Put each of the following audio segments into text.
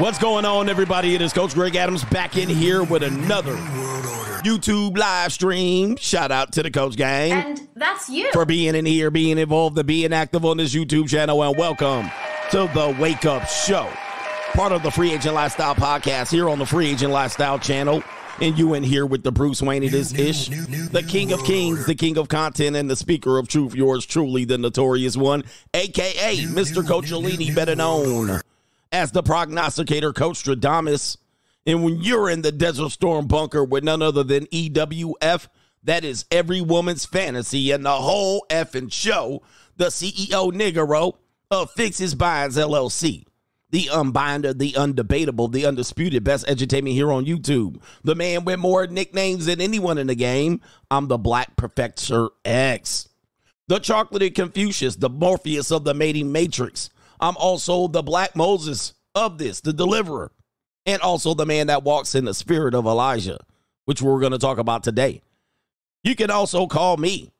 What's going on, everybody? It is Coach Greg Adams back in here with another YouTube live stream. Shout out to the Coach Gang. And that's you. For being in here, being involved, and being active on this YouTube channel. And welcome to the Wake Up Show, part of the Free Agent Lifestyle podcast here on the Free Agent Lifestyle channel. And you in here with the Bruce Wayne it is ish, the king of kings, the king of content, and the speaker of truth, yours truly, the notorious one, aka Mr. Coachellini, better known as the prognosticator, Coach Stradamus. And when you're in the Desert Storm bunker with none other than EWF, that is every woman's fantasy and the whole effing show, the CEO Nigero of Fixes Binds LLC. The unbinder, the undebatable, the undisputed best entertainment here on YouTube. The man with more nicknames than anyone in the game. I'm the Black Professor X. The chocolatey Confucius, the Morpheus of the mating matrix. I'm also the Black Moses of this, the deliverer, and also the man that walks in the spirit of Elijah, which we're going to talk about today. You can also call me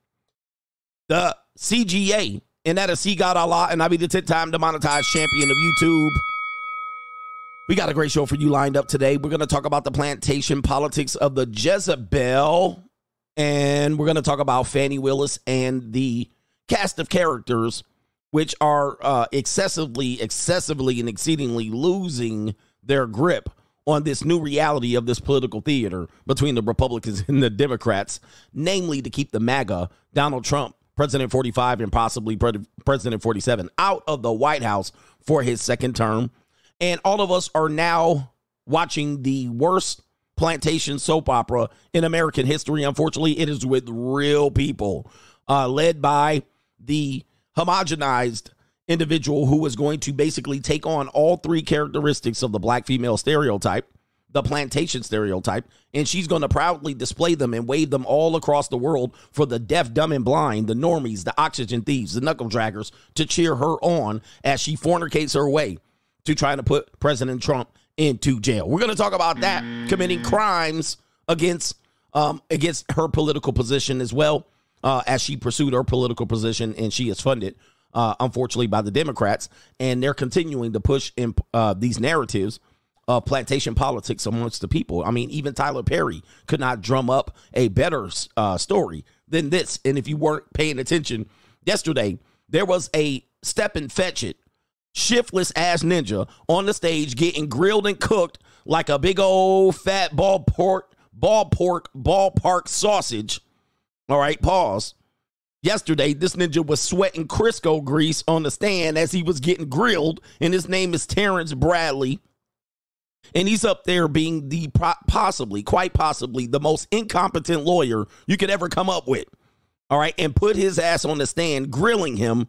the CGA, and that is See God Allah, and I'll be the 10 time demonetized champion of YouTube. We got a great show for you lined up today. We're going to talk about the plantation politics of the Jezebel, and we're going to talk about Fani Willis and the cast of characters which are uh, excessively, excessively, and exceedingly losing their grip on this new reality of this political theater between the Republicans and the Democrats, namely to keep the MAGA, Donald Trump, President 45, and possibly President 47 out of the White House for his second term. And all of us are now watching the worst plantation soap opera in American history. Unfortunately, it is with real people, uh, led by the homogenized individual who is going to basically take on all three characteristics of the black female stereotype, the plantation stereotype, and she's going to proudly display them and wave them all across the world for the deaf, dumb, and blind, the normies, the oxygen thieves, the knuckle draggers to cheer her on as she fornicates her way to trying to put President Trump into jail. We're going to talk about that committing crimes against um, against her political position as well uh, as she pursued her political position, and she is funded, uh, unfortunately, by the Democrats, and they're continuing to push in uh, these narratives of plantation politics amongst the people. I mean, even Tyler Perry could not drum up a better uh, story than this. And if you weren't paying attention yesterday, there was a step and fetch it, shiftless ass ninja on the stage getting grilled and cooked like a big old fat ball pork, ball pork, ballpark sausage all right, pause. Yesterday, this ninja was sweating Crisco grease on the stand as he was getting grilled, and his name is Terrence Bradley. And he's up there being the possibly, quite possibly, the most incompetent lawyer you could ever come up with. All right, and put his ass on the stand, grilling him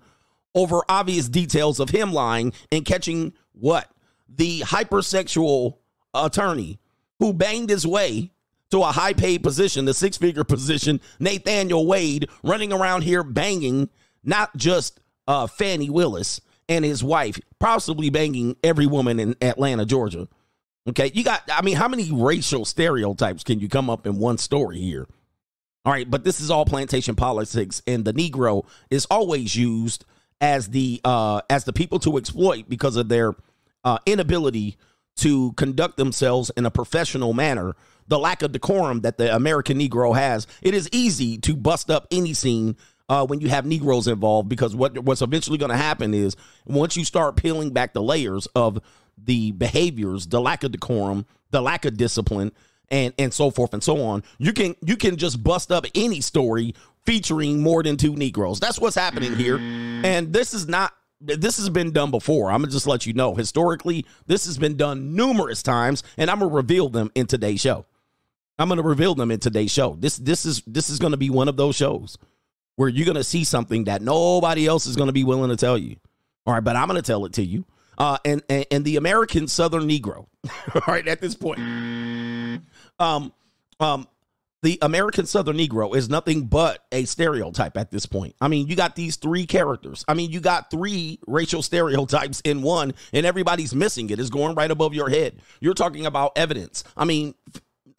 over obvious details of him lying and catching what? The hypersexual attorney who banged his way to a high paid position, the six figure position, Nathaniel Wade running around here banging not just uh, Fani Willis and his wife, possibly banging every woman in Atlanta, Georgia. Okay, you got, I mean, how many racial stereotypes can you come up in one story here? All right, but this is all plantation politics, and the Negro is always used as the uh, as the people to exploit because of their uh, inability to conduct themselves in a professional manner the lack of decorum that the American Negro has, it is easy to bust up any scene uh, when you have Negroes involved because what what's eventually going to happen is once you start peeling back the layers of the behaviors, the lack of decorum, the lack of discipline, and and so forth and so on, you can you can just bust up any story featuring more than two Negroes. That's what's happening here, and this is not this has been done before. I'm gonna just let you know. Historically, this has been done numerous times, and I'm gonna reveal them in today's show. I'm going to reveal them in today's show. This this is this is going to be one of those shows where you're going to see something that nobody else is going to be willing to tell you. All right, but I'm going to tell it to you. Uh, and, and and the American Southern Negro, all right, at this point, um, um, the American Southern Negro is nothing but a stereotype at this point. I mean, you got these three characters. I mean, you got three racial stereotypes in one, and everybody's missing it. It's going right above your head. You're talking about evidence. I mean,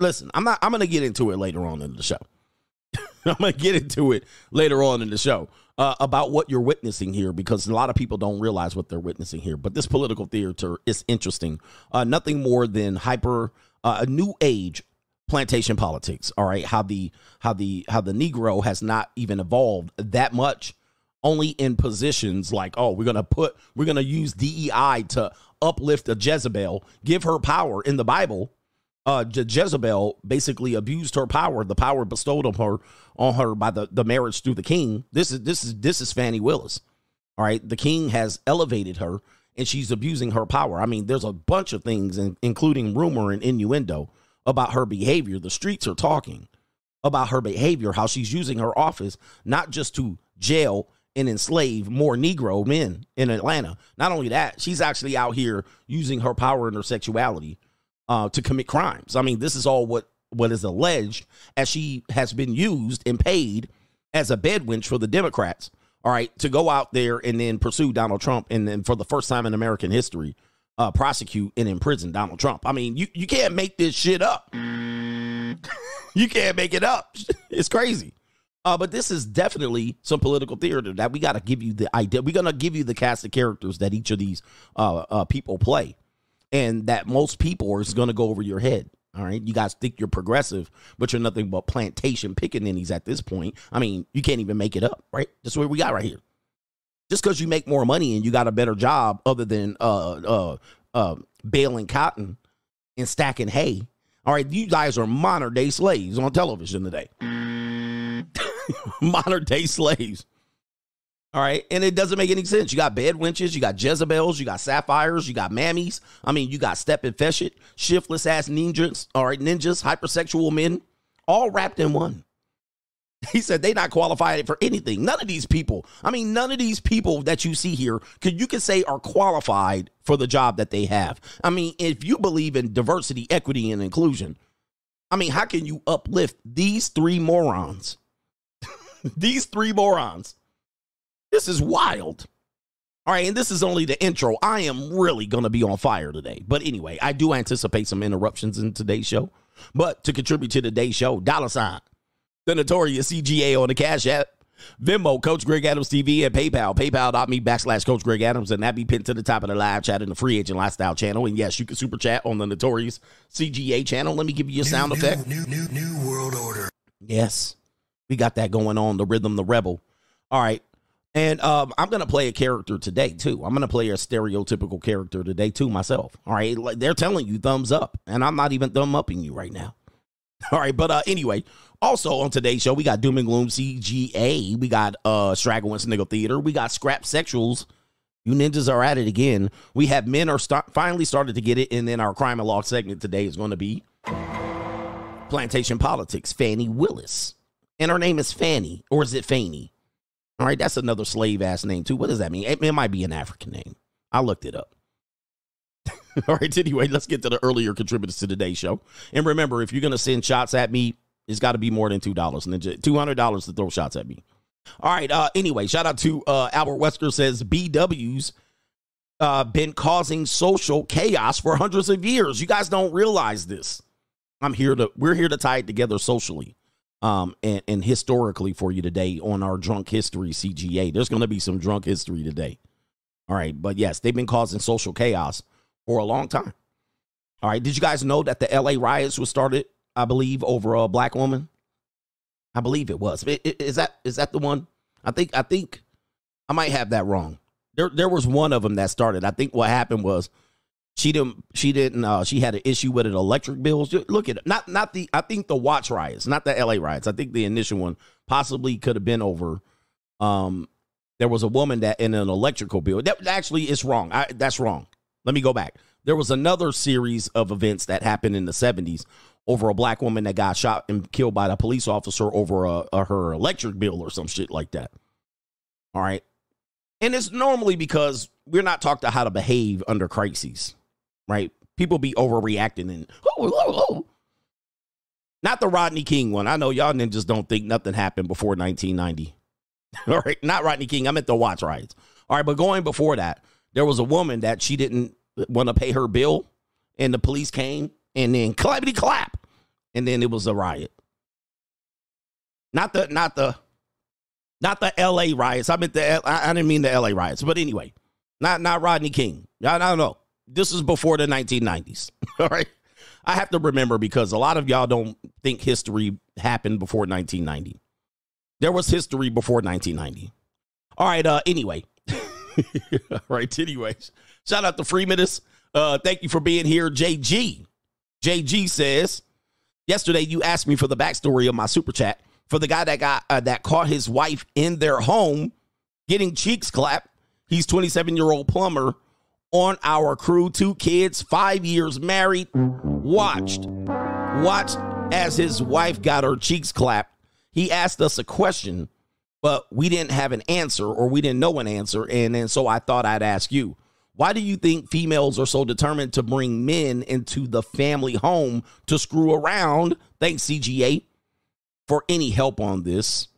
listen, I'm not. I'm to get into it later on in the show. I'm to get into it later on in the show. uh, about what you're witnessing here because a lot of people don't realize what they're witnessing here. But this political theater is interesting. Uh, nothing more than hyper uh, a new age plantation politics. All right, how the how the how the Negro has not even evolved that much. Only in positions like, oh, we're gonna put, we're gonna use DEI to uplift a Jezebel, give her power in the Bible uh, Je- Jezebel basically abused her power, the power bestowed on her on her by the, the marriage through the king. This is this is this is Fani Willis. All right, the king has elevated her and she's abusing her power. I mean, there's a bunch of things, in, including rumor and innuendo about her behavior. The streets are talking about her behavior, how she's using her office not just to jail and enslave more Negro men in Atlanta. Not only that, she's actually out here using her power and her sexuality uh, to commit crimes. I mean, this is all what what is alleged as she has been used and paid as a bedwench for the Democrats. All right, to go out there and then pursue Donald Trump and then for the first time in American history, uh, prosecute and imprison Donald Trump. I mean, you, you can't make this shit up. you can't make it up. It's crazy. Uh, but this is definitely some political theater that we got to give you the idea. We're going to give you the cast of characters that each of these uh, uh, people play and that most people is going to go over your head. All right, you guys think you're progressive, but you're nothing but plantation pickaninnies at this point. I mean, you can't even make it up, right? That's what we got right here. Just because you make more money and you got a better job, other than uh uh uh baling cotton and stacking hay. All right, you guys are modern day slaves on television today. modern day slaves. All right. And it doesn't make any sense. You got bed wenches, you got Jezebels, you got sapphires, you got mammies. I mean, you got step and fetch it, shiftless ass ninjas, all right, ninjas, hypersexual men, all wrapped in one. He said they not qualified for anything. None of these people, I mean, none of these people that you see here could you could say are qualified for the job that they have. I mean, if you believe in diversity, equity, and inclusion, I mean, how can you uplift these three morons? these three morons this is wild. All right, and this is only the intro. I am really going to be on fire today. But anyway, I do anticipate some interruptions in today's show. But to contribute to today's show, dollar sign, the notorious CGA on the Cash App, Venmo, Coach Greg Adams TV, and PayPal, paypal.me backslash Coach Greg Adams, and that be pinned to the top of the live chat in the Free Agent Lifestyle channel. And yes, you can super chat on the notorious CGA channel. Let me give you a sound new, effect. New, new, new world order. Yes, we got that going on. The rhythm, the rebel. All right. And um, I'm to play a character today, too. I'm to play a stereotypical character today, too, myself. All right. like They're telling you thumbs up, and I'm not even thumb upping you right now. All right. But uh, anyway, also on today's show, we got Doom and Gloom CGA. We got uh, Straggle and Sniggle Theater. We got Scrap Sexuals. You ninjas are at it again. We have men are finally started to get it. And then our crime and law segment today is going to be Plantation Politics, Fani Willis. And her name is Fanny, or is it Fanny? All right, that's another slave ass name too. What does that mean? It, it might be an African name. I looked it up. All right, anyway, let's get to the earlier contributors to today's show. And remember, if you're going to send shots at me, it's got to be more than $2. Ninja, $200 to throw shots at me. All right, uh, anyway, shout out to uh, Albert Wesker says BW's uh, been causing social chaos for hundreds of years. You guys don't realize this. I'm here to, we're here to tie it together socially um, and, and historically for you today on our drunk history CGA. There's going to be some drunk history today. All right. But yes, they've been causing social chaos for a long time. All right. Did you guys know that the LA riots was started, I believe, over a black woman? I believe it was. Is that is that the one? I think I think I might have that wrong. There there was one of them that started. I think what happened was she didn't. She didn't. Uh, she had an issue with an electric bills. Look at it. Not not the. I think the Watts riots, not the L.A. riots. I think the initial one possibly could have been over. Um, there was a woman that in an electrical bill. That actually is wrong. I, that's wrong. Let me go back. There was another series of events that happened in the seventies over a black woman that got shot and killed by the police officer over a, a her electric bill or some shit like that. All right, and it's normally because we're not taught to how to behave under crises right? People be overreacting and not the Rodney King one. I know y'all ninjas don't think nothing happened before 1990. All right, not Rodney King. I meant the Watts riots. All right, but going before that, there was a woman that she didn't want to pay her bill, and the police came and then clappity clap, and then it was a riot. Not the not the Not the L.A. riots. I meant the I, I didn't mean the L.A. riots, but anyway, not not Rodney King. I, I don't know. This is before the 1990s. All right. I have to remember because a lot of y'all don't think history happened before 1990. There was history before 1990. All right. Uh. Anyway. All right. Anyways, shout out to Freemanus. Uh. Thank you for being here, JG. JG says, yesterday you asked me for the backstory of my super chat for the guy that got uh, that caught his wife in their home getting cheeks clapped. He's 27 year old plumber on our crew, two kids, five years married. Watched, watched as his wife got her cheeks clapped. He asked us a question, but we didn't have an answer or we didn't know an answer. And then so I thought I'd ask you. Why do you think females are so determined to bring men into the family home to screw around? Thanks, CGA, for any help on this.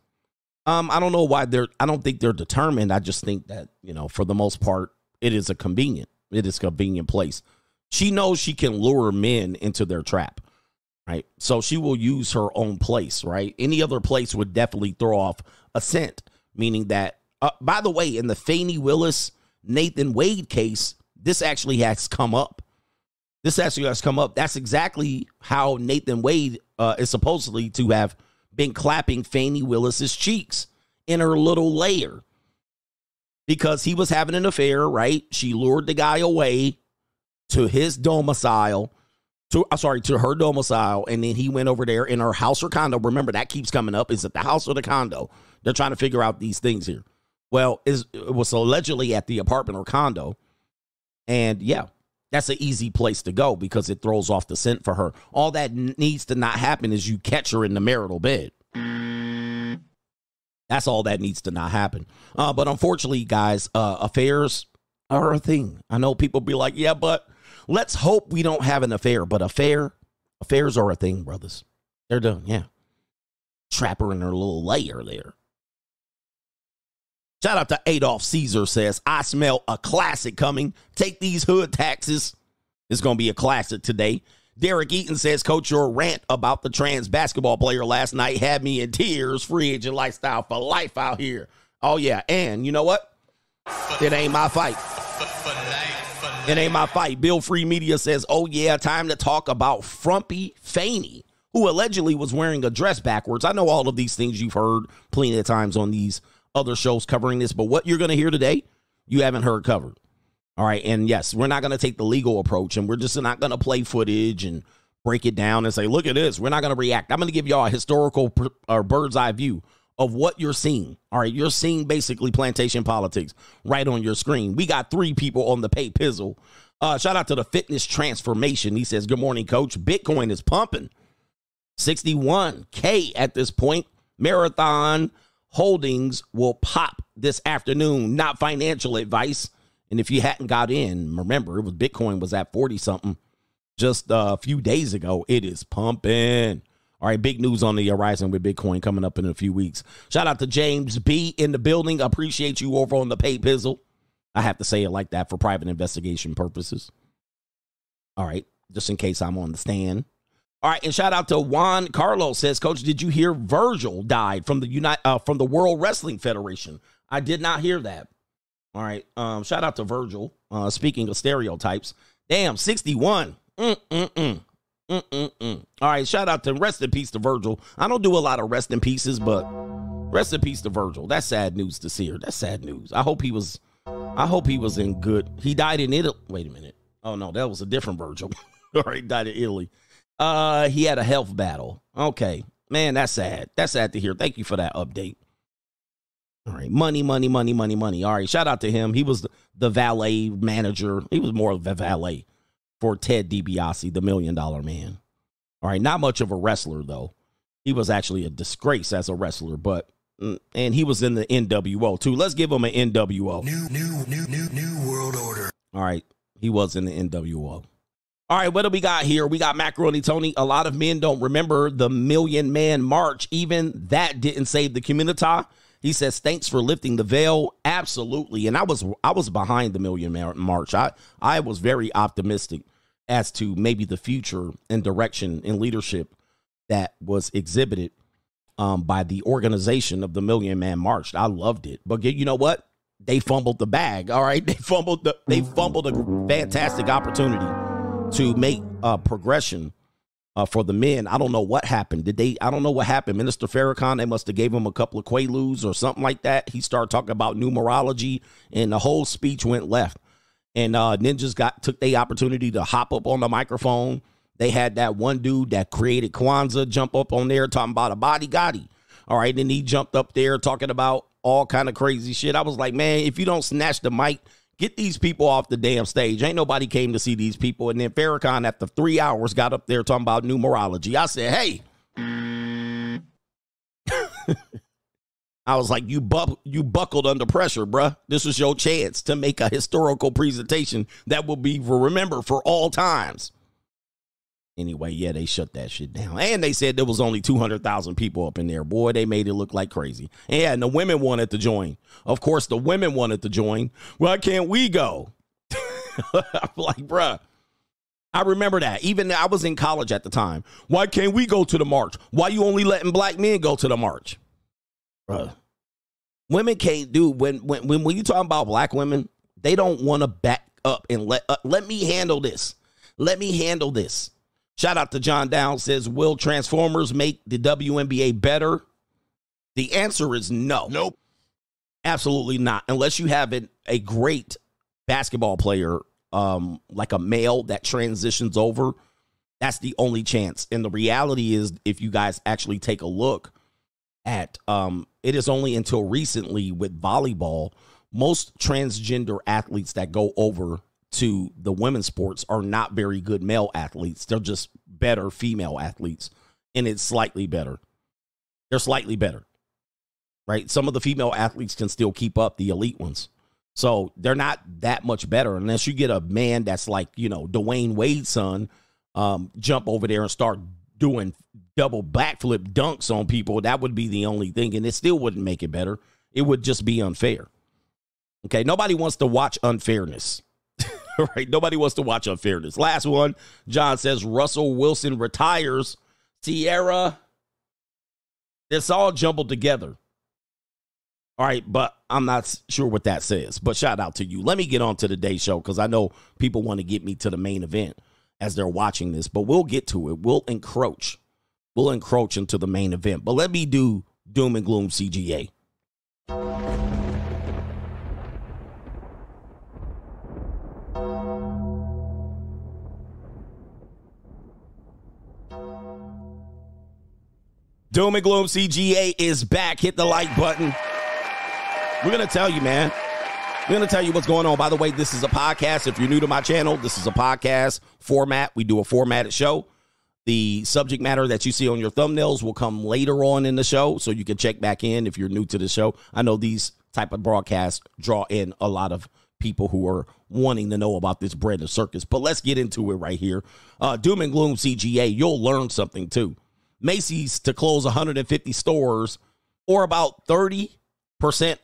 Um, I don't know why they're. I don't think they're determined. I just think that you know, for the most part, it is a convenient. It is a convenient place. She knows she can lure men into their trap, right? So she will use her own place, right? Any other place would definitely throw off a scent, meaning that. Uh, by the way, in the Fani Willis Nathan Wade case, this actually has come up. This actually has come up. That's exactly how Nathan Wade uh, is supposedly to have been clapping Fani Willis's cheeks in her little lair because he was having an affair, right? She lured the guy away to his domicile, to uh, sorry, to her domicile, and then he went over there in her house or condo. Remember that keeps coming up. Is it the house or the condo? They're trying to figure out these things here. Well, is it was allegedly at the apartment or condo, and yeah, that's an easy place to go because it throws off the scent for her. All that needs to not happen is you catch her in the marital bed. That's all that needs to not happen. Uh, but unfortunately, guys, uh, affairs are a thing. I know people be like, yeah, but let's hope we don't have an affair. But affair, affairs are a thing, brothers. They're done. Yeah. Trap her in her little layer there. Shout out to Adolf Caesar says, I smell a classic coming. Take these hood taxes. It's going to be a classic today. Derek Eaton says, Coach, your rant about the trans basketball player last night had me in tears. Free agent lifestyle for life out here. Oh, yeah. And you know what? It ain't my fight. It ain't my fight. Bill Free Media says, oh, yeah, time to talk about Frumpy Fani, who allegedly was wearing a dress backwards. I know all of these things you've heard plenty of times on these other shows covering this, but what you're going to hear today, you haven't heard covered. All right. And yes, we're not going to take the legal approach and we're just not going to play footage and break it down and say, look at this. We're not going to react. I'm going to give y'all a historical or bird's eye view of what you're seeing. All right. You're seeing basically plantation politics right on your screen. We got three people on the pay pizzle. Uh, shout out to the fitness transformation. He says, Good morning, coach. Bitcoin is pumping 61K at this point. Marathon holdings will pop this afternoon. Not financial advice. And if you hadn't got in, remember it was Bitcoin was at 40 something just a few days ago. It is pumping. All right, big news on the horizon with Bitcoin coming up in a few weeks. Shout out to James B in the building. Appreciate you over on the pay pizzle. I have to say it like that for private investigation purposes. All right, just in case I'm on the stand. All right, and shout out to Juan Carlos says, Coach, did you hear Virgil died from the United uh, from the World Wrestling Federation? I did not hear that. All right. Um, shout out to Virgil. Uh, speaking of stereotypes, damn, 61. Mm-mm-mm. Mm-mm-mm. All right, shout out to rest in peace to Virgil. I don't do a lot of rest in pieces, but rest in peace to Virgil. That's sad news to see her. That's sad news. I hope he was I hope he was in good. He died in Italy. Wait a minute. Oh no, that was a different Virgil. All right, died in Italy. Uh he had a health battle. Okay. Man, that's sad. That's sad to hear. Thank you for that update. All right, money, money, money, money, money. All right, shout out to him. He was the, valet manager. He was more of a valet for Ted DiBiase, the million dollar man. All right, not much of a wrestler though. He was actually a disgrace as a wrestler, but mm, and he was in the NWO too. Let's give him an NWO. New, new, new, new, new world order. All right, he was in the NWO. All right, what do we got here? We got Macaroni Tony. A lot of men don't remember the Million Man March. Even that didn't save the community. He says, "Thanks for lifting the veil." Absolutely, and I was I was behind the Million March. I I was very optimistic as to maybe the future and direction and leadership that was exhibited um, by the organization of the Million Man March. I loved it. But you know what? They fumbled the bag. All right. They fumbled the they fumbled a fantastic opportunity to make a progression uh, for the men. I don't know what happened. Did they? I don't know what happened. Minister Farrakhan, they must have gave him a couple of quaaludes or something like that. He started talking about numerology, and the whole speech went left. And uh, ninjas got took the opportunity to hop up on the microphone they had that one dude that created Kwanzaa jump up on there talking about a body gotti. All right. Then he jumped up there talking about all kind of crazy shit. I was like, man, if you don't snatch the mic, get these people off the damn stage. Ain't nobody came to see these people. And then Farrakhan, after three hours, got up there talking about numerology. I said, hey. I was like, you bu- you buckled under pressure, bruh. This was your chance to make a historical presentation that will be remembered for all times. Anyway, yeah, they shut that shit down. And they said there was only 200,000 people up in there. Boy, they made it look like crazy. Yeah, and the women wanted to join. Of course, the women wanted to join. Why can't we go? I'm like, bruh. I remember that. Even I was in college at the time. Why can't we go to the march? Why you only letting black men go to the march? Bruh. Women can't do when when when, when you talking about black women, they don't want to back up and let uh, let me handle this. Let me handle this. Shout out to John Down says, Will Transformers make the WNBA better? The answer is no. Nope. Absolutely not. Unless you have an, a great basketball player, um, like a male that transitions over. That's the only chance. And the reality is, if you guys actually take a look at um, it is only until recently with volleyball, most transgender athletes that go over to the women's sports are not very good male athletes. They're just better female athletes, and it's slightly better. They're slightly better, right? Some of the female athletes can still keep up the elite ones. So they're not that much better unless you get a man that's like, you know, Dwyane Wade's son, um, jump over there and start doing double backflip dunks on people. That would be the only thing. And it still wouldn't make it better. It would just be unfair. Okay. Nobody wants to watch unfairness. right? Nobody wants to watch unfairness. Last one, John says Russell Wilson retires. Sierra, it's all jumbled together. All right, but I'm not sure what that says. But shout out to you. Let me get on to the day show because I know people want to get me to the main event as they're watching this, but we'll get to it. We'll encroach. We'll encroach into the main event. But let me do Doom and Gloom CGA. Doom and Gloom CGA is back. Hit the like button. We're going to tell you, man. We're going to tell you what's going on. By the way, this is a podcast. If you're new to my channel, this is a podcast format. We do a formatted show. The subject matter that you see on your thumbnails will come later on in the show, so you can check back in if you're new to the show. I know these type of broadcasts draw in a lot of people who are wanting to know about this bread and circus. But let's get into it right here. Uh, Doom and Gloom CGA, you'll learn something too. Macy's to close 150 stores or about 30%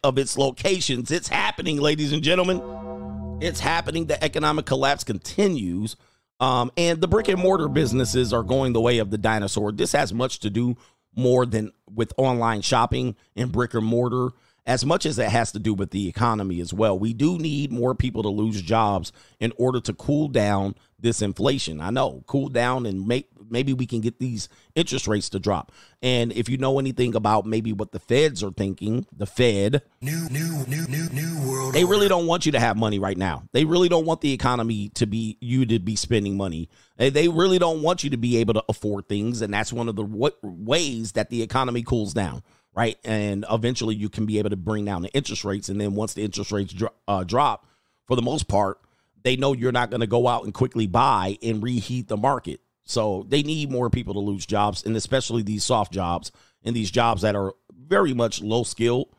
of its locations. It's happening, ladies and gentlemen. It's happening. The economic collapse continues. Um, and the brick and mortar businesses are going the way of the dinosaur. This has much to do more than with online shopping and brick and mortar as much as it has to do with the economy as well. We do need more people to lose jobs in order to cool down this inflation. I know, cool down and make maybe we can get these interest rates to drop. And if you know anything about maybe what the feds are thinking, the Fed, new, new, new, new, new world. They really don't want you to have money right now. They really don't want the economy to be you to be spending money. They really don't want you to be able to afford things, and that's one of the w- ways that the economy cools down right? And eventually you can be able to bring down the interest rates. And then once the interest rates dro- uh, drop, for the most part, they know you're not going to go out and quickly buy and reheat the market. So they need more people to lose jobs, and especially these soft jobs and these jobs that are very much low skill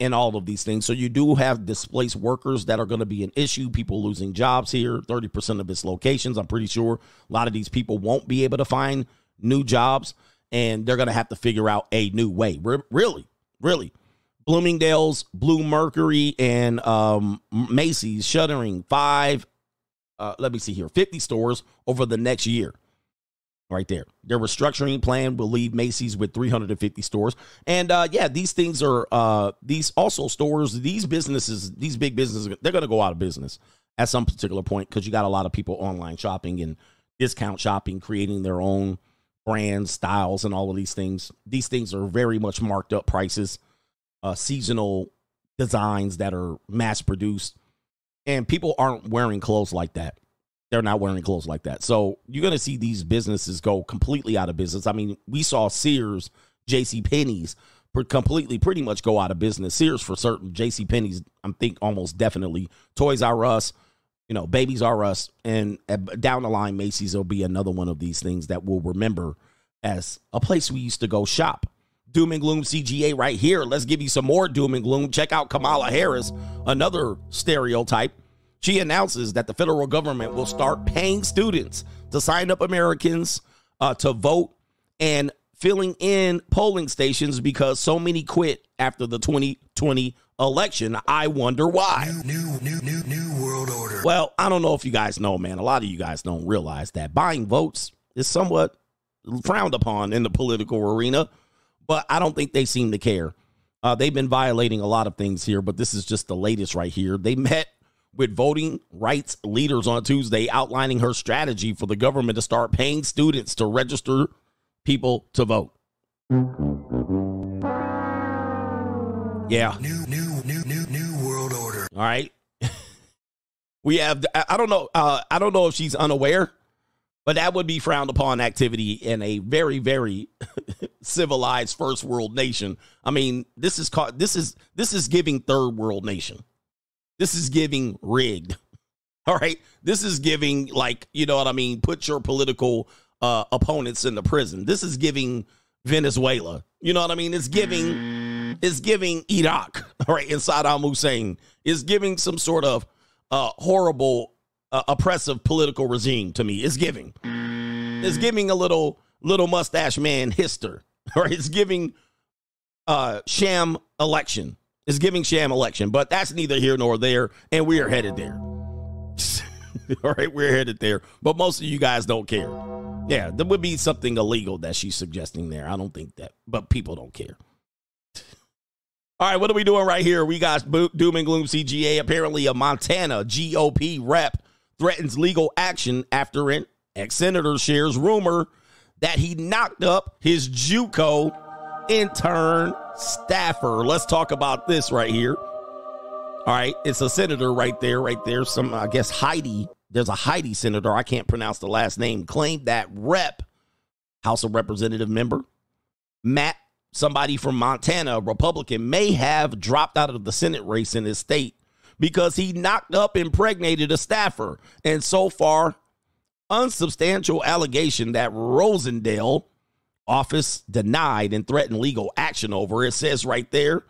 and all of these things. So you do have displaced workers that are going to be an issue. People losing jobs here, 30% of its locations. I'm pretty sure a lot of these people won't be able to find new jobs and they're going to have to figure out a new way. Really, really. Bloomingdale's, Blue Mercury, and um, Macy's shuttering five, uh, let me see here, 50 stores over the next year. Right there. Their restructuring plan will leave Macy's with 350 stores. And uh, yeah, these things are uh, these also stores, these businesses, these big businesses, they're going to go out of business at some particular point because you got a lot of people online shopping and discount shopping, creating their own brands, styles, and all of these things. These things are very much marked up prices, uh, seasonal designs that are mass produced, and people aren't wearing clothes like that they're not wearing clothes like that. So you're going to see these businesses go completely out of business. I mean, we saw Sears, J.C. Penney's completely pretty much go out of business. Sears for certain, J.C. Penney's, I think almost definitely. Toys R Us, you know, Babies R Us, and down the line, Macy's will be another one of these things that we'll remember as a place we used to go shop. Doom and gloom CGA right here. Let's give you some more doom and gloom. Check out Kamala Harris, another stereotype she announces that the federal government will start paying students to sign up Americans uh, to vote and filling in polling stations because so many quit after the 2020 election. I wonder why. New, new, new, new world order. Well, I don't know if you guys know, man. A lot of you guys don't realize that buying votes is somewhat frowned upon in the political arena, but I don't think they seem to care. Uh, they've been violating a lot of things here, but this is just the latest right here. They met with voting rights leaders on Tuesday outlining her strategy for the government to start paying students to register people to vote. Yeah. New, new, new, new, new world order. All right. we have. I don't know. Uh, I don't know if she's unaware, but that would be frowned upon activity in a very, very civilized first world nation. I mean, this is called. This is this is giving third world nation. This is giving rigged. All right. This is giving, like, you know what I mean? Put your political uh, opponents in the prison. This is giving Venezuela. You know what I mean? It's giving, it's giving Iraq, all right, and Saddam Hussein. It's giving some sort of uh, horrible, uh, oppressive political regime to me. It's giving. It's giving a little, little mustache man hister, or it's giving uh, sham election is giving sham election, but that's neither here nor there, and we are headed there. All right, we're headed there, but most of you guys don't care. Yeah, there would be something illegal that she's suggesting there. I don't think that, but people don't care. All right, what are we doing right here? We got doom and gloom CGA. Apparently, a Montana GOP rep threatens legal action after an ex senator shares rumor that he knocked up his JUCO intern staffer. Let's talk about this right here. All right, it's a senator right there, right there. Some, I guess, Heidi. There's a Heidi senator. I can't pronounce the last name. Claimed that rep, House of Representative member, Matt, somebody from Montana, Republican, may have dropped out of the Senate race in his state because he knocked up, impregnated a staffer. And so far, unsubstantial allegation that Rosendale office denied and threatened legal action over. It says right there,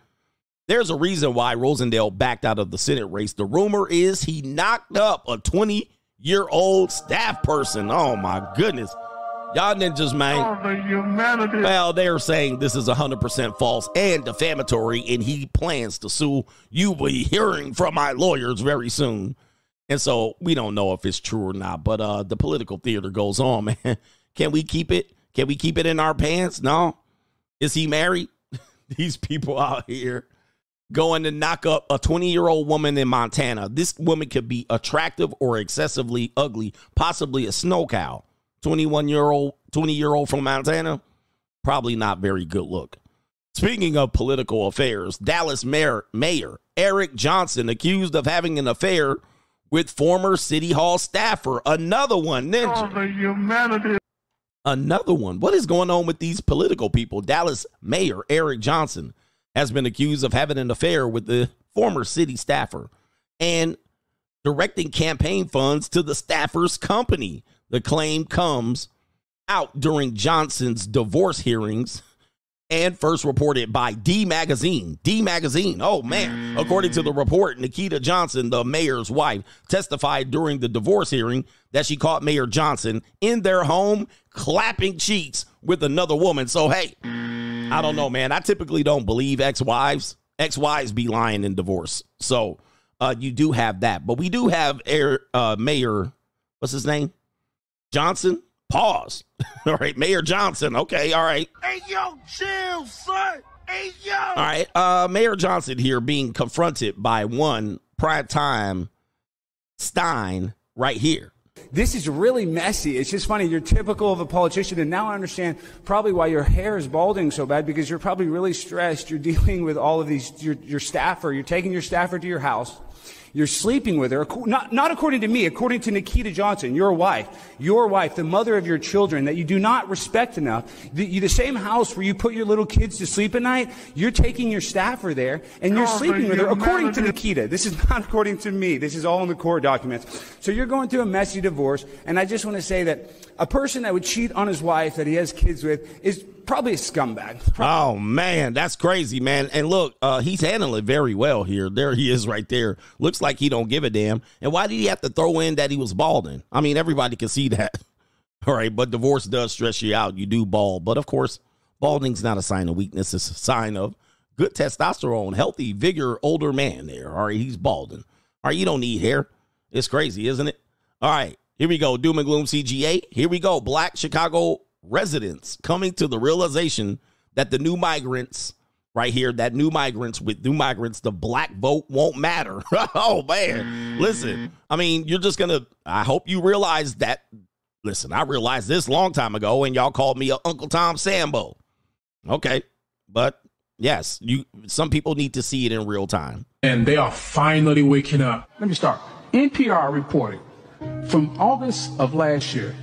there's a reason why Rosendale backed out of the Senate race. The rumor is he knocked up a 20 year old staff person. Oh my goodness. Y'all ninjas, man. Oh, the. Well, they're saying this is 100% false and defamatory, and he plans to sue. You will be hearing from my lawyers very soon. And so we don't know if it's true or not, but uh, the political theater goes on, man. Can we keep it? Can we keep it in our pants? No. Is he married? These people out here going to knock up a 20 year old woman in Montana. This woman could be attractive or excessively ugly, possibly a snow cow. 21 year old, 20 year old from Montana, probably not very good look. Speaking of political affairs, Dallas Mayor, Mayor Eric Johnson accused of having an affair with former City Hall staffer. Another one, ninja. Oh, the humanity. Another one. What is going on with these political people? Dallas Mayor Eric Johnson has been accused of having an affair with the former city staffer and directing campaign funds to the staffer's company. The claim comes out during Johnson's divorce hearings and first reported by D Magazine. D Magazine. Oh man. According to the report, Nikita Johnson, the mayor's wife, testified during the divorce hearing that she caught Mayor Johnson in their home clapping cheeks with another woman. So hey, I don't know, man. I typically don't believe ex-wives. Ex-wives be lying in divorce. So uh, you do have that. But we do have Air, uh, Mayor, what's his name? Johnson Pause. all right, Mayor Johnson. Okay, all right. Hey, yo, chill, son. Hey, yo. All right. Uh, Mayor Johnson here being confronted by one prime time Stein right here. This is really messy. It's just funny. You're typical of a politician, and now I understand probably why your hair is balding so bad because you're probably really stressed. You're dealing with all of these, your, your staffer. You're taking your staffer to your house. You're sleeping with her, not, not according to me, according to Nikita Johnson, your wife, your wife, the mother of your children that you do not respect enough. The, you, the same house where you put your little kids to sleep at night, you're taking your staffer there and you're Oh, sleeping with her, according to Nikita. This is not according to me. This is all in the court documents. So you're going through a messy divorce, and I just want to say that a person that would cheat on his wife that he has kids with is probably a scumbag. Oh man, that's crazy, man. And look, uh, he's handling it very well here. There he is, right there. Looks like he don't give a damn. And why did he have to throw in that he was balding? I mean, everybody can see that. All right, but divorce does stress you out. You do bald, but of course, balding's not a sign of weakness. It's a sign of good testosterone, healthy, vigor, older man. There, all right, he's balding. All right, you don't need hair. It's crazy, isn't it? All right, here we go. Doom and gloom CGA. Here we go. Black Chicago residents coming to the realization that the new migrants right here that new migrants with new migrants the black vote won't matter oh man listen i mean you're just gonna i hope you realize that listen i realized this long time ago and y'all called me a uncle tom sambo okay but yes you some people need to see it in real time and they are finally waking up. Let me start. NPR reported from August of last year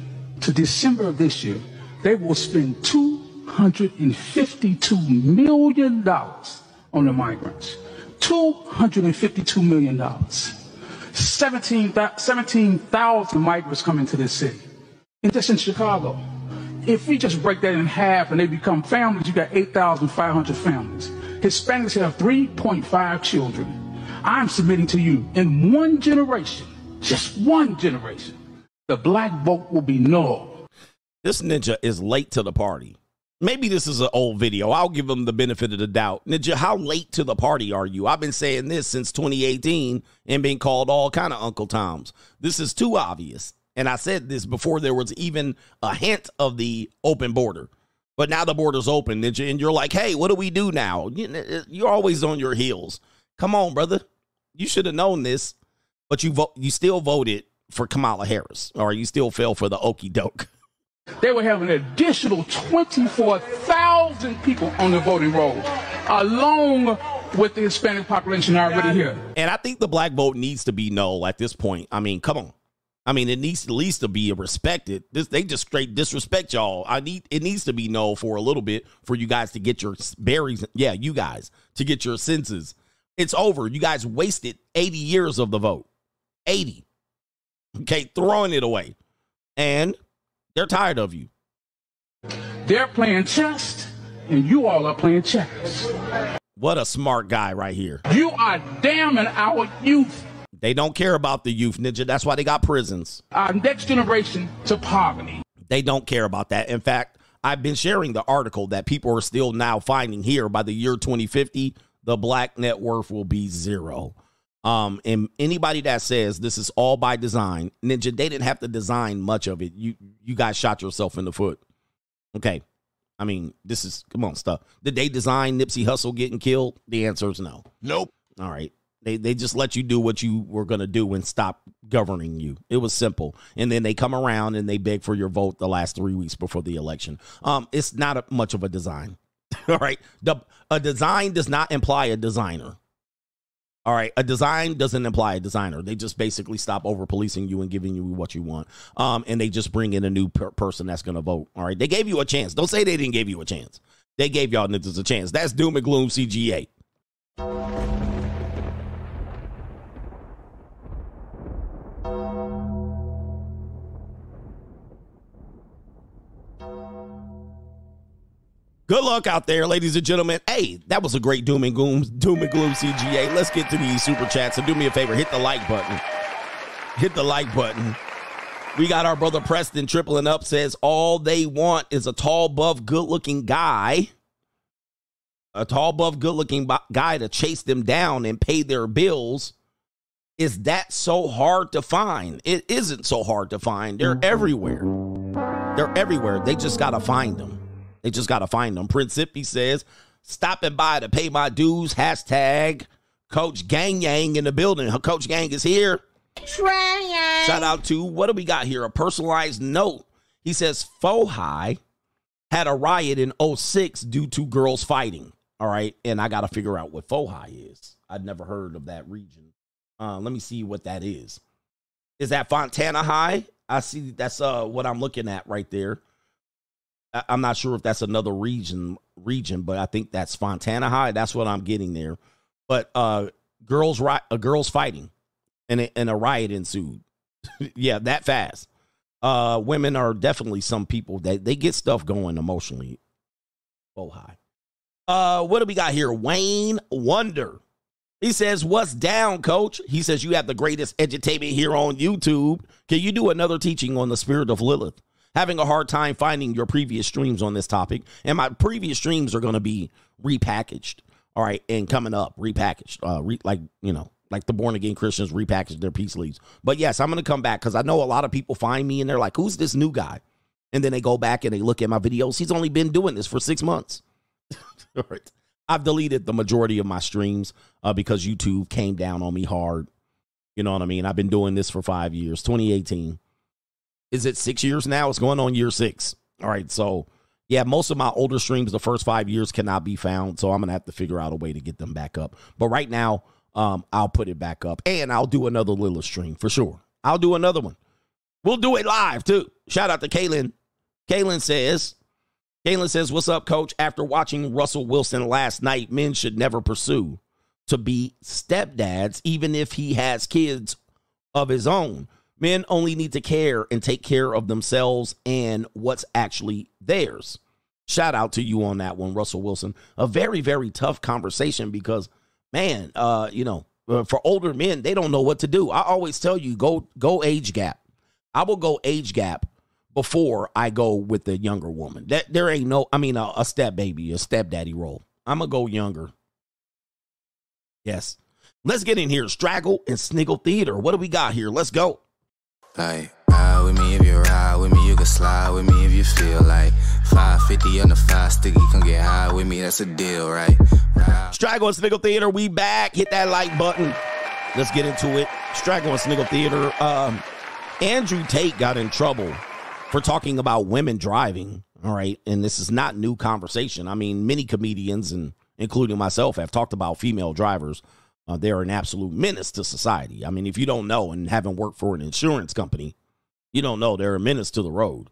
to December of this year, they will spend $252 million on the migrants. $252 million. 17,000 17,000 migrants come into this city. And just in Chicago. If we just break that in half and they become families, you got 8,500 families. Hispanics have 3.5 children. I'm submitting to you in one generation, just one generation, the black vote will be null. this ninja is late to the party. Maybe this is an old video. I'll give him the benefit of the doubt. Ninja, how late to the party are you? I've been saying this since 2018 and being called all kind of Uncle Toms. This is too obvious. And I said this before there was even a hint of the open border. But now the border's open, Ninja, and you're like, hey, what do we do now? You- You're always on your heels. Come on, brother. You should have known this, but you vote. You still voted for Kamala Harris, or you still fell for the okey doke. They will have an additional 24,000 people on the voting roll, along with the Hispanic population already here. And I think the black vote needs to be no at this point. I mean, come on. I mean, it needs at least to be respected. This they just straight disrespect y'all. I need it needs to be no for a little bit for you guys to get your berries. Yeah, you guys to get your senses. It's over. You guys wasted 80 years of the vote. 80. Okay, throwing it away. And they're tired of you. They're playing chess, and you all are playing checkers. What a smart guy right here. You are damning our youth, They don't care about the youth ninja. That's why they got prisons. our next generation, to poverty. They don't care about that. In fact, I've been sharing the article that people are still now finding here by the year 2050, the black net worth will be zero. Um, and anybody that says this is all by design, Ninja, they didn't have to design much of it. You you guys shot yourself in the foot. Okay. I mean, this is come on stuff. Did they design Nipsey Hussle getting killed? The answer is no. Nope. All right. They they just let you do what you were going to do and stop governing you. It was simple. And then they come around and they beg for your vote the last 3 weeks before the election. Um it's not a, much of a design. All right. The a design does not imply a designer. All right, a design doesn't imply a designer. They just basically stop over policing you and giving you what you want. Um, and they just bring in a new per- person that's going to vote. All right, they gave you a chance. Don't say they didn't give you a chance. They gave y'all niggas a chance. That's doom and gloom CGA. Good luck out there, ladies and gentlemen. Hey, that was a great doom and gloom, doom and gloom CGA. Let's get to these super chats and do me a favor, hit the like button. Hit the like button. We got our brother Preston tripling up. Says all they want is a tall, buff, good-looking guy, a tall, buff, good-looking guy to chase them down and pay their bills. Is that so hard to find? It isn't so hard to find. They're everywhere. They're everywhere. They just got to find them. They just got to find them. Principi says, stopping by to pay my dues. Hashtag Coach Gang Yang in the building. Coach Gang is here. Trying. Shout out to, what do we got here? A personalized note. He says, Fohi had a riot in 06 due to girls fighting. All right. And I got to figure out what Fohi is. I'd never heard of that region. Uh, let me see what that is. Is that Fontana High? I see that's uh what I'm looking at right there. I'm not sure if that's another region region, but I think that's Fontana High. That's what I'm getting there. But uh girls ri- uh, girls fighting and a, and a riot ensued. yeah, that fast. Uh women are definitely some people that they get stuff going emotionally. Oh high. Uh what do we got here? Wayne Wonder. He says, What's down, coach? He says, You have the greatest edutainment here on YouTube. Can you do another teaching on the spirit of Lilith? Having a hard time finding your previous streams on this topic. And my previous streams are going to be repackaged. All right. And coming up, repackaged. Uh, re- like, you know, like the born again Christians repackaged their peace leaves. But yes, I'm going to come back because I know a lot of people find me and they're like, Who's this new guy? And then they go back and they look at my videos. He's only been doing this for six months. All right. I've deleted the majority of my streams uh, because YouTube came down on me hard. You know what I mean? I've been doing this for five years. 2018. Is it six years now? It's going on year six. All right. So, yeah, most of my older streams, the first five years cannot be found. So I'm going to have to figure out a way to get them back up. But right now, um, I'll put it back up and I'll do another Lilith stream for sure. I'll do another one. We'll do it live too. Shout out to Kaylin. Kaylin says, Kaylin says, What's up, coach? After watching Russell Wilson last night, men should never pursue to be stepdads, even if he has kids of his own. Men only need to care and take care of themselves and what's actually theirs. Shout out to you on that one, Russell Wilson. A very, very tough conversation because, man, uh, you know, uh, for older men, they don't know what to do. I always tell you, go go age gap. I will go age gap before I go with the younger woman. That there ain't no, I mean, a, a step baby, a stepdaddy role. I'm gonna go younger. Yes. Let's get in here. Straggle and Sniggle Theater. What do we got here? Let's go. Like, ride with me if you ride with me, you can slide with me if you feel like 550 on the five sticky, come get high with me, that's a deal, right? Ride Straggle and Sniggle Theater, we back. Hit that like button. Let's get into it. Straggle and Sniggle Theater. Um, Andrew Tate got in trouble for talking about women driving. All right. And this is not new conversation. I mean, many comedians and including myself have talked about female drivers. Uh, they're an absolute menace to society. I mean, if you don't know and haven't worked for an insurance company, you don't know they're a menace to the road.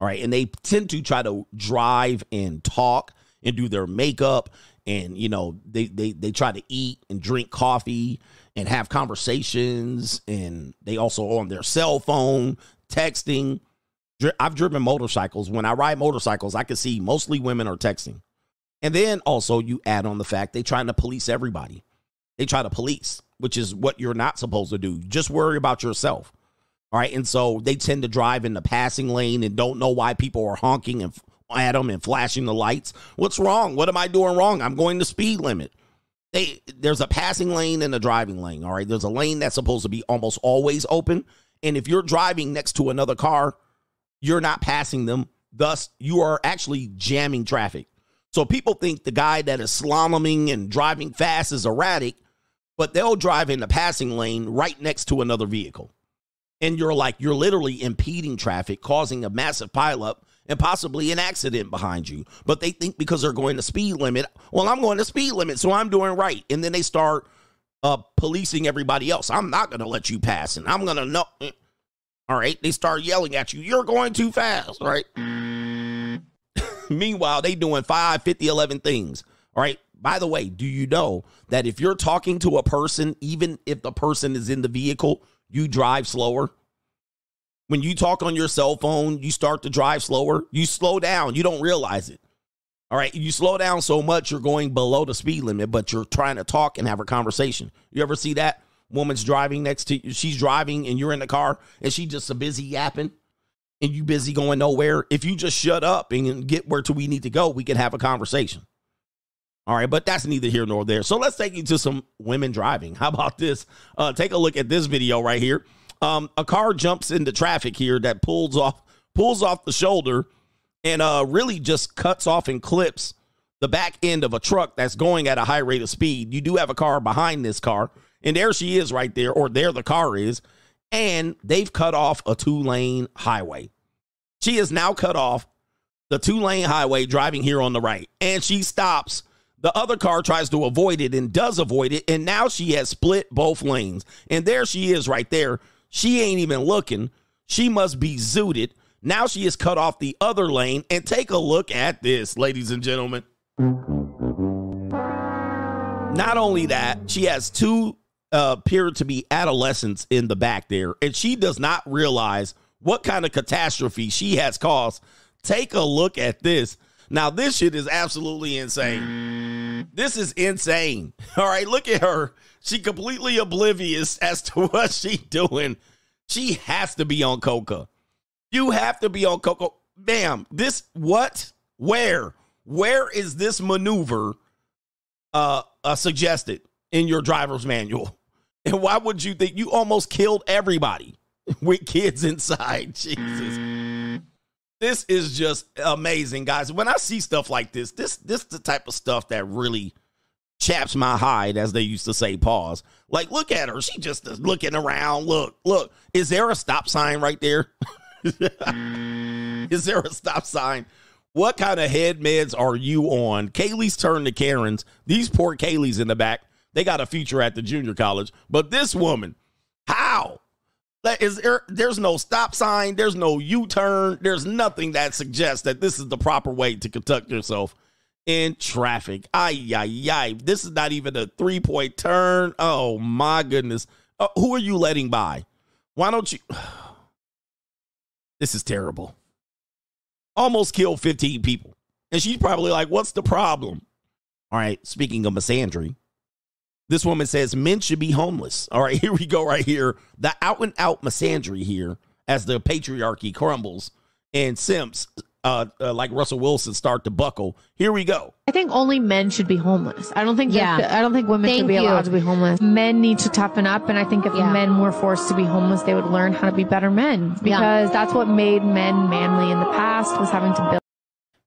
All right. And they tend to try to drive and talk and do their makeup. And, you know, they, they, they try to eat and drink coffee and have conversations. And they also on their cell phone, texting. I've driven motorcycles. When I ride motorcycles, I can see mostly women are texting. And then also you add on the fact they trying to police everybody. They try to police, which is what you're not supposed to do. Just worry about yourself. All right. And so they tend to drive in the passing lane and don't know why people are honking and at them and flashing the lights. What's wrong? What am I doing wrong? I'm going the speed limit. They there's a passing lane and a driving lane. All right. There's a lane that's supposed to be almost always open. And if you're driving next to another car, you're not passing them. Thus, you are actually jamming traffic. So people think the guy that is slaloming and driving fast is erratic, but they'll drive in the passing lane right next to another vehicle. And you're like, you're literally impeding traffic, causing a massive pileup and possibly an accident behind you. But they think because they're going the speed limit, well, I'm going the speed limit, so I'm doing right. And then they start uh, policing everybody else. I'm not going to let you pass, and I'm going to know. All right. They start yelling at you. You're going too fast. Right. Meanwhile, they doing 5, 50, 11 things. All right. By the way, do you know that if you're talking to a person, even if the person is in the vehicle, you drive slower? When you talk on your cell phone, you start to drive slower. You slow down. You don't realize it. All right. You slow down so much, you're going below the speed limit, but you're trying to talk and have a conversation. You ever see that? Woman's driving next to you. She's driving and you're in the car and she just a busy yapping and you busy going nowhere. If you just shut up and get where to we need to go, we can have a conversation. All right, but that's neither here nor there. So let's take you to some women driving. How about this? Uh, take a look at this video right here. Um, a car jumps into traffic here that pulls off pulls off the shoulder and uh, really just cuts off and clips the back end of a truck that's going at a high rate of speed. You do have a car behind this car, and there she is right there, or there the car is, and they've cut off a two lane highway. She is now cut off the two lane highway driving here on the right, and she stops. The other car tries to avoid it and does avoid it, and now she has split both lanes. And there she is right there. She ain't even looking. She must be zooted. Now she is cut off the other lane. And take a look at this, ladies and gentlemen. Not only that, she has two uh, appear to be adolescents in the back there, and she does not realize what kind of catastrophe she has caused. Take a look at this. Now, this shit is absolutely insane. This is insane. All right, look at her. She completely oblivious as to what she doing. She has to be on coca. You have to be on coca. Bam. This what? Where? Where is this maneuver uh, uh suggested in your driver's manual? And why would you think you almost killed everybody with kids inside? Jesus. This is just amazing, guys. When I see stuff like this, this this the type of stuff that really chaps my hide, as they used to say, pause. Like, look at her. She just is looking around. Look, look. Is there a stop sign right there? is there a stop sign? What kind of head meds are you on? Kaylee's turn to Karen's. These poor Kaylee's in the back. They got a feature at the junior college. But this woman, how? Is there, there's no stop sign, there's no U-turn, there's nothing that suggests that this is the proper way to conduct yourself in traffic. Ay, ay, ay. This is not even a three-point turn. Oh my goodness. Uh, who are you letting by? Why don't you? this is terrible. Almost killed 15 people. And she's probably like, what's the problem? All right, speaking of misandry, this woman says men should be homeless. All right, here we go, right here. The out and out misandry here as the patriarchy crumbles and simps uh, uh, like Russell Wilson start to buckle. Here we go. I think only men should be homeless. I don't think Yeah. that- I don't think women Thank should be you. allowed to be homeless. Men need to toughen up and I think if Yeah. men were forced to be homeless, they would learn how to be better men because that's what made men manly in the past was having to build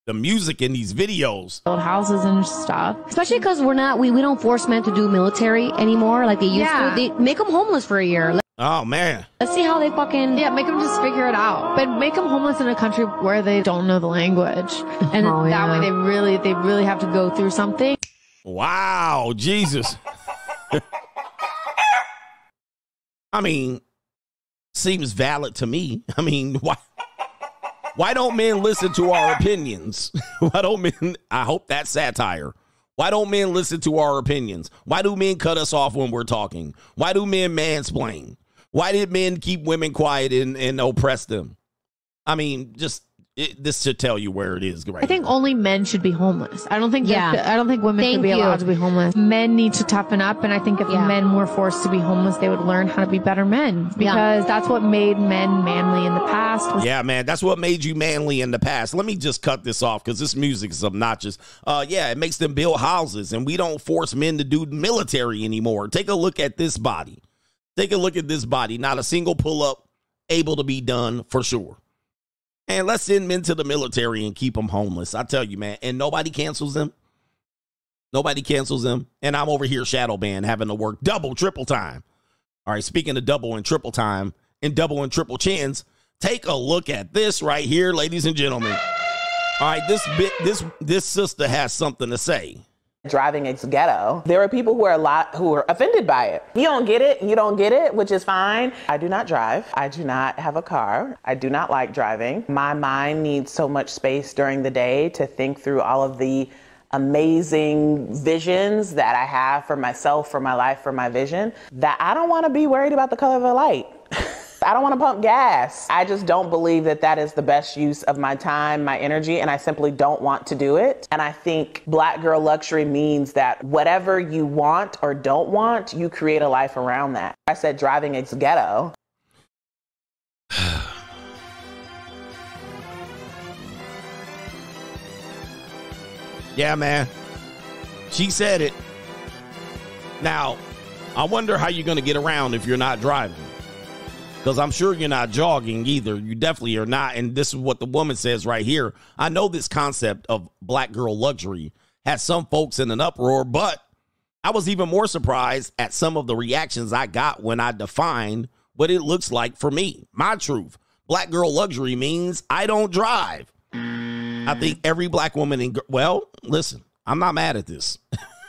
The music in these videos. build houses and stuff. Especially because we're not, we, we don't force men to do military anymore like they used Yeah. to. They make them homeless for a year. Let, Oh man. let's see how they fucking. Yeah, make them just figure it out. But make them homeless in a country where they don't know the language. And Oh, that yeah. way they really they really have to go through something. Wow, Jesus. I mean, seems valid to me. I mean, why why don't men listen to our opinions? Why don't men I hope that's satire. Why don't men listen to our opinions? Why do men cut us off when we're talking? Why do men mansplain? Why did men keep women quiet and, and oppress them? I mean, just it, this should tell you where it is right I think now. only men should be homeless. I don't think Yeah. that, I don't think women Thank should be you. allowed to be homeless. Men need to toughen up and I think if Yeah. men were forced to be homeless, they would learn how to be better men because that's what made men manly in the past was Yeah, man, that's what made you manly in the past. Let me just cut this off because this music is obnoxious. Uh, yeah, it makes them build houses, and we don't force men to do military anymore. Take a look at this body. Take a look at this body. Not a single pull up able to be done for sure. And let's send men to the military and keep them homeless. I tell you, man, and nobody cancels them. Nobody cancels them. And I'm over here shadow band having to work double, triple time. All right, speaking of double and triple time and double and triple chins, take a look at this right here, ladies and gentlemen. All right, this bit this this sister has something to say. Driving is ghetto. There are people who are a lot who are offended by it. You don't get it, you don't get it, which is fine. I do not drive. I do not have a car. I do not like driving. My mind needs so much space during the day to think through all of the amazing visions that I have for myself, for my life, for my vision, that I don't want to be worried about the color of the light. I don't want to pump gas. I just don't believe that that is the best use of my time, my energy, and I simply don't want to do it. And I think black girl luxury means that whatever you want or don't want, you create a life around that. I said driving is ghetto. Yeah, man. She said it. Now, I wonder how you're going to get around if you're not driving. Because I'm sure you're not jogging either. You definitely are not. And this is what the woman says right here. I know this concept of black girl luxury has some folks in an uproar, but I was even more surprised at some of the reactions I got when I defined what it looks like for me. My truth. Black girl luxury means I don't drive. I think every black woman in well, listen, I'm not mad at this.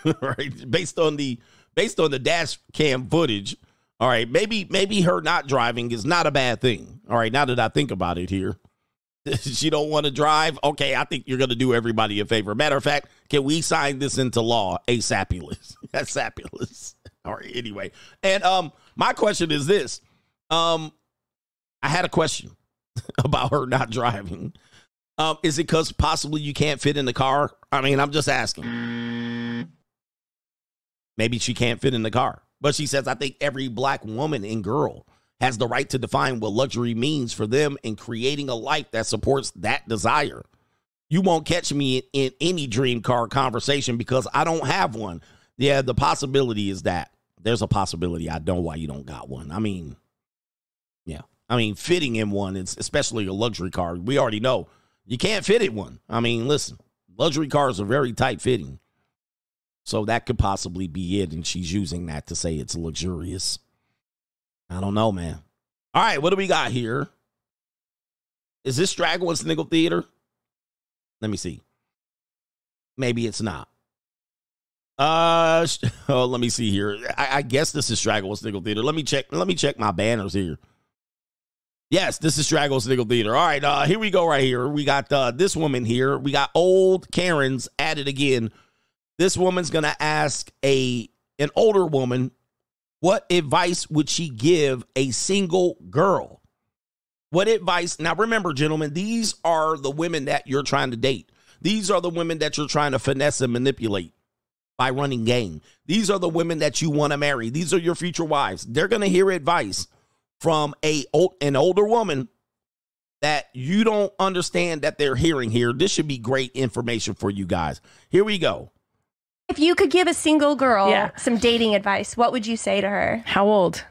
right? Based on the based on the dash cam footage, all right, maybe maybe her not driving is not a bad thing. All right, now that I think about it here. she don't want to drive. Okay, I think you're going to do everybody a favor. Matter of fact, can we sign this into law? Asapulous. Asapulous. All right. Anyway, and um, my question is this: um, I had a question about her not driving. Um, is it because possibly you can't fit in the car? I mean, I'm just asking. Maybe she can't fit in the car. But she says, I think every black woman and girl has the right to define what luxury means for them in creating a life that supports that desire. You won't catch me in any dream car conversation because I don't have one. Yeah, the possibility is that there's a possibility I don't know why you don't got one. I mean, yeah. I mean, fitting in one, is especially a luxury car, we already know you can't fit in one. I mean, listen, luxury cars are very tight fitting. So that could possibly be it. And she's using that to say it's luxurious. I don't know, man. All right, what do we got here? Is this Straggle and Sniggle Theater? Let me see. Maybe it's not. Uh, oh, let me see here. I, I guess this is Straggle and Sniggle Theater. Let me check. Let me check my banners here. Yes, this is Straggle Sniggle Theater. All right, uh, here we go right here. We got uh, this woman here. We got old Karen's at it again. This woman's gonna ask a an older woman, what advice would she give a single girl? What advice? Now remember, gentlemen, these are the women that you're trying to date. These are the women that you're trying to finesse and manipulate by running game. These are the women that you want to marry. These are your future wives. They're gonna hear advice from a an older woman that you don't understand that they're hearing here. This should be great information for you guys. Here we go. If you could give a single girl Yeah. some dating advice, what would you say to her? How old?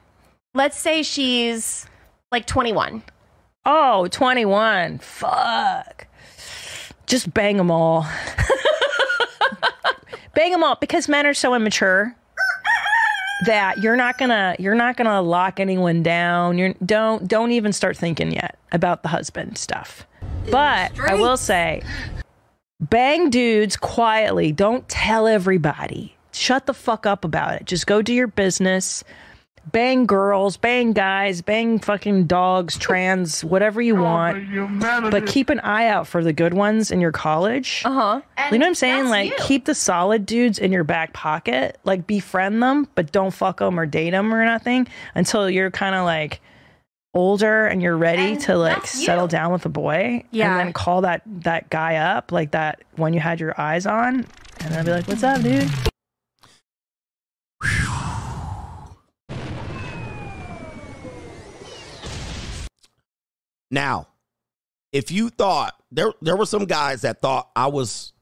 Let's say she's like 21. Oh, 21. Fuck. Just bang them all. bang them all because men are so immature that you're not gonna you're not gonna lock anyone down. You're don't don't even start thinking yet about the husband stuff. But I will say, bang dudes quietly. Don't tell everybody. Shut the fuck up about it. Just go do your business. Bang girls, bang guys, bang fucking dogs, trans, whatever you want. But keep an eye out for the good ones in your college. Uh huh. You know what I'm saying? Like, keep the solid dudes in your back pocket. Like, befriend them, but don't fuck them or date them or nothing until you're kind of like older and you're ready to like settle down with a boy. Yeah. And then call that that guy up, like that one you had your eyes on, and then be like, "What's up, dude?" Now, if you thought there there were some guys that thought I was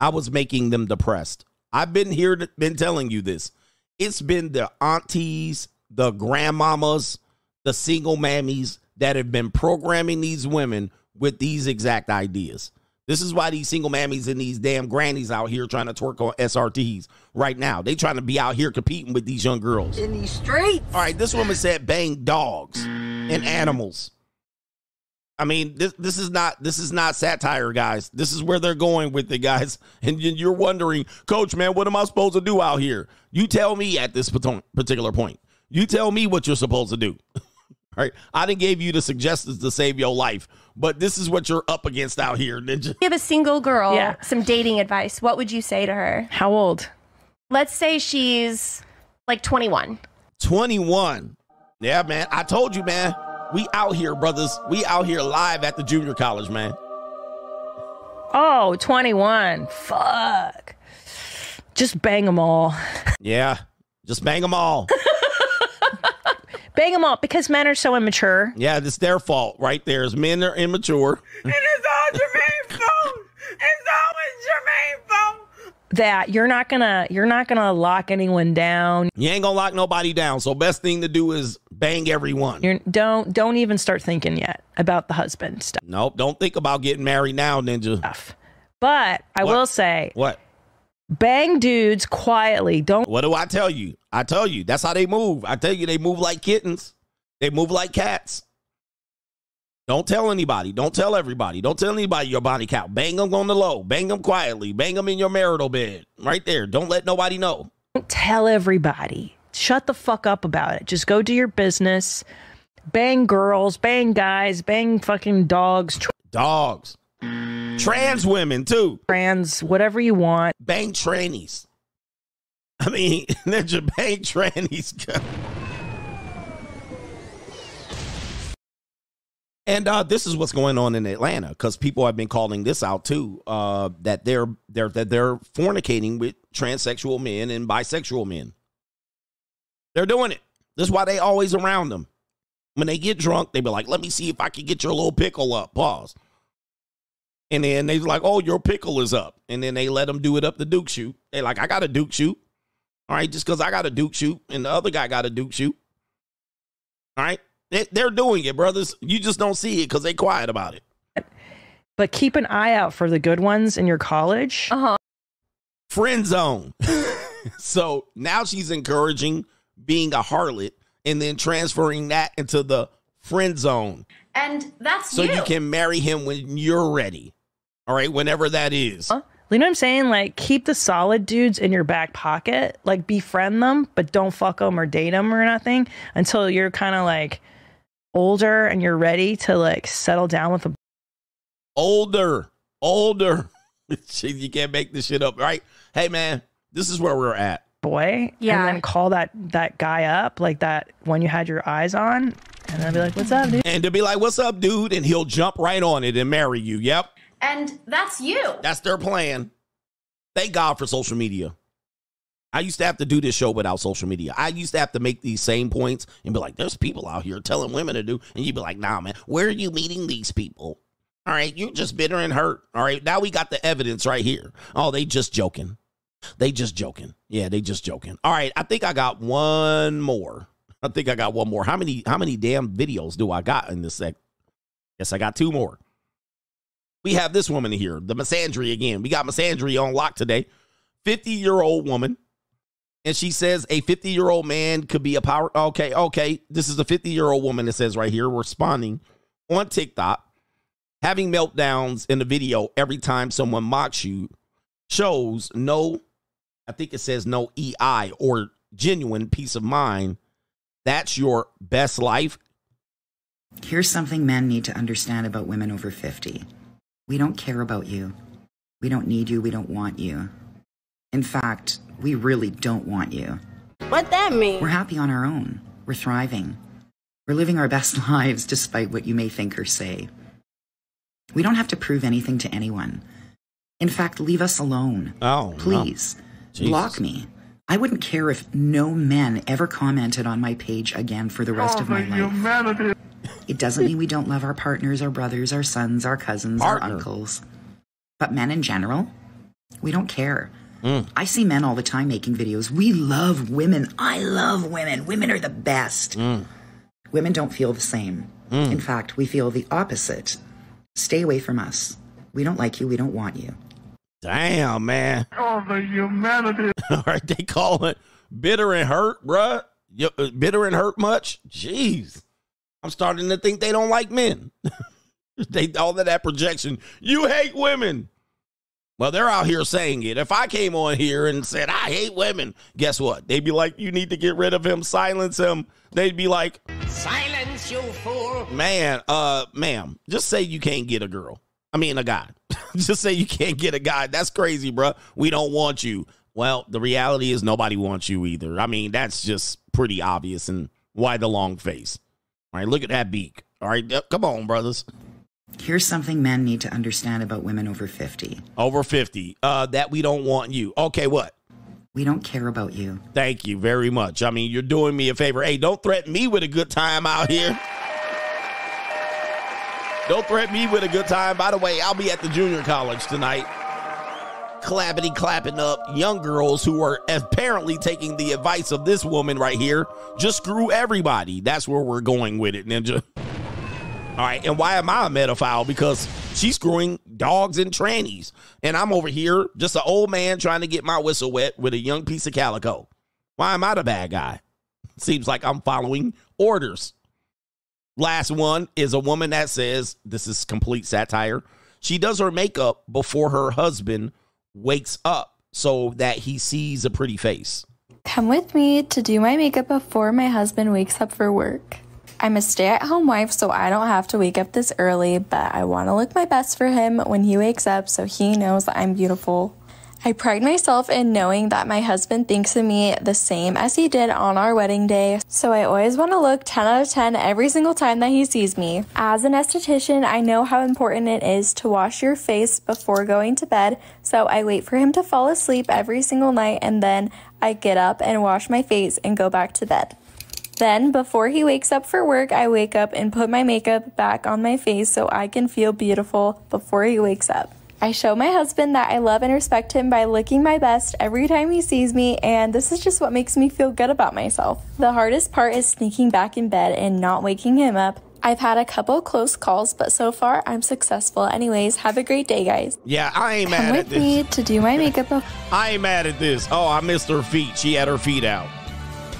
I was making them depressed. I've been here to, been telling you this. It's been the aunties, the grandmamas, the single mammies that have been programming these women with these exact ideas. This is why these single mammies and these damn grannies out here trying to twerk on SRTs right now. They trying to be out here competing with these young girls. In these streets. All right, this woman said bang dogs and animals. I mean, this this is not this is not satire, guys. This is where they're going with it, guys. And you- you're wondering, Coach, man, what am I supposed to do out here? You tell me at this particular point. You tell me what you're supposed to do. All right, I didn't give you the suggestions to save your life, but this is what you're up against out here, Ninja. Give a single girl Yeah. some dating advice. What would you say to her? How old? Let's say she's like 21. 21. Yeah, man. I told you, man. We out here, brothers. We out here live at the junior college, man. Oh, 21. Fuck. Just bang them all. Yeah, just bang them all. Bang them all because men are so immature. Yeah, it's their fault right there. Is men are immature. And it's all Jermaine's fault. It's always Jermaine's fault. that you're not gonna you're not gonna lock anyone down. You ain't gonna lock nobody down. So best thing to do is Bang everyone. You're, don't don't even start thinking yet about the husband stuff. Nope. Don't think about getting married now, Ninja. But I What? will say, What? Bang dudes quietly. Don't What do I tell you? I tell you, that's how they move. I tell you, they move like kittens. They move like cats. Don't tell anybody. Don't tell everybody. Don't tell anybody your body count. Bang them on the low. Bang them quietly. Bang them in your marital bed. Right there. Don't let nobody know. don't tell everybody. Shut the fuck up about it. Just go do your business. Bang girls, bang guys, bang fucking dogs, Dogs. Trans women, too. trans, whatever you want. Bang trannies. I mean, Ninja bang trannies. And uh, this is what's going on in Atlanta because people have been calling this out too. Uh, that they're they're that they're fornicating with transsexual men and bisexual men. They're doing it. This is why they always around them. When they get drunk, they be like, "Let me see if I can get your little pickle up." Pause. And then they like, "Oh, your pickle is up," and then they let them do it up the Duke shoot. They like, "I got a Duke shoot." All right, just because I got a Duke shoot and the other guy got a Duke shoot. All right, they, they're doing it, brothers. You just don't see it because they quiet about it. But keep an eye out for the good ones in your college. Uh huh. friend zone. so now she's encouraging being a harlot and then transferring that into the friend zone. And that's So you. can marry him when you're ready. All right, whenever that is. You know what I'm saying? Like, keep the solid dudes in your back pocket. Like, befriend them, but don't fuck them or date them or nothing until you're kind of like older and you're ready to like settle down with a Older, older. Shit, you can't make this shit up, right? Hey, man, this is where we're at. boy. Yeah. And then call that that guy up, like that one you had your eyes on, and then be like, "What's up, dude?" And to be like, what's up, dude? And he'll jump right on it and marry you. Yep. And that's you. That's their plan. Thank God for social media. I used to have to do this show without social media. I used to have to make these same points and be like, there's people out here telling women to do. And you'd be like, nah, man, where are you meeting these people? All right, you're just bitter and hurt. All right, now we got the evidence right here. Oh, they just joking. They just joking. Yeah, they just joking. All right, I think I got one more. I think I got one more. How many how many damn videos do I got in this sec? Yes, I got two more. We have this woman here, the misandry again. We got misandry on lock today. 50 year old woman. And she says a 50 year old man could be a power. Okay, okay. This is a 50 year old woman that says right here, responding on TikTok, having meltdowns in the video every time someone mocks you shows no, I think it says no EI or genuine peace of mind. That's your best life. Here's something men need to understand about women over 50. We don't care about you. We don't need you. We don't want you. In fact, we really don't want you. What that mean? We're happy on our own. We're thriving. We're living our best lives despite what you may think or say. We don't have to prove anything to anyone. In fact, leave us alone. Oh. Please. Jesus. Block me. I wouldn't care if no men ever commented on my page again for the rest of my life. It doesn't mean we don't love our partners, our brothers, our sons, our cousins, our uncles. But men in general, we don't care. Mm. I see men all the time making videos. We love women. I love women. Women are the best. Mm. Women don't feel the same. In fact, we feel the opposite. Stay away from us. We don't like you. We don't want you. Damn, man. Oh, the humanity. All right, they call it bitter and hurt, bruh. You- uh, Bitter and hurt much? Jeez. I'm starting to think they don't like men. they all of that projection. You hate women. Well, they're out here saying it. If I came on here and said I hate women, guess what? They'd be like, "You need to get rid of him, silence him." They'd be like, Silence, you fool. "Man, uh, ma'am, just say you can't get a girl. I mean, a guy. just say you can't get a guy. That's crazy, bruh. We don't want you." Well, the reality is nobody wants you either. I mean, that's just pretty obvious. And why the long face? All right, look at that beak. All right, come on, brothers. Here's something men need to understand about women over 50. Over 50. Uh, that we don't want you. Okay, what? We don't care about you. Thank you very much. I mean, you're doing me a favor. Hey, don't threaten me with a good time out here. Don't threaten me with a good time. By the way, I'll be at the junior college tonight. Clappity clapping up young girls who are apparently taking the advice of this woman right here. Just screw everybody. That's where we're going with it, Ninja. All right, and why am I a medophile? Because she's screwing dogs and trannies, and I'm over here just an old man trying to get my whistle wet with a young piece of calico. Why am I the bad guy? Seems like I'm following orders. Last one is a woman that says this is complete satire. She does her makeup before her husband wakes up so that he sees a pretty face. Come with me to do my makeup before my husband wakes up for work. I'm a stay at home wife, so I don't have to wake up this early, but I want to look my best for him when he wakes up so he knows that I'm beautiful. I pride myself in knowing that my husband thinks of me the same as he did on our wedding day, so I always want to look 10 out of 10 every single time that he sees me. As an esthetician, I know how important it is to wash your face before going to bed, so I wait for him to fall asleep every single night and then I get up and wash my face and go back to bed. Then, before he wakes up for work, I wake up and put my makeup back on my face so I can feel beautiful before he wakes up. I show my husband that I love and respect him by looking my best every time he sees me, and this is just what makes me feel good about myself. The hardest part is sneaking back in bed and not waking him up. I've had a couple close calls, but so far I'm successful. Anyways, have a great day, guys. Yeah, I ain't Come mad at with this. me to do my makeup. I ain't mad at this. Oh, I missed her feet. She had her feet out.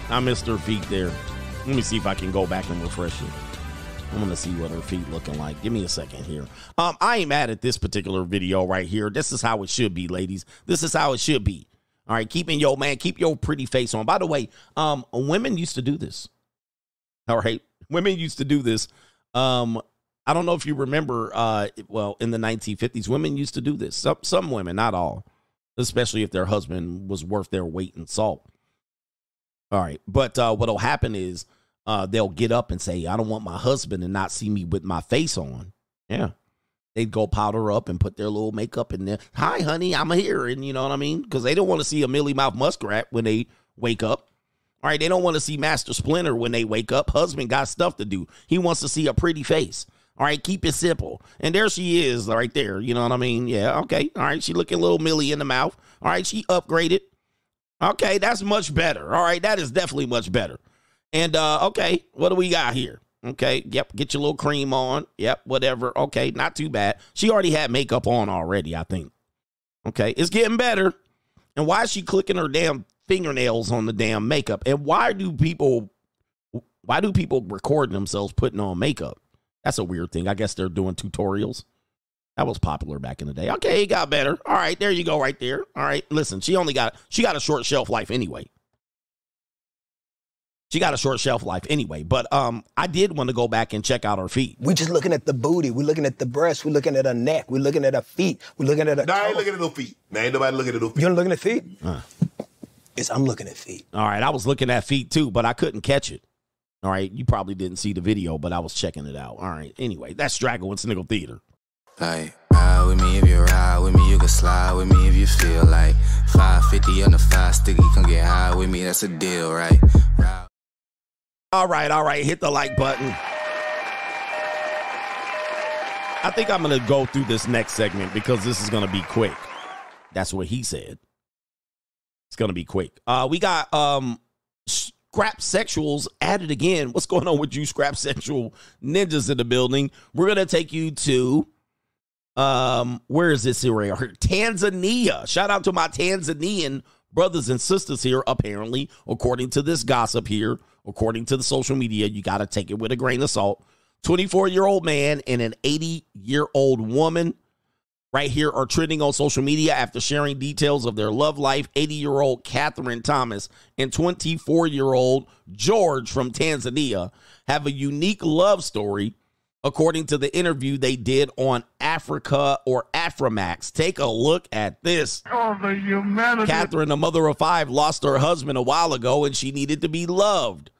I missed her feet there. Let me see if I can go back and refresh it. I'm gonna see what her feet looking like. Give me a second here. Um, I ain't mad at this particular video right here. This is how it should be, ladies. This is how it should be. All right, keeping your man, keep your pretty face on. By the way, um, women used to do this. All right, women used to do this. Um, I don't know if you remember. Uh, well, in the 1950s, women used to do this. Some some women, not all, especially if their husband was worth their weight in salt. All right, but uh, what'll happen is uh, they'll get up and say, "I don't want my husband to not see me with my face on." Yeah, they'd go powder up and put their little makeup in there. Hi, honey, I'm here, and you know what I mean, because they don't want to see a Millie Mouth muskrat when they wake up. All right, they don't want to see Master Splinter when they wake up. Husband got stuff to do. He wants to see a pretty face. All right, keep it simple. And there she is, right there. You know what I mean? Yeah, okay. All right, she looking a little Millie in the mouth. All right, she upgraded. Okay, that's much better. All right, that is definitely much better. And uh okay, what do we got here? Okay, yep, get your little cream on. Yep, whatever. Okay, not too bad. She already had makeup on already, I think. Okay, it's getting better. And why is she clicking her damn fingernails on the damn makeup? And why do people why do people record themselves putting on makeup? That's a weird thing. I guess they're doing tutorials. That was popular back in the day. Okay, it got better. All right, there you go, right there. All right, listen, she only got she got a short shelf life anyway. She got a short shelf life anyway. But um, I did want to go back and check out her feet. We just looking at the booty. We're looking at the breast. We're looking at her neck. We're looking at her feet. We're looking at her. Nah, I ain't looking at no feet. Man, ain't nobody looking at no feet. You're looking at feet? Uh. Yes, I'm looking at feet. All right, I was looking at feet too, but I couldn't catch it. All right, you probably didn't see the video, but I was checking it out. All right, anyway, that's Straggle and Sniggle Theater. Like, ride with me if you ride with me, you can slide with me if you feel like 550 on the five sticky, come get high with me, that's a deal, right? Ride All right, all right, hit the like button. I think I'm going to go through this next segment because this is going to be quick. That's what he said. It's going to be quick. Uh we got um scrap sexuals added again. What's going on with you scrap sexual ninjas in the building? We're going to take you to um where is this area? Tanzania. Shout out to my Tanzanian brothers and sisters here apparently according to this gossip here, according to the social media, you got to take it with a grain of salt. 24 year old man and an 80 year old woman right here are trending on social media after sharing details of their love life. 80 year old Catherine Thomas and 24 year old George from Tanzania have a unique love story, according to the interview they did on Africa or Aframax. Take a look at this. Oh, the humanity. Catherine, a mother of five, lost her husband a while ago and she needed to be loved.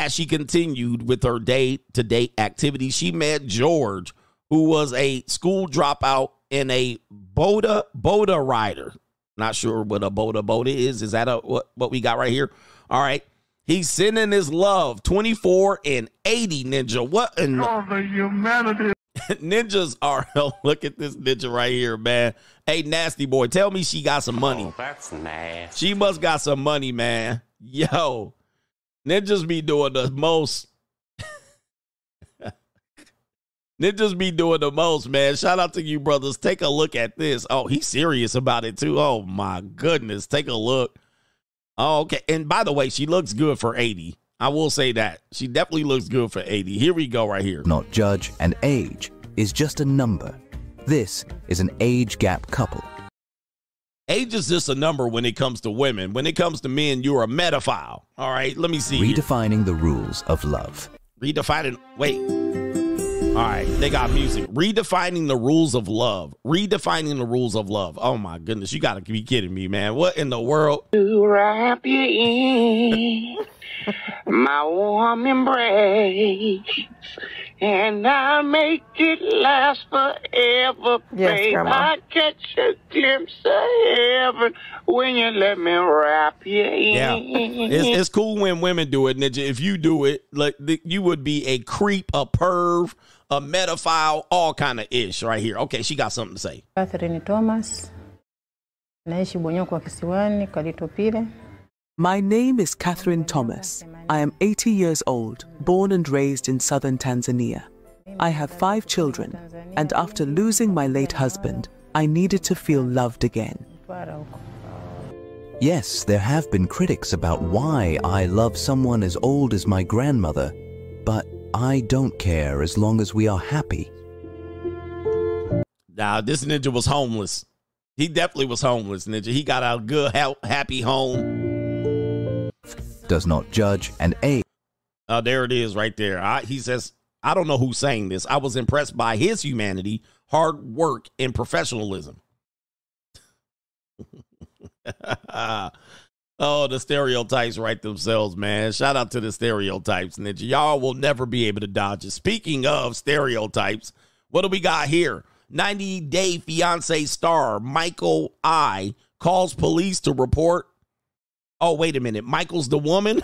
As she continued with her day to day activities, she met George, who was a school dropout and a Boda Boda rider. Not sure what a Boda Boda is. Is that a what, what we got right here? All right. He's sending his love 24 and 80 ninja. What in Oh, the humanity. ninjas are look at this ninja right here, man. Hey, nasty boy, tell me she got some money. Oh, that's nasty. She must got some money, man. Yo, ninjas be doing the most. ninjas be doing the most, man. Shout out to you, brothers. Take a look at this. Oh, he's serious about it too. Oh my goodness, take a look. Oh, okay. And by the way, she looks good for eighty. I will say that she definitely looks good for eighty. Here we go, right here. Not judge, and age is just a number. This is an age gap couple. Age is just a number when it comes to women. When it comes to men, you're a metaphile. All right, let me see. here. Redefining the rules of love. Redefining. Wait. All right, they got music. Redefining the rules of love. Redefining the rules of love. Oh my goodness, you got to be kidding me, man. What in the world? To wrap you in my warm embrace, and I make it last forever, Yes, babe. Grandma. I catch a glimpse of heaven when you let me wrap you in. Yeah, it's, it's cool when women do it, Ninja. If you do it, like you would be a creep, a perv, a metaphile, all kind of ish right here. Okay, she got something to say. Catherine Thomas, naishi Bonyokwa Kisiwani, Kalitopile. My name is Catherine Thomas. I am 80 years old, born and raised in southern Tanzania. I have five children, and after losing my late husband, I needed to feel loved again. Yes, there have been critics about why I love someone as old as my grandmother, but I don't care as long as we are happy. Now, this ninja was homeless. He definitely was homeless, Ninja. He got a good, ha- happy home. Does not judge and age. Uh, there it is right there. I, he says, I don't know who's saying this. I was impressed by his humanity, hard work, and professionalism. oh, the stereotypes write themselves, man. Shout out to the stereotypes, Ninja. Y'all will never be able to dodge it. Speaking of stereotypes, what do we got here? 90 Day Fiance star Michael I calls police to report. Oh, wait a minute. Michael's the woman?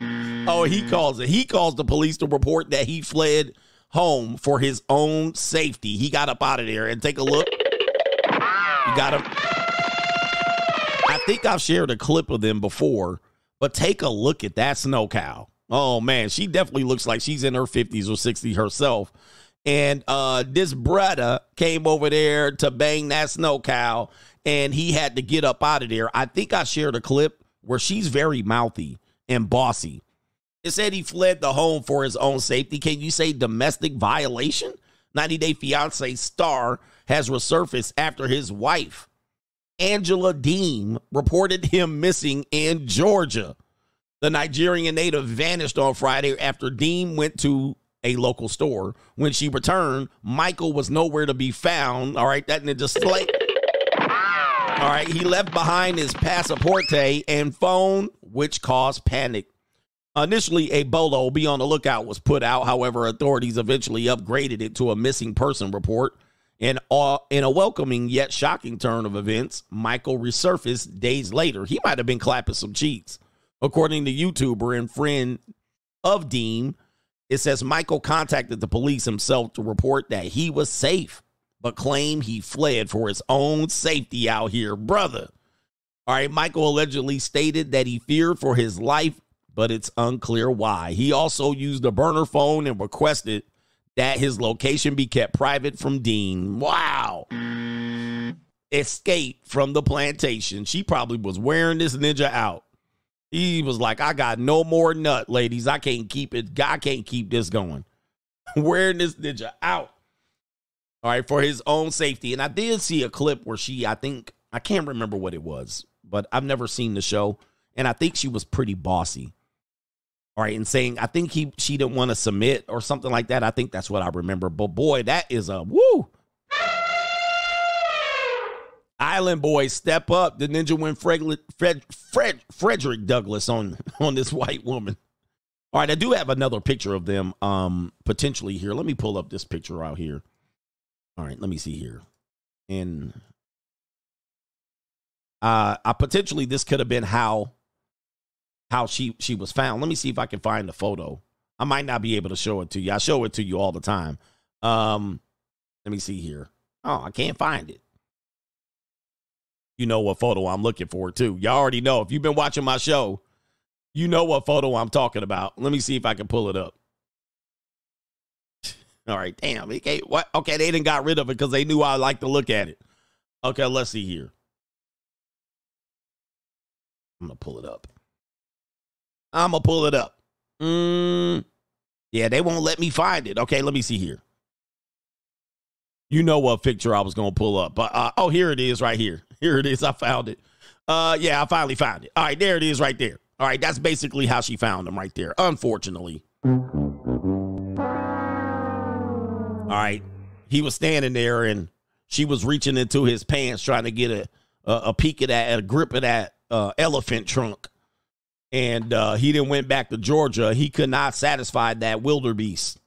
oh, he calls it. He calls the police to report that he fled home for his own safety. He got up out of there and take a look. You got him. I think I've shared a clip of them before, but take a look at that snow cow. Oh man, she definitely looks like she's in her 50s or 60s herself. And uh this brother came over there to bang that snow cow and he had to get up out of there. I think I shared a clip where she's very mouthy and bossy. It said he fled the home for his own safety. Can you say domestic violation? 90 Day Fiance star has resurfaced after his wife, Angela Deem, reported him missing in Georgia. The Nigerian native vanished on Friday after Deem went to a local store. When she returned, Michael was nowhere to be found. All right, that ninja slate. All right, he left behind his passaporte and phone, which caused panic. Initially, a bolo be on the lookout was put out. However, authorities eventually upgraded it to a missing person report. And uh, in a welcoming yet shocking turn of events, Michael resurfaced days later. He might have been clapping some cheeks. According to YouTuber and friend of Deem, it says Michael contacted the police himself to report that he was safe, but claimed he fled for his own safety out here, brother. All right, Michael allegedly stated that he feared for his life, but it's unclear why. He also used a burner phone and requested that his location be kept private from Deem. Wow. Escape from the plantation. She probably was wearing this ninja out. He was like, I got no more nut, ladies. I can't keep it. I can't keep this going. wearing this ninja out. All right, for his own safety. And I did see a clip where she, I think, I can't remember what it was, but I've never seen the show. And I think she was pretty bossy. All right, and saying, I think he she didn't want to submit or something like that. I think that's what I remember. But boy, that is a woo. Island boys step up. The ninja went Fred, Fred, Fred, Frederick Douglass on on this white woman. All right, I do have another picture of them um potentially here. Let me pull up this picture out here. All right, let me see here. And uh I potentially this could have been how how she she was found. Let me see if I can find the photo. I might not be able to show it to you. I show it to you all the time. Um, let me see here. Oh, I can't find it. You know what photo I'm looking for too. Y'all already know. If you've been watching my show, you know what photo I'm talking about. Let me see if I can pull it up. All right, damn. Okay, what? Okay, they didn't got rid of it because they knew I like to look at it. Okay, let's see here. I'm gonna pull it up. I'm gonna pull it up. Mm, yeah, they won't let me find it. Okay, let me see here. You know what picture I was gonna pull up, but uh, oh, here it is, right here. Here it is. I found it. Uh, yeah, I finally found it. All right, there it is, right there. All right, that's basically how she found him, right there. Unfortunately. All right, he was standing there, and she was reaching into his pants trying to get a a, a peek at that, a grip of that uh, elephant trunk. And uh, he then went back to Georgia. He could not satisfy that wildebeest.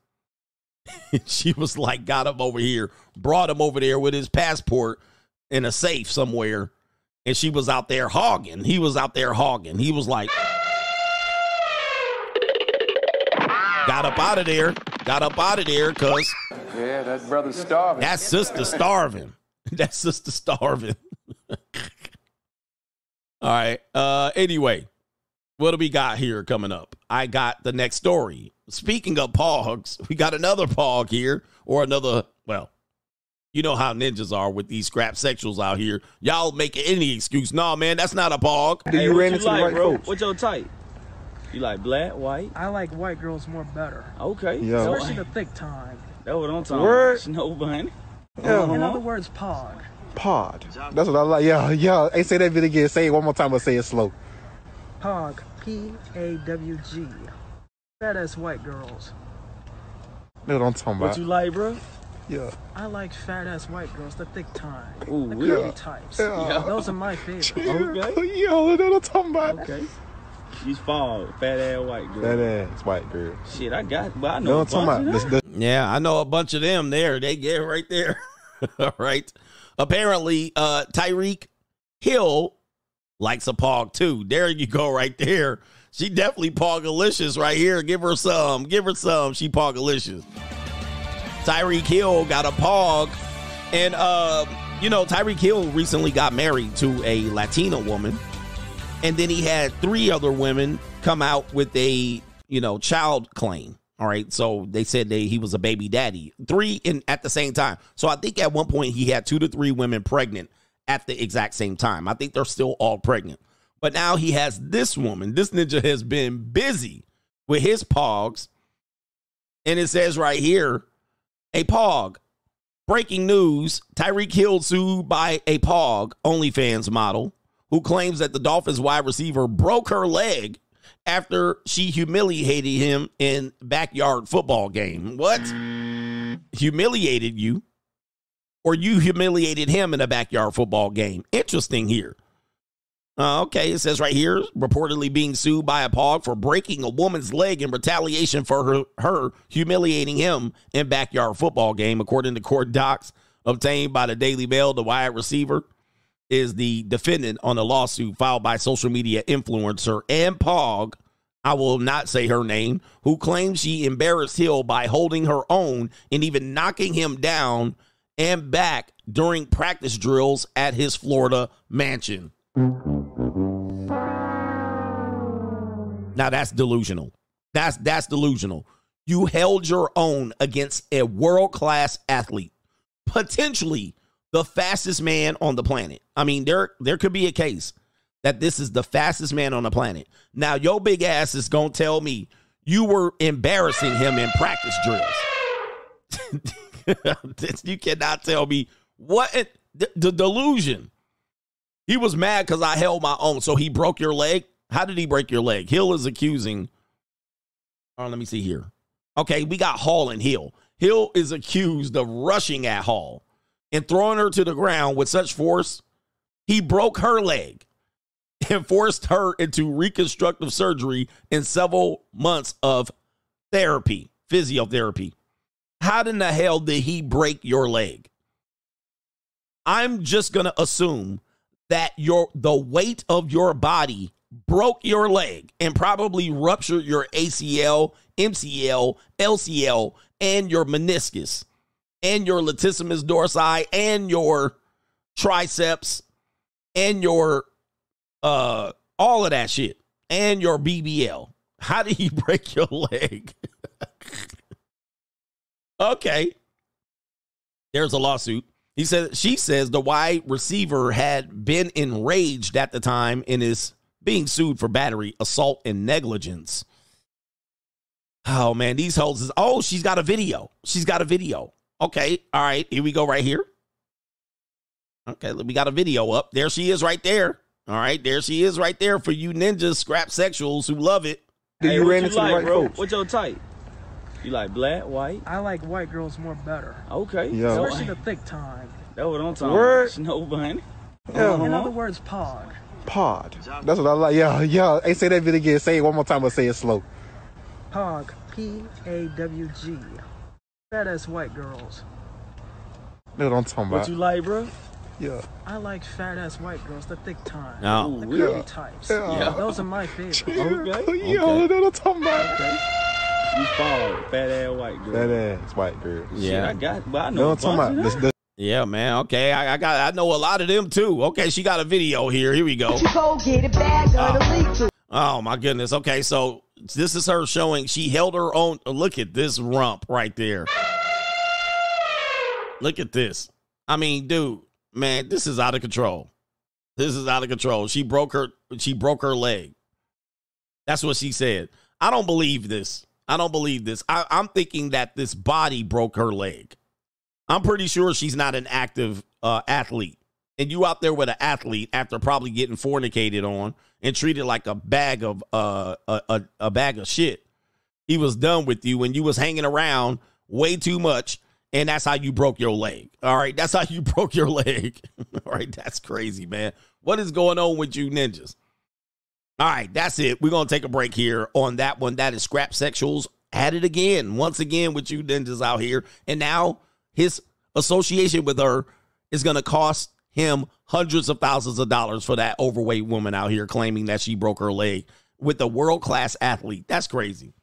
she was like, got him over here, brought him over there with his passport in a safe somewhere. And she was out there hogging. He was out there hogging. He was like, got up out of there, got up out of there because Yeah, that brother's starving. that sister starving. That sister starving. All right. Uh anyway, what do we got here coming up? I got the next story. Speaking of pogs, we got another pog here, or another, well, you know how ninjas are with these scrap sexuals out here. Y'all make any excuse. Nah, man, that's not a pog. Hey, ran into like, bro? What's your type? You like black, white? I like white girls more better. Okay. Yeah. Especially the thick time. That's what I'm talking Word. about. Snow bunny. In other uh-huh. words, pog. Pod. That's what I like. Yeah, yeah. Hey, say that bit again. Say it one more time, but say it slow. Pog. P A W G. Fat ass white girls. That's what I'm talking about. What you like, bro? Yeah. I like fat ass white girls, the thick time. Ooh, the yeah. types. Yeah. Those are my favorites. Okay. Yo, that's what I'm talking about. Okay. She's fall, fat ass white girl. Fat ass white girl. Shit, I got, but I Know know. what I'm talking about? This- this- Yeah, I know a bunch of them there. They get right there. All right. Apparently, uh Tyreek Hill likes a pog too. There you go, right there. She definitely pogalicious right here. Give her some. Give her some. She pogalicious. Tyreek Hill got a pog. And uh, you know, Tyreek Hill recently got married to a Latina woman. And then he had three other women come out with a, you know, child claim. All right. So they said they, he was a baby daddy. Three in at the same time. So I think at one point he had two to three women pregnant at the exact same time. I think they're still all pregnant. But now he has this woman. This ninja has been busy with his pogs. And it says right here, a pog. Breaking news Tyreek Hill sued by a pog OnlyFans model who claims that the Dolphins wide receiver broke her leg after she humiliated him in backyard football game. What? Humiliated you? Or you humiliated him in a backyard football game? Interesting here. Uh, okay, it says right here, reportedly being sued by a pog for breaking a woman's leg in retaliation for her, her humiliating him in backyard football game, according to court docs obtained by the Daily Mail. The wide receiver is the defendant on a lawsuit filed by social media influencer and pog. I will not say her name, who claims she embarrassed Hill by holding her own and even knocking him down and back during practice drills at his Florida mansion. Now that's delusional. That's that's delusional. You held your own against a world-class athlete, potentially the fastest man on the planet. I mean, there there could be a case that this is the fastest man on the planet. Now, your big ass is to tell me you were embarrassing him in practice drills. you cannot tell me what the, the delusion. He was mad because I held my own. So he broke your leg. How did he break your leg? Hill is accusing. Oh, let me see here. Okay, we got Hall and Hill. Hill is accused of rushing at Hall and throwing her to the ground with such force, he broke her leg and forced her into reconstructive surgery and several months of therapy, physiotherapy. How in the hell did he break your leg? I'm just going to assume that your the weight of your body broke your leg and probably ruptured your ACL, MCL, LCL, and your meniscus. And your latissimus dorsi and your triceps and your uh all of that shit and your BBL. How do you break your leg? okay. There's a lawsuit. He said she says the wide receiver had been enraged at the time and is being sued for battery, assault, and negligence. Oh man, these hoes is oh, she's got a video. She's got a video. Okay, all right, here we go right here. Okay, we got a video up. There she is right there. All right, there she is right there for you ninjas, scrap sexuals who love it. Hey, what you like, bro? What's your type? You like black, white? I like white girls more better. Okay. Yeah. Especially the thick time. That's what I'm talking Word. about. Snow bunny. Yeah. In uh-huh. other words, pod. Pod. That's what I like. Yeah, yeah. Hey, say that bit again. Say it one more time, but say it slow. Pog. P A W G. Fat ass white girls. No, what I'm talking about. What you like, bro? Yeah. I like fat ass white girls, the thick time. Oh. The Ooh, curvy yeah. types. Yeah. Those are my favorite. Okay. Yeah, okay. that's what I'm talking about. You fall, fat ass white girl. That ass white girl. Shit, Yeah. I got, but I Know know. what I'm talking about? This- this- Yeah, man. Okay, I, I got. I know a lot of them too. Okay, she got a video here. Here we go. Go get it back on. Oh my goodness. Okay, so this is her showing. She held her own. Look at this rump right there. Look at this. I mean, dude, man, this is out of control. This is out of control. She broke her. She broke her leg. That's what she said. I don't believe this. I don't believe this. I, I'm thinking that this body broke her leg. I'm pretty sure she's not an active uh, athlete. And you out there with an athlete after probably getting fornicated on and treated like a bag of uh a, a, a bag of shit. He was done with you when you was hanging around way too much, and that's how you broke your leg. All right, that's how you broke your leg. All right, that's crazy, man. What is going on with you ninjas? All right, that's it. We're gonna take a break here on that one. That is Scrap Sexuals at it again, once again with you ninjas out here. And now his association with her is gonna cost him hundreds of thousands of dollars for that overweight woman out here claiming that she broke her leg with a world class athlete. That's crazy.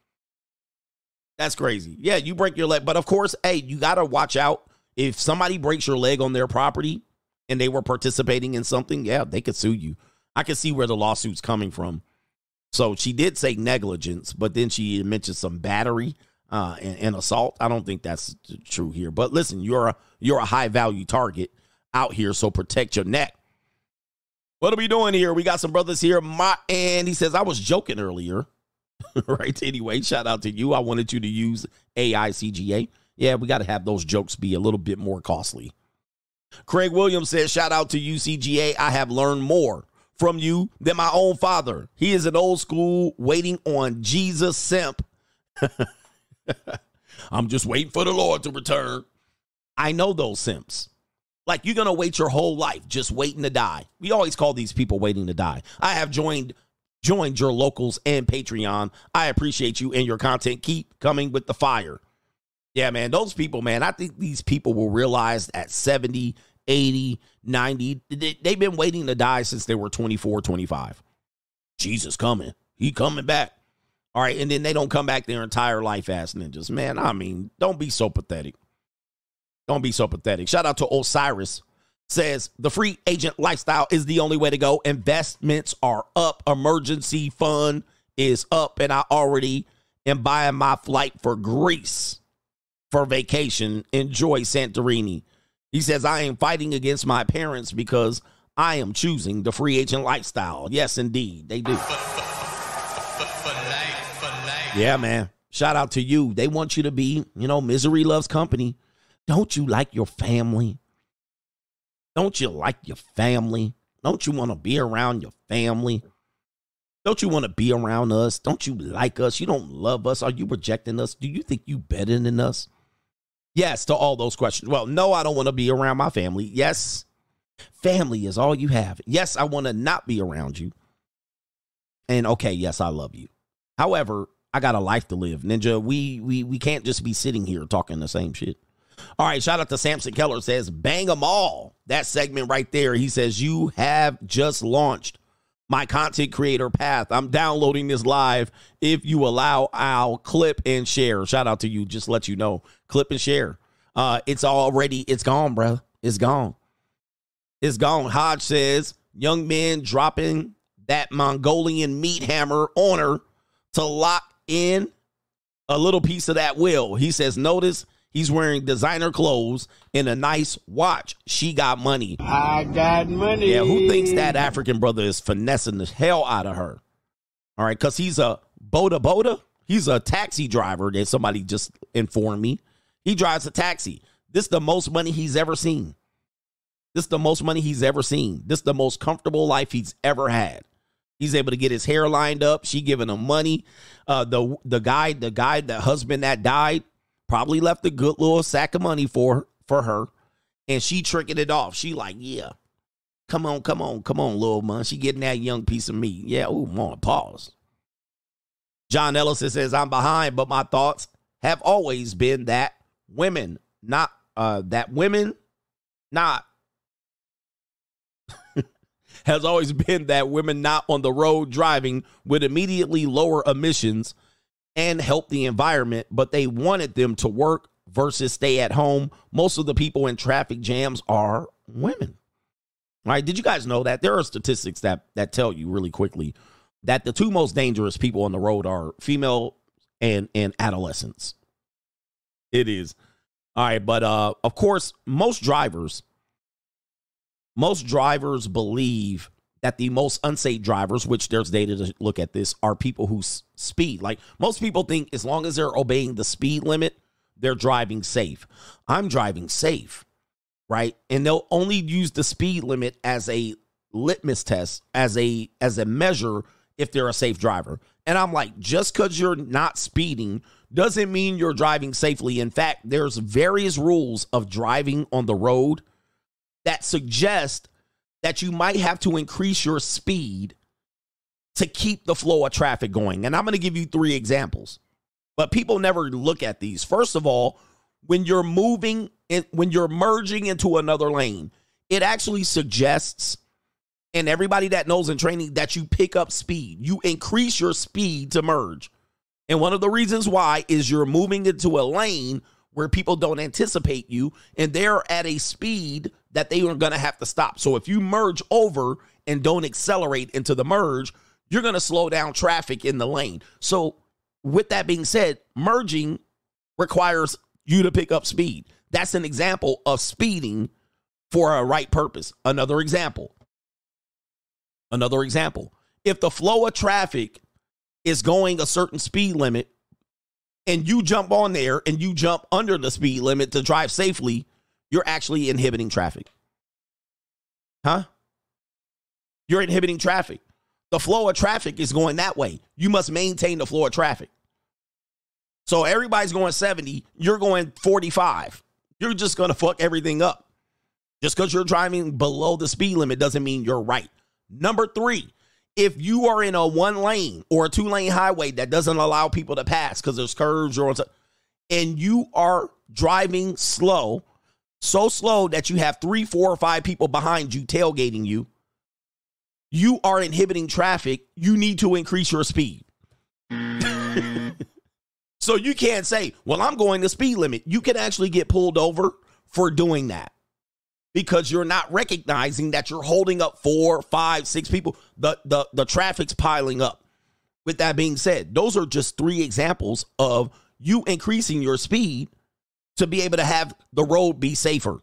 That's crazy. Yeah, you break your leg, but of course, hey, you gotta watch out. If somebody breaks your leg on their property and they were participating in something, yeah, they could sue you. I can see where the lawsuit's coming from. So she did say negligence, but then she mentioned some battery uh, and, and assault. I don't think that's true here. But listen, you're a you're a high value target out here, so protect your neck. What are we doing here? We got some brothers here. My and he says I was joking earlier. right. Anyway, shout out to you. I wanted you to use AI CGA. Yeah, we got to have those jokes be a little bit more costly. Craig Williams says, shout out to UCGA. I have learned more from you than my own father. He is an old school waiting on Jesus simp. I'm just waiting for the Lord to return. I know those simps. Like you're gonna wait your whole life just waiting to die. We always call these people waiting to die. I have joined joined your locals and Patreon. I appreciate you and your content. Keep coming with the fire. Yeah, man, those people, man, I think these people will realize at 70, 80, 90, they, they've been waiting to die since they were 24, 25. Jesus coming. He coming back. All right, and then they don't come back their entire life ass ninjas. Man, I mean, don't be so pathetic. Don't be so pathetic. Shout out to Osiris. Says the free agent lifestyle is the only way to go. Investments are up. Emergency fund is up. And I already am buying my flight for Greece for vacation. Enjoy Santorini. He says, I am fighting against my parents because I am choosing the free agent lifestyle. Yes, indeed. They do. Yeah, man. Shout out to you. They want you to be, you know, misery loves company. Don't you like your family? Don't you like your family? Don't you want to be around your family? Don't you want to be around us? Don't you like us? You don't love us? Are you rejecting us? Do you think you better than us? Yes, to all those questions. Well, no, I don't want to be around my family. Yes, family is all you have. Yes, I want to not be around you. And okay, yes, I love you. However, I got a life to live. Ninja, we we we can't just be sitting here talking the same shit. All right, shout out to Samson Keller says, bang them all. That segment right there. He says, You have just launched my content creator path. I'm downloading this live. If you allow, I'll clip and share. Shout out to you. Just let you know. Clip and share. Uh, it's already it's gone, bro. It's gone. It's gone. Hodge says young men dropping that Mongolian meat hammer on her to lock in a little piece of that will. He says, notice he's wearing designer clothes and a nice watch. She got money. I got money. Yeah, who thinks that African brother is finessing the hell out of her? All right, because he's a boda boda. He's a taxi driver that somebody just informed me. He drives a taxi. This is the most money he's ever seen. This is the most money he's ever seen. This is the most comfortable life he's ever had. He's able to get his hair lined up. She giving him money. Uh, the the guy, the guy, the husband that died, probably left a good little sack of money for for her, and she tricking it off. She like, yeah, come on, come on, come on, little man. She getting that young piece of meat. Yeah, oh, on pause. John Ellison says, I'm behind, but my thoughts have always been that women, not uh that women, not has always been that women not on the road driving would immediately lower emissions and help the environment, but they wanted them to work versus stay at home. Most of the people in traffic jams are women. Right, did you guys know that there are statistics that that tell you really quickly that the two most dangerous people on the road are female and and adolescents. It is. All right, but uh of course, most drivers most drivers believe that the most unsafe drivers, which there's data to look at this, are people who speed. Like most people think as long as they're obeying the speed limit, they're driving safe. I'm driving safe, right? And they'll only use the speed limit as a litmus test, as a as a measure if they're a safe driver. And I'm like, just because you're not speeding doesn't mean you're driving safely. In fact, there's various rules of driving on the road that suggest that you might have to increase your speed to keep the flow of traffic going. And I'm going to give you three examples. But people never look at these. First of all, when you're moving in, when you're merging into another lane, it actually suggests and everybody that knows in training that you pick up speed. You increase your speed to merge. And one of the reasons why is you're moving into a lane where people don't anticipate you and they're at a speed that they are going to have to stop. So if you merge over and don't accelerate into the merge, you're going to slow down traffic in the lane. So with that being said, merging requires you to pick up speed. That's an example of speeding for a right purpose. Another example. Another example. If the flow of traffic is going a certain speed limit and you jump on there and you jump under the speed limit to drive safely, you're actually inhibiting traffic. Huh? You're inhibiting traffic. The flow of traffic is going that way. You must maintain the flow of traffic. So everybody's going 70, you're going 45. You're just going to fuck everything up. Just because you're driving below the speed limit doesn't mean you're right. Number three, if you are in a one lane or a two lane highway that doesn't allow people to pass because there's curves or and you are driving slow, so slow that you have three, four, or five people behind you tailgating you, you are inhibiting traffic. You need to increase your speed. so you can't say, well, I'm going the speed limit. You can actually get pulled over for doing that because you're not recognizing that you're holding up four, five, six people. The the the traffic's piling up. With that being said, those are just three examples of you increasing your speed to be able to have the road be safer.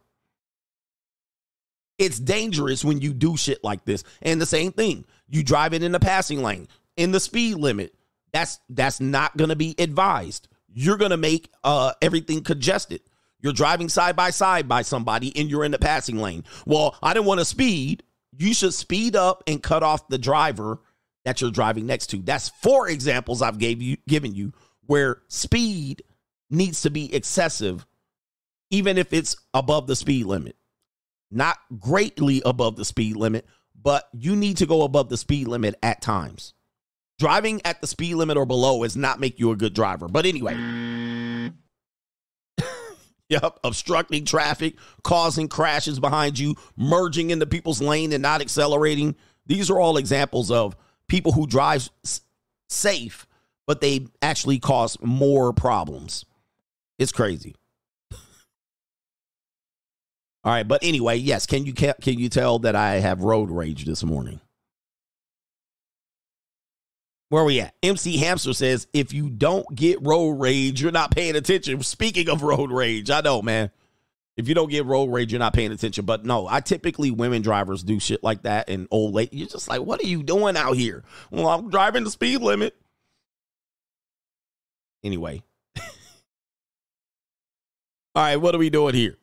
It's dangerous when you do shit like this. And the same thing, you drive it in the passing lane, in the speed limit. That's that's not going to be advised. You're going to make uh, everything congested. You're driving side by side by somebody and you're in the passing lane. Well, I didn't want to speed. You should speed up and cut off the driver that you're driving next to. That's four examples I've gave you given you where speed needs to be excessive even if it's above the speed limit. Not greatly above the speed limit, but you need to go above the speed limit at times. Driving at the speed limit or below is not make you a good driver. But anyway, Yep, obstructing traffic, causing crashes behind you, merging into people's lane and not accelerating. These are all examples of people who drive safe, but they actually cause more problems. It's crazy. All right, but anyway, yes. Can you can you tell that I have road rage this morning? Where are we at? MC Hamster says, if you don't get road rage, you're not paying attention. Speaking of road rage, I know, man. If you don't get road rage, you're not paying attention. But no, I typically women drivers do shit like that and old lady. You're just like, what are you doing out here? Well, I'm driving the speed limit. Anyway. All right, what are we doing here?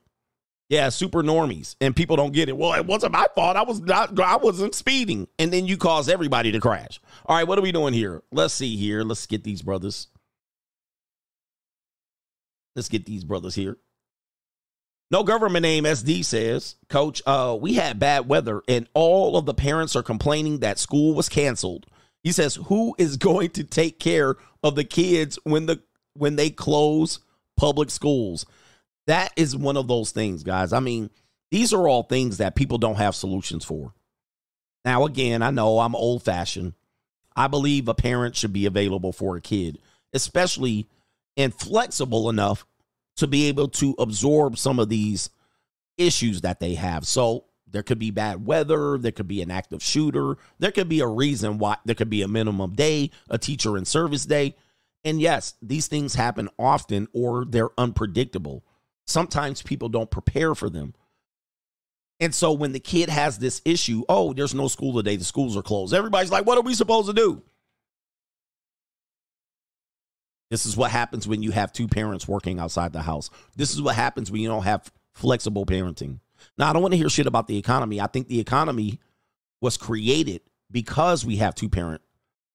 Yeah, super normies, and people don't get it. Well, it wasn't my fault. I was not. I wasn't speeding, and then you cause everybody to crash. All right, what are we doing here? Let's see here. Let's get these brothers. Let's get these brothers here. No government name, SD says, Coach. Uh, we had bad weather, and all of the parents are complaining that school was canceled. He says, "Who is going to take care of the kids when the when they close public schools?" That is one of those things, guys. I mean, these are all things that people don't have solutions for. Now, again, I know I'm old fashioned. I believe a parent should be available for a kid, especially and flexible enough to be able to absorb some of these issues that they have. So there could be bad weather, there could be an active shooter, there could be a reason why there could be a minimum day, a teacher in service day. And yes, these things happen often or they're unpredictable. Sometimes people don't prepare for them. And so when the kid has this issue, oh, there's no school today, the schools are closed. Everybody's like, what are we supposed to do? This is what happens when you have two parents working outside the house. This is what happens when you don't have flexible parenting. Now, I don't want to hear shit about the economy. I think the economy was created because we have two parent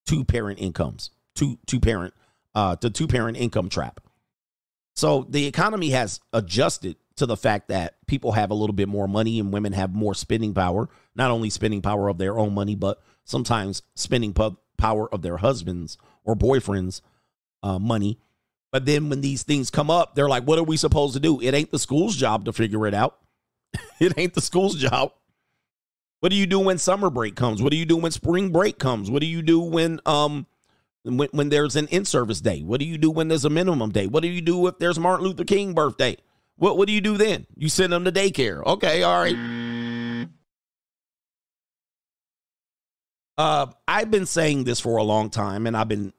two parent incomes, two two parent uh the two parent income trap. So the economy has adjusted to the fact that people have a little bit more money and women have more spending power, not only spending power of their own money, but sometimes spending po- power of their husbands or boyfriends' uh, money. But then when these things come up, they're like, what are we supposed to do? It ain't the school's job to figure it out. it ain't the school's job. What do you do when summer break comes? What do you do when spring break comes? What do you do when um when, when there's an in-service day? What do you do when there's a minimum day? What do you do if there's Martin Luther King birthday? What what do you do then? You send them to daycare. Okay, all right. Uh, I've been saying this for a long time, and I've been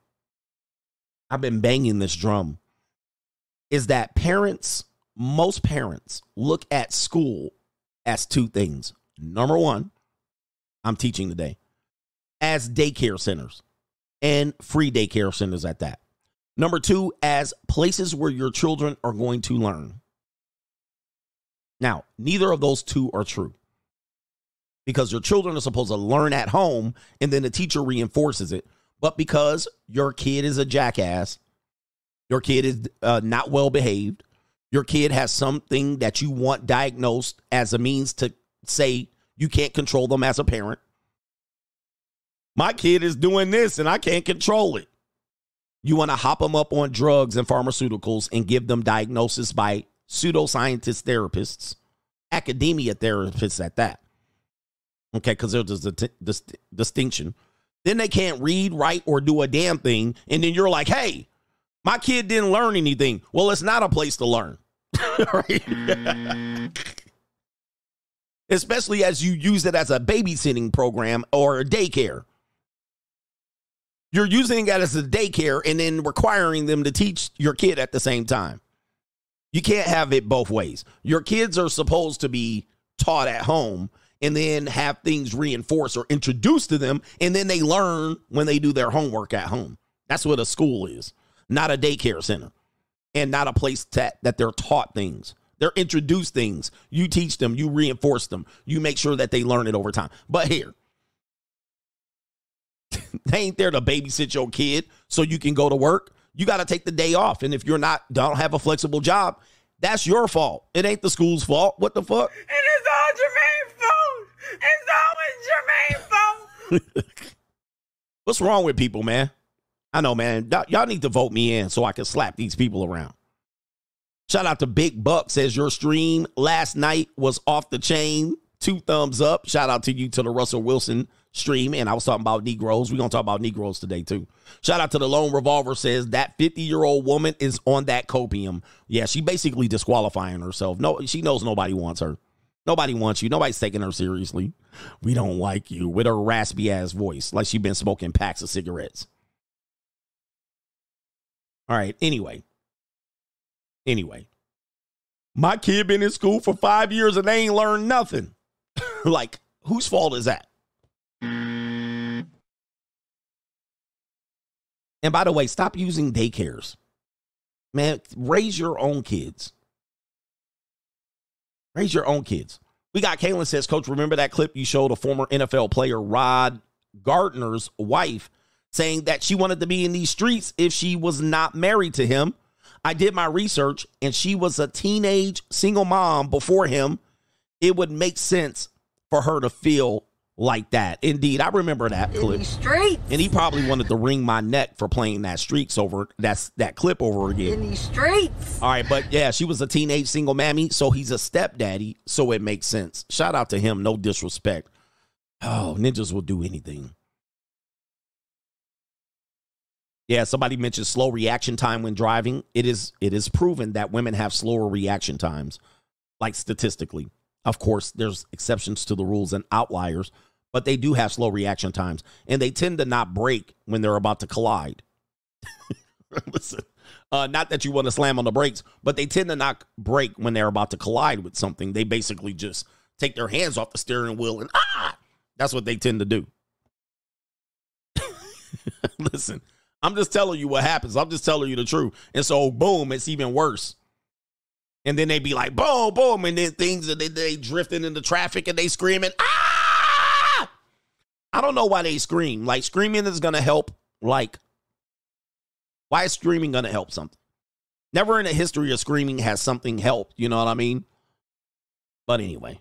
I've been banging this drum. Is that parents, most parents, look at school as two things. Number one, I'm teaching today, as daycare centers and free daycare centers at that. Number two, as places where your children are going to learn. Now, neither of those two are true because your children are supposed to learn at home and then the teacher reinforces it. But because your kid is a jackass, your kid is uh, not well behaved, your kid has something that you want diagnosed as a means to say you can't control them as a parent. My kid is doing this and I can't control it. You want to hop them up on drugs and pharmaceuticals and give them diagnosis by pseudoscientist therapists, academia therapists at that. Okay, because there's a dis- distinction. Then they can't read, write, or do a damn thing. And then you're like, hey, my kid didn't learn anything. Well, it's not a place to learn. Mm. Especially as you use it as a babysitting program or a daycare. You're using that as a daycare and then requiring them to teach your kid at the same time. You can't have it both ways. Your kids are supposed to be taught at home and then have things reinforced or introduced to them, and then they learn when they do their homework at home. That's what a school is, not a daycare center, and not a place that, that they're taught things. They're introduced things. You teach them, you reinforce them, you make sure that they learn it over time. But here, they ain't there to babysit your kid so you can go to work. You got to take the day off. And if you're not, don't have a flexible job, that's your fault. It ain't the school's fault. What the fuck? And it's all Jermaine's fault. It's always Jermaine's fault. What's wrong with people, man? I know, man. Y'all need to vote me in so I can slap these people around. Shout out to Big Buck says your stream last night was off the chain. Two thumbs up. Shout out to you to the Russell Wilson stream. And I was talking about Negroes. We're going to talk about Negroes today, too. Shout out to the Lone Revolver says that 50 year old woman is on that copium. Yeah, she basically disqualifying herself. No, she knows nobody wants her. Nobody wants you. Nobody's taking her seriously. We don't like you with her raspy ass voice, like she been smoking packs of cigarettes. All right. Anyway. Anyway. My kid been in school for five years and they ain't learned nothing. like, whose fault is that? By the way, stop using daycares. Man, raise your own kids. Raise your own kids. We got Kaylin says, Coach, remember that clip you showed a former NFL player, Rod Gardner's wife, saying that she wanted to be in these streets if she was not married to him? I did my research and she was a teenage single mom before him. It would make sense for her to feel like that. Indeed, I remember that clip. streets. And he probably wanted to wring my neck for playing that streaks over that's that clip over again. In these streets. All right, but yeah, she was a teenage single mammy, so he's a stepdaddy, so it makes sense. Shout out to him, no disrespect. Oh, ninjas will do anything. Yeah, somebody mentioned slow reaction time when driving. It is it is proven that women have slower reaction times, like statistically. Of course, there's exceptions to the rules and outliers, but they do have slow reaction times, and they tend to not brake when they're about to collide. Listen, uh, not that you want to slam on the brakes, but they tend to not brake when they're about to collide with something. They basically just take their hands off the steering wheel and ah, that's what they tend to do. Listen, I'm just telling you what happens. I'm just telling you the truth. And so, boom, it's even worse. And then they be like, boom, boom, and then things and they, they drifting into traffic and they screaming, ah! I don't know why they scream. Like screaming is gonna help. Like, why is screaming gonna help something? Never in the history of screaming has something helped. You know what I mean? But anyway.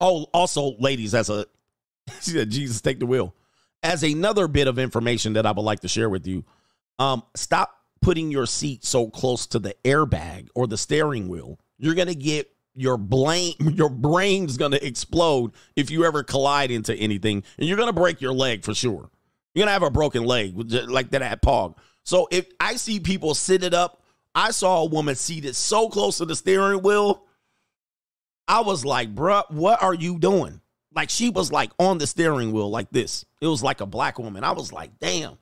Oh, also, ladies, as a Jesus, take the wheel. As another bit of information that I would like to share with you, um, stop putting your seat so close to the airbag or the steering wheel. You're gonna get your brain, your brain's gonna explode if you ever collide into anything, and you're gonna break your leg for sure. You're gonna have a broken leg like that at Pog. So if I see people sitting up, I saw a woman seated so close to the steering wheel. I was like, bruh, what are you doing? Like she was like on the steering wheel like this. It was like a black woman. I was like, damn.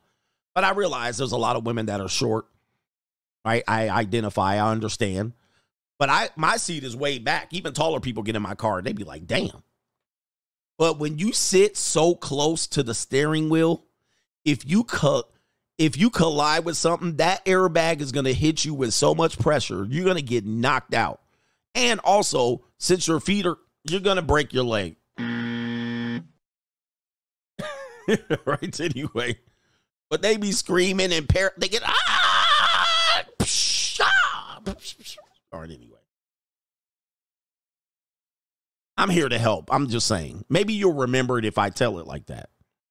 But I realize there's a lot of women that are short. Right? I identify, I understand. But I my seat is way back. Even taller people get in my car, They'd be like, damn. But when you sit so close to the steering wheel, if you cut if you collide with something, that airbag is gonna hit you with so much pressure, you're gonna get knocked out. And also, since your feet are you're gonna break your leg. right anyway. But they be screaming and par- they get ah, right anyway. I'm here to help. I'm just saying. Maybe you'll remember it if I tell it like that.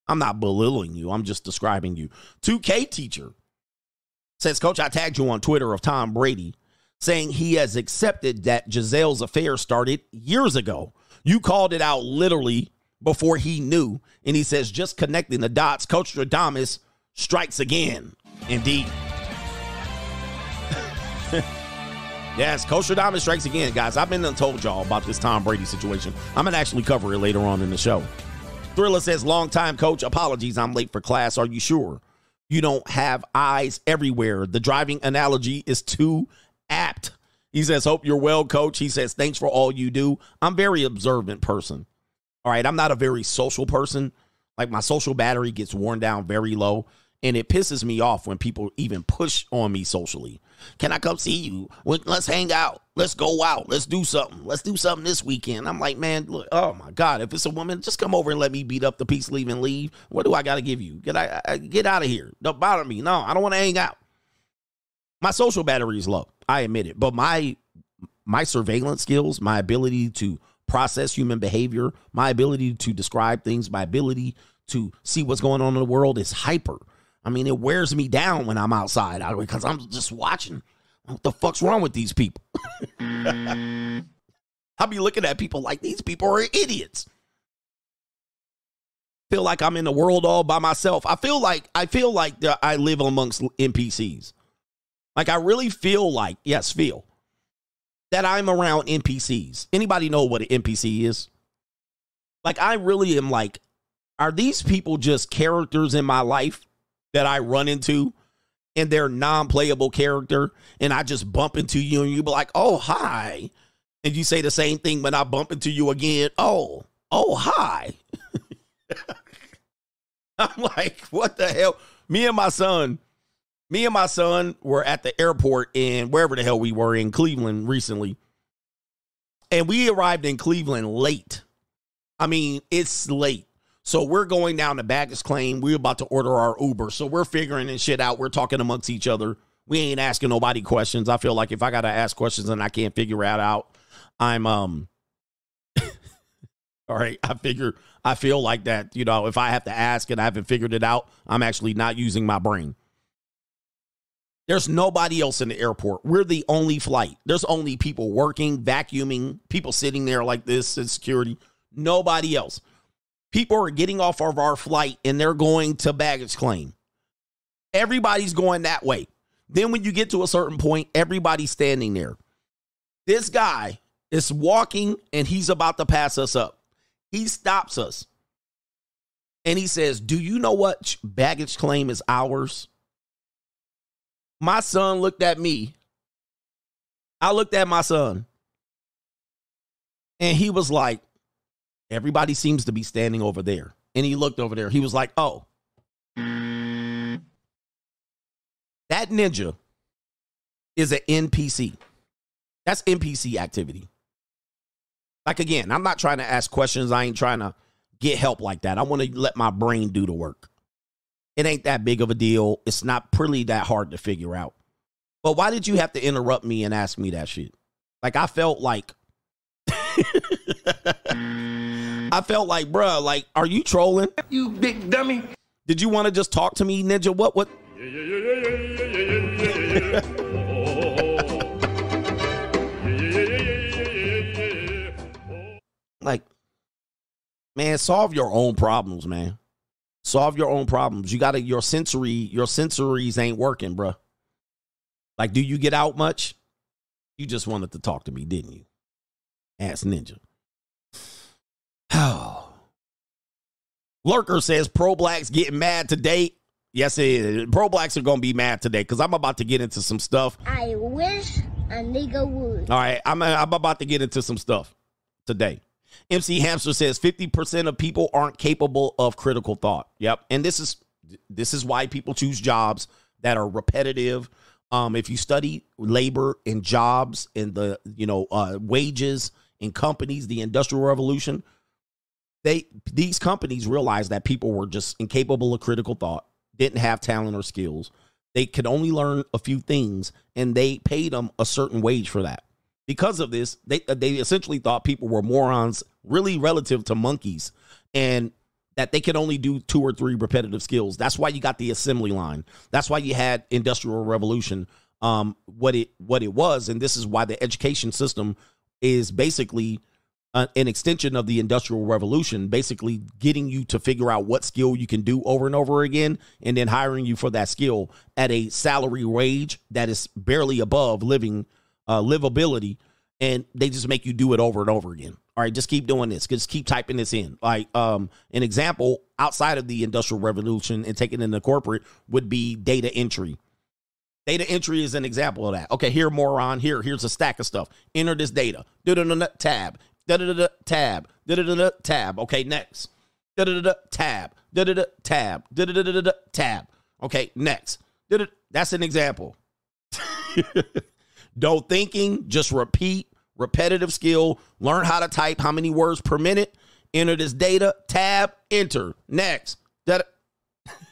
I'm not belittling you. I'm just describing you. 2K teacher says, Coach, I tagged you on Twitter of Tom Brady saying he has accepted that Gisele's affair started years ago. You called it out literally before he knew. And he says, just connecting the dots, Coach Stradamus strikes again. Indeed. yes, Coach Stradamus strikes again, guys. I've been told y'all about this Tom Brady situation. I'm to actually cover it later on in the show. Thriller says, long time coach, apologies, I'm late for class. Are you sure? You don't have eyes everywhere. The driving analogy is too apt. He says, Hope you're well, coach. He says, Thanks for all you do. I'm very observant person. All right. I'm not a very social person. Like my social battery gets worn down very low. And it pisses me off when people even push on me socially. Can I come see you? Let's hang out. Let's go out. Let's do something. Let's do something this weekend. I'm like, man, look, oh my God. If it's a woman, just come over and let me beat up the peace, leave and leave. What do I got to give you? Get, I, I, get out of here. Don't bother me. No, I don't want to hang out. My social battery is low. I admit it. But my my surveillance skills, my ability to process human behavior, my ability to describe things, my ability to see what's going on in the world is hyper. I mean, it wears me down when I'm outside because I'm just watching. What the fuck's wrong with these people? I'll be looking at people like these people are idiots. Feel like I'm in the world all by myself. I feel like I feel like I live amongst NPCs. Like I really feel like yes, feel that I'm around NPCs. Anybody know what an NPC is? Like I really am like, are these people just characters in my life that I run into and they're non-playable character and I just bump into you and you be like, oh hi. And you say the same thing when I bump into you again. Oh, oh hi. I'm like, what the hell? Me and my son, me and my son were at the airport in wherever the hell we were in Cleveland recently. And we arrived in Cleveland late. I mean, it's late. So we're going down to baggage claim. We're about to order our Uber. So we're figuring this shit out. We're talking amongst each other. We ain't asking nobody questions. I feel like if I gotta ask questions and I can't figure it out, I'm um all right. I figure I feel like that, you know, if I have to ask and I haven't figured it out, I'm actually not using my brain. There's nobody else in the airport. We're the only flight. There's only people working, vacuuming, people sitting there like this in security. Nobody else. People are getting off of our flight and they're going to baggage claim. Everybody's going that way. Then when you get to a certain point, everybody's standing there. This guy is walking and he's about to pass us up. He stops us and he says, Do you know what baggage claim is ours? My son looked at me. I looked at my son and he was like, Everybody seems to be standing over there. And he looked over there. He was like, Oh, that ninja is an NPC. That's NPC activity. Like again, I'm not trying to ask questions. I ain't trying to get help like that. I want to let my brain do the work. It ain't that big of a deal. It's not pretty that hard to figure out. But why did you have to interrupt me and ask me that shit? Like I felt like Mm-hmm. I felt like, bruh, like, are you trolling? You big dummy. Did you want to just talk to me, Ninja? What what? like, man, solve your own problems, man. Solve your own problems. You gotta your sensory, your sensories ain't working, bruh. Like, do you get out much? You just wanted to talk to me, didn't you? Ass ninja. Oh. Lurker says pro blacks getting mad today. Yes, it is. Pro blacks are gonna be mad today because I'm about to get into some stuff. I wish a nigga would. All right, I'm I'm about to get into some stuff today. MC Hamster says 50% of people aren't capable of critical thought. Yep. And this is this is why people choose jobs that are repetitive. Um, if you study labor and jobs and the you know uh, wages in companies, the industrial revolution, they these companies realized that people were just incapable of critical thought, didn't have talent or skills. They could only learn a few things, and they paid them a certain wage for that. Because of this, they they essentially thought people were morons, really relative to monkeys, and that they could only do two or three repetitive skills. That's why you got the assembly line. That's why you had industrial revolution. Um, what it what it was, and this is why the education system is basically uh, an extension of the industrial revolution, basically getting you to figure out what skill you can do over and over again, and then hiring you for that skill at a salary wage that is barely above living uh, livability, and they just make you do it over and over again. All right, just keep doing this. Just keep typing this in. Like um, an example outside of the industrial revolution and taking into corporate would be data entry. Data entry is an example of that. Okay, here, moron. Here, here's a stack of stuff. Enter this data. Da-da-da-da, Tab. Da-da-da-da, Tab. Da-da-da-da, Tab. Okay, next. Da-da-da-da, Tab. Da-da-da, Tab. Da-da-da-da, Tab. Okay, next. Da-da. That's an example. Don't thinking, just repeat, repetitive skill, learn how to type how many words per minute, enter this data, tab, enter, next. That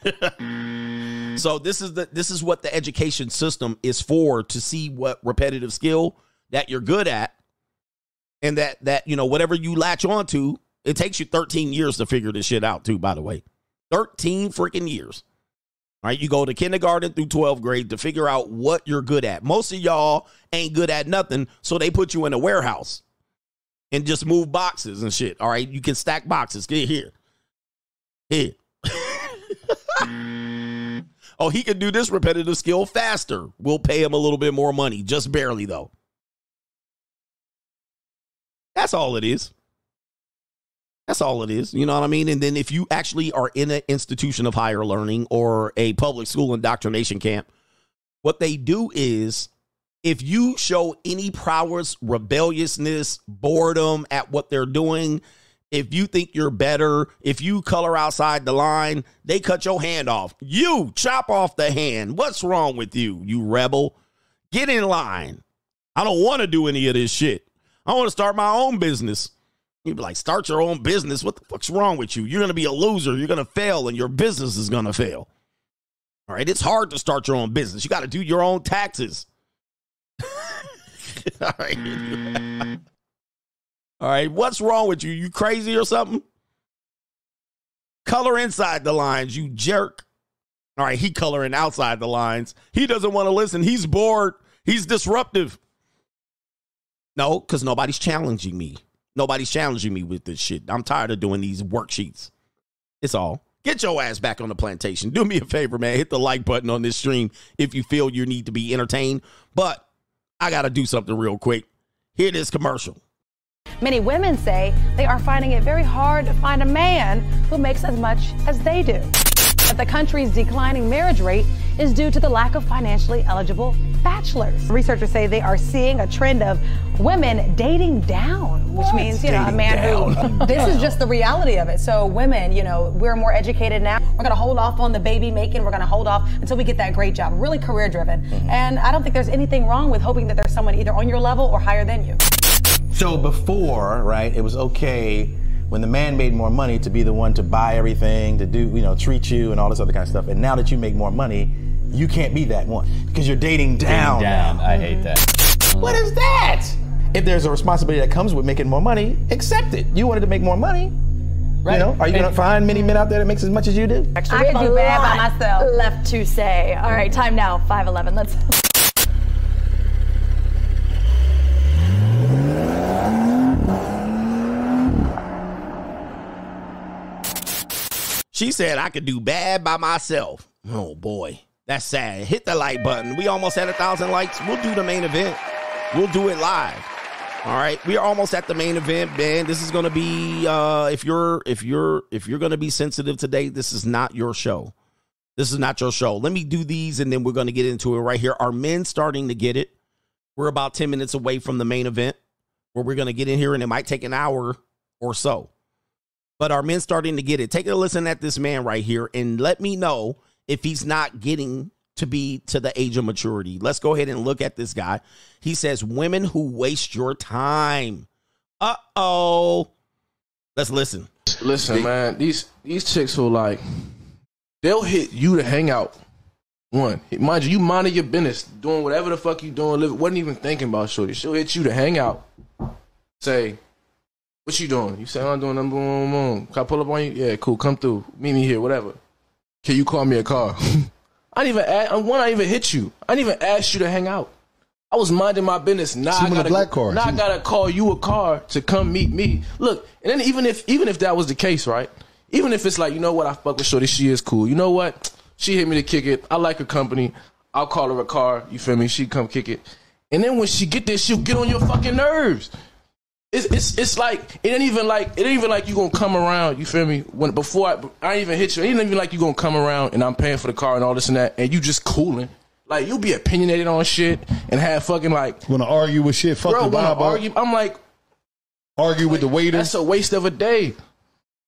so this is the this is what the education system is for to see what repetitive skill that you're good at and that that you know whatever you latch onto, it takes you 13 years to figure this shit out too by the way. 13 freaking years. All right, you go to kindergarten through 12th grade to figure out what you're good at. Most of y'all ain't good at nothing, so they put you in a warehouse and just move boxes and shit. All right, you can stack boxes. Get here. Here. oh, he can do this repetitive skill faster. We'll pay him a little bit more money, just barely though. That's all it is. That's all it is. You know what I mean? And then if you actually are in an institution of higher learning or a public school indoctrination camp, what they do is if you show any prowess, rebelliousness, boredom at what they're doing, if you think you're better, if you color outside the line, they cut your hand off. You chop off the hand. What's wrong with you, you rebel? Get in line. I don't want to do any of this shit. I want to start my own business. You'd be like, start your own business. What the fuck's wrong with you? You're going to be a loser. You're going to fail, and your business is going to fail. All right. It's hard to start your own business. You got to do your own taxes. All right. All right. What's wrong with you? You crazy or something? Color inside the lines, you jerk. All right. He coloring outside the lines. He doesn't want to listen. He's bored. He's disruptive. No, because nobody's challenging me. Nobody's challenging me with this shit. I'm tired of doing these worksheets. It's all. Get your ass back on the plantation. Do me a favor, man. Hit the like button on this stream if you feel you need to be entertained. But I got to do something real quick. Hear this commercial. Many women say they are finding it very hard to find a man who makes as much as they do. That the country's declining marriage rate is due to the lack of financially eligible bachelors. Researchers say they are seeing a trend of women dating down, which means, you know, a man down? who. this is just the reality of it. So, women, you know, we're more educated now. We're going to hold off on the baby making. We're going to hold off until we get that great job, really career driven. Mm-hmm. And I don't think there's anything wrong with hoping that there's someone either on your level or higher than you. So before, right, it was okay when the man made more money to be the one to buy everything, to do, you know, treat you and all this other kind of stuff. And now that you make more money, you can't be that one because you're dating down. down. now. I hate that. What is that? If there's a responsibility that comes with making more money, accept it. You wanted to make more money. Right. You know, are you going to find many men out there that makes as much as you do? I could do bad by myself. Left to say. All right, time now. 511. Let's. She said I could do bad by myself. Oh boy, that's sad. Hit the like button. We almost had a thousand likes. We'll do the main event. We'll do it live. All right, we are almost at the main event, man. This is gonna be uh if you're if you're if you're gonna be sensitive today, this is not your show. This is not your show. Let me do these and then we're gonna get into it right here. Are men starting to get it? We're about 10 minutes away from the main event where we're gonna get in here and it might take an hour or so but are men starting to get it? Take a listen at this man right here and let me know if he's not getting to be to the age of maturity. Let's go ahead and look at this guy. He says, Women who waste your time. Uh oh. Let's listen. Listen, man, these these chicks will like they'll hit you to hang out. One, mind you, you minding your business, doing whatever the fuck you doing, live, wasn't even thinking about shorty. She'll hit you to hang out. Say, what you doing? You say oh, I'm doing number boom, boom. Can I pull up on you? Yeah, cool. Come through. Meet me here. Whatever. Can you call me a car? I didn't even ask, one. I didn't even hit you. I didn't even ask you to hang out. I was minding my business. Now She I gotta, black car. Now I gotta call you a car to come meet me. Look, and then even if even if that was the case, right? Even if it's like, you know what, I fuck with Shorty, she is cool. You know what? She hit me to kick it. I like her company. I'll call her a car. You feel me? She come kick it. And then when she get there, she'll get on your fucking nerves. It's, it's it's like it ain't even like it ain't even like you gonna come around. You feel me? When before I, I even hit you. It ain't even like you gonna come around and I'm paying for the car and all this and that, and you just cooling. Like you'll be opinionated on shit and have fucking like Want to argue with shit? Fuck bro the wanna vibe. argue. I'm like argue with the waiter. that's a waste of a day.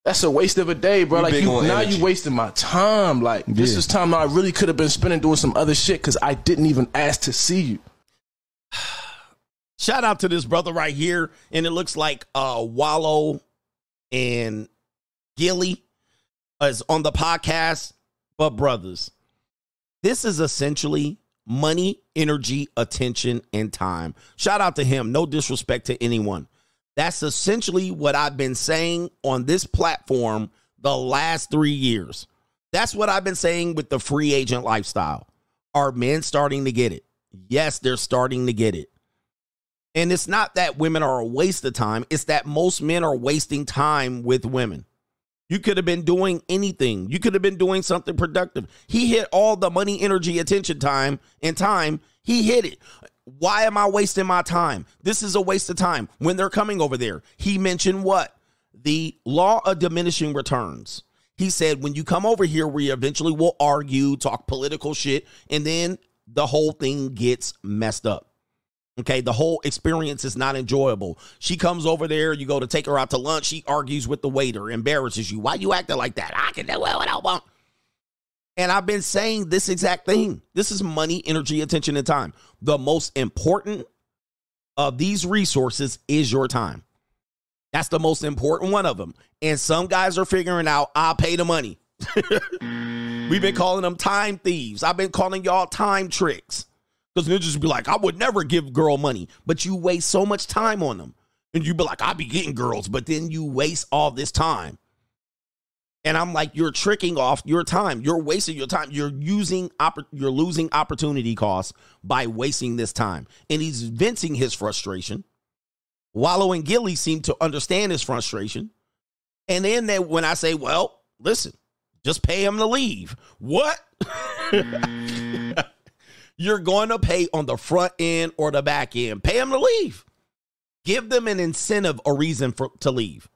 That's a waste of a day, bro. You like big you, on now energy. you wasting my time. Like this is time I really could have been spending doing some other shit because I didn't even ask to see you. Shout out to this brother right here. And it looks like uh Wallo and Gillie is on the podcast. But brothers, this is essentially money, energy, attention, and time. Shout out to him. No disrespect to anyone. That's essentially what I've been saying on this platform the last three years. That's what I've been saying with the free agent lifestyle. Are men starting to get it? Yes, they're starting to get it. And it's not that women are a waste of time, it's that most men are wasting time with women. You could have been doing anything. You could have been doing something productive. He hit all the money, energy, attention time and time. He hit it. why am I wasting my time? This is a waste of time. When they're coming over there, he mentioned what? The law of diminishing returns. He said, when you come over here, we eventually will argue, talk political shit, and then the whole thing gets messed up. Okay, the whole experience is not enjoyable. She comes over there, you go to take her out to lunch, she argues with the waiter, embarrasses you. Why you acting like that? I can do what I want. And I've been saying this exact thing. This is money, energy, attention, and time. The most important of these resources is your time. That's the most important one of them. And some guys are figuring out, I'll pay the money. We've been calling them time thieves. I've been calling y'all time tricks. Because ninjas be like, I would never give girl money, but you waste so much time on them. And you be like, I be getting girls, but then you waste all this time. And I'm like, you're tricking off your time. You're wasting your time. You're using oppor- you're losing opportunity costs by wasting this time. And he's venting his frustration. Wallo and Gillie seem to understand his frustration. And then they, when I say, well, listen, just pay him to leave. What? You're going to pay on the front end or the back end. Pay them to leave. Give them an incentive or reason for to leave.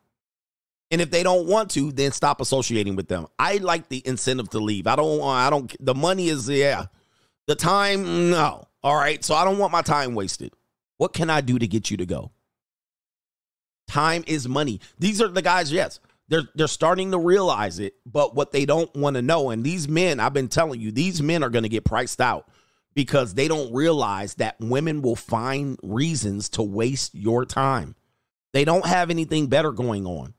And if they don't want to, then stop associating with them. I like the incentive to leave. I don't I don't the money is yeah. The time no. All right. So I don't want my time wasted. What can I do to get you to go? Time is money. These are the guys, yes. They're they're starting to realize it, but what they don't want to know and these men, I've been telling you, these men are going to get priced out because they don't realize that women will find reasons to waste your time. They don't have anything better going on.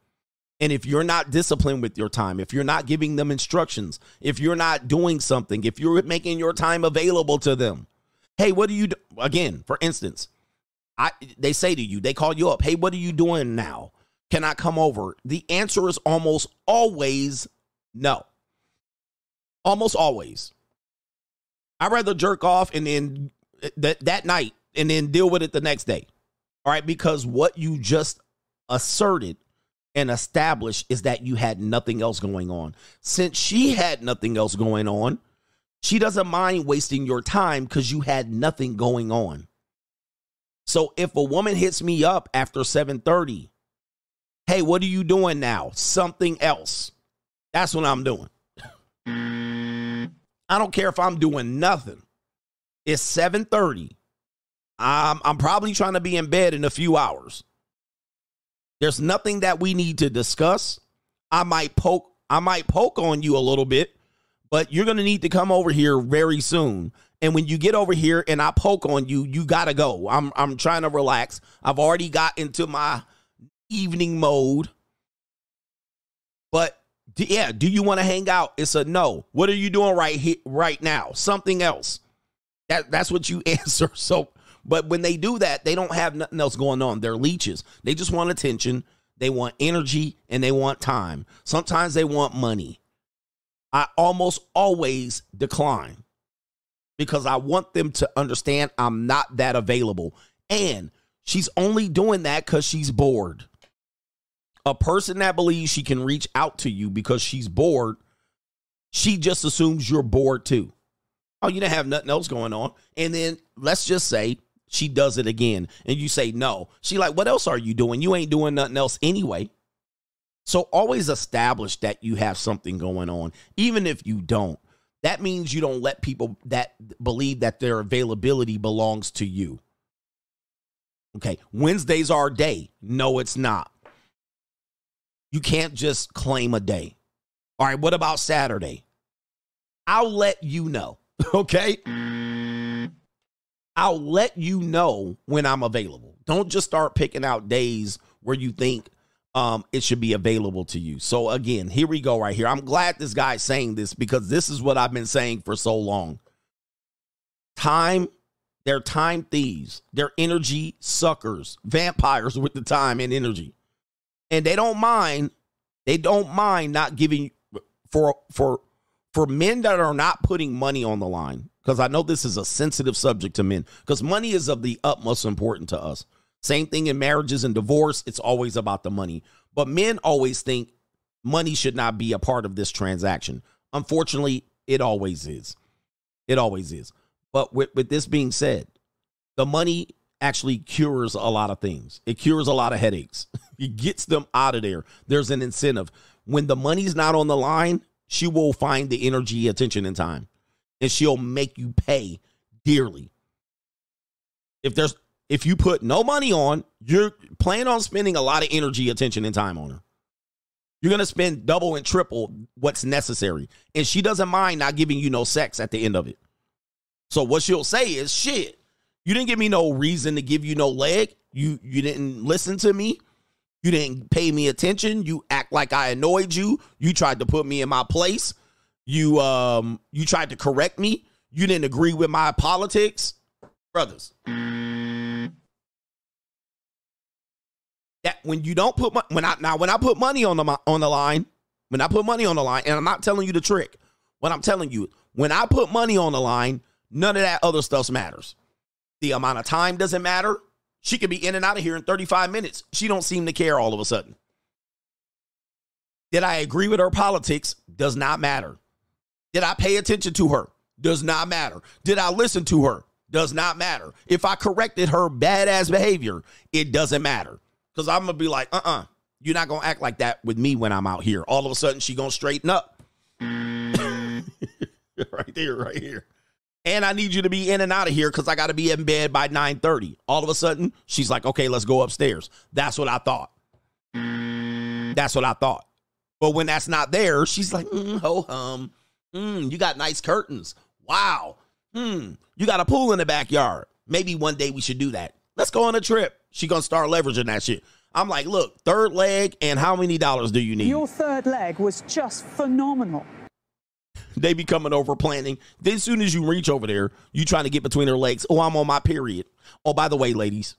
And if you're not disciplined with your time, if you're not giving them instructions, if you're not doing something, if you're making your time available to them, hey, what do you do? Again, for instance, I they say to you, they call you up, hey, what are you doing now? Can I come over? The answer is almost always no. Almost always. I'd rather jerk off and then uh, that that night and then deal with it the next day. All right, because what you just asserted and established is that you had nothing else going on. Since she had nothing else going on, she doesn't mind wasting your time because you had nothing going on. So if a woman hits me up after 7:30, hey, what are you doing now? Something else. That's what I'm doing. I don't care if I'm doing nothing. It's 7:30. I'm I'm probably trying to be in bed in a few hours. There's nothing that we need to discuss. I might poke I might poke on you a little bit, but you're going to need to come over here very soon. And when you get over here and I poke on you, you got to go. I'm I'm trying to relax. I've already got into my evening mode. But yeah, do you want to hang out? It's a no. What are you doing right here right now? Something else. That that's what you answer. So, but when they do that, they don't have nothing else going on. They're leeches. They just want attention. They want energy and they want time. Sometimes they want money. I almost always decline because I want them to understand I'm not that available. And she's only doing that because she's bored. A person that believes she can reach out to you because she's bored, she just assumes you're bored too. Oh, you didn't have nothing else going on. And then let's just say she does it again and you say no. She like, what else are you doing? You ain't doing nothing else anyway. So always establish that you have something going on, even if you don't. That means you don't let people that believe that their availability belongs to you. Okay, Wednesday's our day. No, it's not. You can't just claim a day. All right, what about Saturday? I'll let you know. Okay? I'll let you know when I'm available. Don't just start picking out days where you think um, it should be available to you. So again, here we go right here. I'm glad this guy's saying this because this is what I've been saying for so long. Time, they're time thieves. They're energy suckers, vampires with the time and energy. And they don't mind, they don't mind not giving for for for men that are not putting money on the line, because I know this is a sensitive subject to men, because money is of the utmost importance to us. Same thing in marriages and divorce, it's always about the money. But men always think money should not be a part of this transaction. Unfortunately, it always is. It always is. But with, with this being said, the money actually cures a lot of things. It cures a lot of headaches. it gets them out of there. There's an incentive. When the money's not on the line, she will find the energy, attention, and time. And she'll make you pay dearly. If there's if you put no money on, you're planning on spending a lot of energy, attention, and time on her. You're gonna spend double and triple what's necessary. And she doesn't mind not giving you no sex at the end of it. So what she'll say is, shit, you didn't give me no reason to give you no leg. You you didn't listen to me. You didn't pay me attention. You act like I annoyed you. You tried to put me in my place. You um you tried to correct me. You didn't agree with my politics. Brothers. That when you don't put my, when I now when I put money on the on the line, when I put money on the line, and I'm not telling you the trick. What I'm telling you, when I put money on the line, none of that other stuff matters. The amount of time doesn't matter. She could be in and out of here in 35 minutes. She don't seem to care all of a sudden. Did I agree with her politics? Does not matter. Did I pay attention to her? Does not matter. Did I listen to her? Does not matter. If I corrected her badass behavior, it doesn't matter. Because I'm gonna be like, uh-uh, you're not gonna act like that with me when I'm out here. All of a sudden, she gonna straighten up. right there, right here. And I need you to be in and out of here because I got to be in bed by 9:30. All of a sudden, she's like, okay, let's go upstairs. That's what I thought. That's what I thought. But when that's not there, she's like, mm, ho hum. Mm, you got nice curtains. Wow. Hmm. You got a pool in the backyard. Maybe one day we should do that. Let's go on a trip. She gonna start leveraging that shit. I'm like, look, third leg, and how many dollars do you need? Your third leg was just phenomenal. They be coming over planning. Then soon as you reach over there, you trying to get between her legs. Oh, I'm on my period. Oh, by the way, ladies,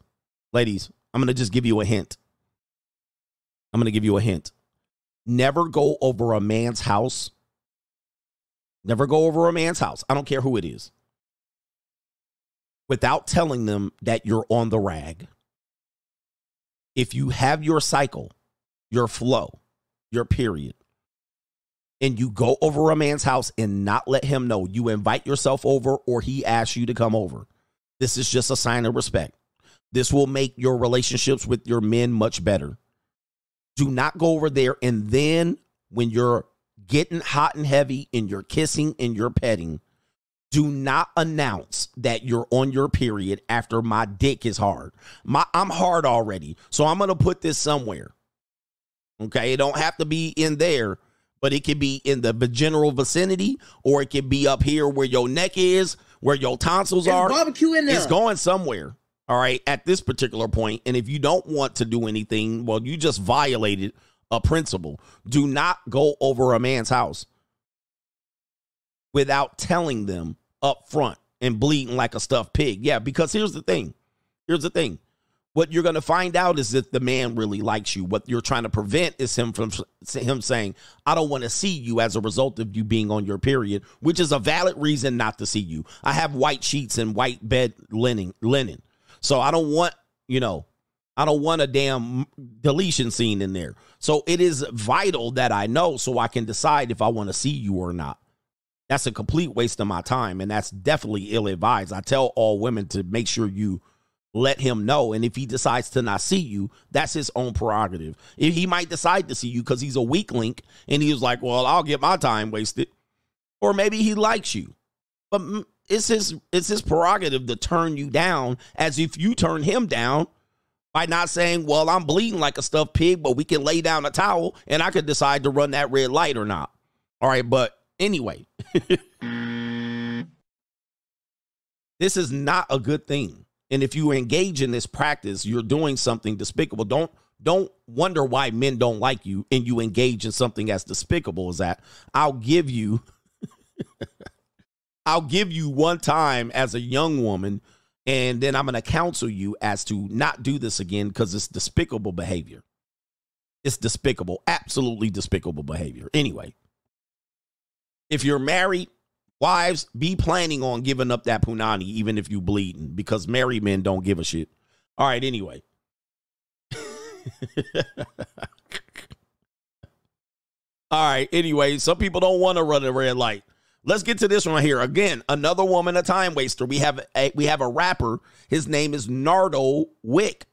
ladies, I'm gonna just give you a hint. I'm gonna give you a hint. Never go over a man's house. Never go over a man's house. I don't care who it is. Without telling them that you're on the rag. If you have your cycle, your flow, your period, and you go over a man's house and not let him know you invite yourself over or he asks you to come over, this is just a sign of respect. This will make your relationships with your men much better. Do not go over there and then when you're getting hot and heavy and you're kissing and you're petting, do not announce that you're on your period after my dick is hard. My I'm hard already. So I'm going to put this somewhere. Okay, it don't have to be in there, but it could be in the general vicinity or it could be up here where your neck is, where your tonsils There's are. barbecue in there. It's going somewhere. All right, at this particular point, and if you don't want to do anything, well, you just violated a principle. Do not go over a man's house without telling them up front and bleeding like a stuffed pig. Yeah, because here's the thing. Here's the thing. What you're going to find out is that the man really likes you. What you're trying to prevent is him from him saying, "I don't want to see you" as a result of you being on your period, which is a valid reason not to see you. I have white sheets and white bed linen, linen. So I don't want, you know, I don't want a damn deletion scene in there. So it is vital that I know so I can decide if I want to see you or not. That's a complete waste of my time. And that's definitely ill advised. I tell all women to make sure you let him know. And if he decides to not see you, that's his own prerogative. If he might decide to see you because he's a weak link and he was like, well, I'll get my time wasted. Or maybe he likes you. But it's his it's his prerogative to turn you down as if you turn him down by not saying, "Well, I'm bleeding like a stuffed pig, but we can lay down a towel and I could decide to run that red light or not." All right, but anyway, this is not a good thing. And if you engage in this practice, you're doing something despicable. Don't don't wonder why men don't like you and you engage in something as despicable as that. I'll give you I'll give you one time as a young woman, and then I'm going to counsel you as to not do this again because it's despicable behavior. It's despicable, absolutely despicable behavior. Anyway, if you're married, wives, be planning on giving up that punani even if you bleeding because married men don't give a shit. All right, anyway. All right, anyway, some people don't want to run a red light. Let's get to this one here. Again, another woman, a time waster. We have a we have a rapper. His name is Nardo Wick.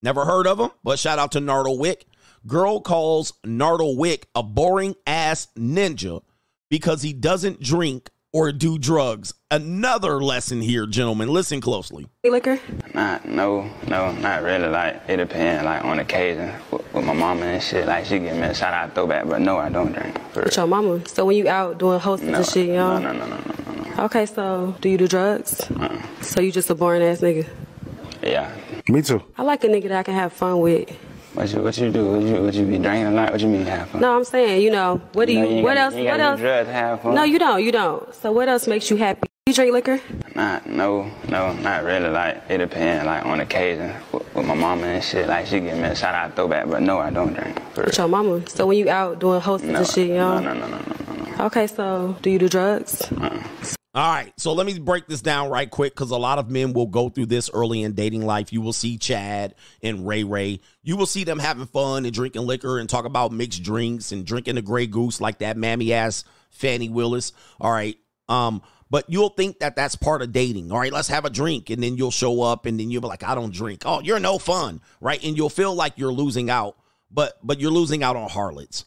Never heard of him, but shout out to Nardo Wick. Girl calls Nardo Wick a boring ass ninja because he doesn't drink or do drugs. Another lesson here, gentlemen. Listen closely. liquor? Not, no, no, not really. Like, it depends, like, on occasion. With, with my mama and shit, like, she give me a shout out throwback, but no, I don't drink. For With your mama. So when you out doing hostess No, and shit, you know? No, no, no, no, no, no, Okay, so do you do drugs? Uh-uh. So you just a boring ass nigga? Yeah. Me too. I like a nigga that I can have fun with. What you, what you do? What you, what you be drinking a lot? What you mean have fun? No, I'm saying, you know, what do You know, you what gotta- else, you what else? drugs have fun. No, you don't, you don't. So what else makes you happy? You drink liquor? Not, no, no, not really. Like, it depends, like, on occasion. With, with my mama and shit, like, she give me a shout out throwback, but no, I don't drink. For With your mama. So when you out doing hostess no, and shit, you know? no, no, no, no, no, no. Okay, so do you do drugs? Uh-uh. All right, so let me break this down right quick because a lot of men will go through this early in dating life. You will see Chad and Ray Ray. You will see them having fun and drinking liquor and talk about mixed drinks and drinking the Grey Goose like that mammy ass Fani Willis. All right, um, but you'll think that that's part of dating. All right, let's have a drink, and then you'll show up, and then you'll be like, I don't drink. Oh, you're no fun, right? And you'll feel like you're losing out, but but you're losing out on harlots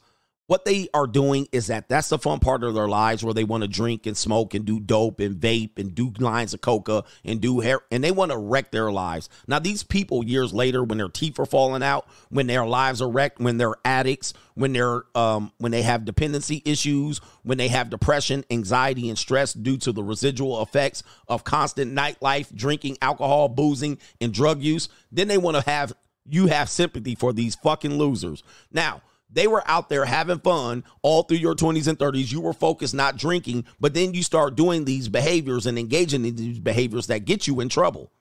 what they are doing is that that's the fun part of their lives where they want to drink and smoke and do dope and vape and do lines of coca and do hair and they want to wreck their lives. Now these people years later when their teeth are falling out, when their lives are wrecked, when they're addicts, when they're um when they have dependency issues, when they have depression, anxiety and stress due to the residual effects of constant nightlife, drinking, alcohol, boozing and drug use, then they want to have you have sympathy for these fucking losers. Now, they were out there having fun all through your 20s and 30s. You were focused, not drinking, but then you start doing these behaviors and engaging in these behaviors that get you in trouble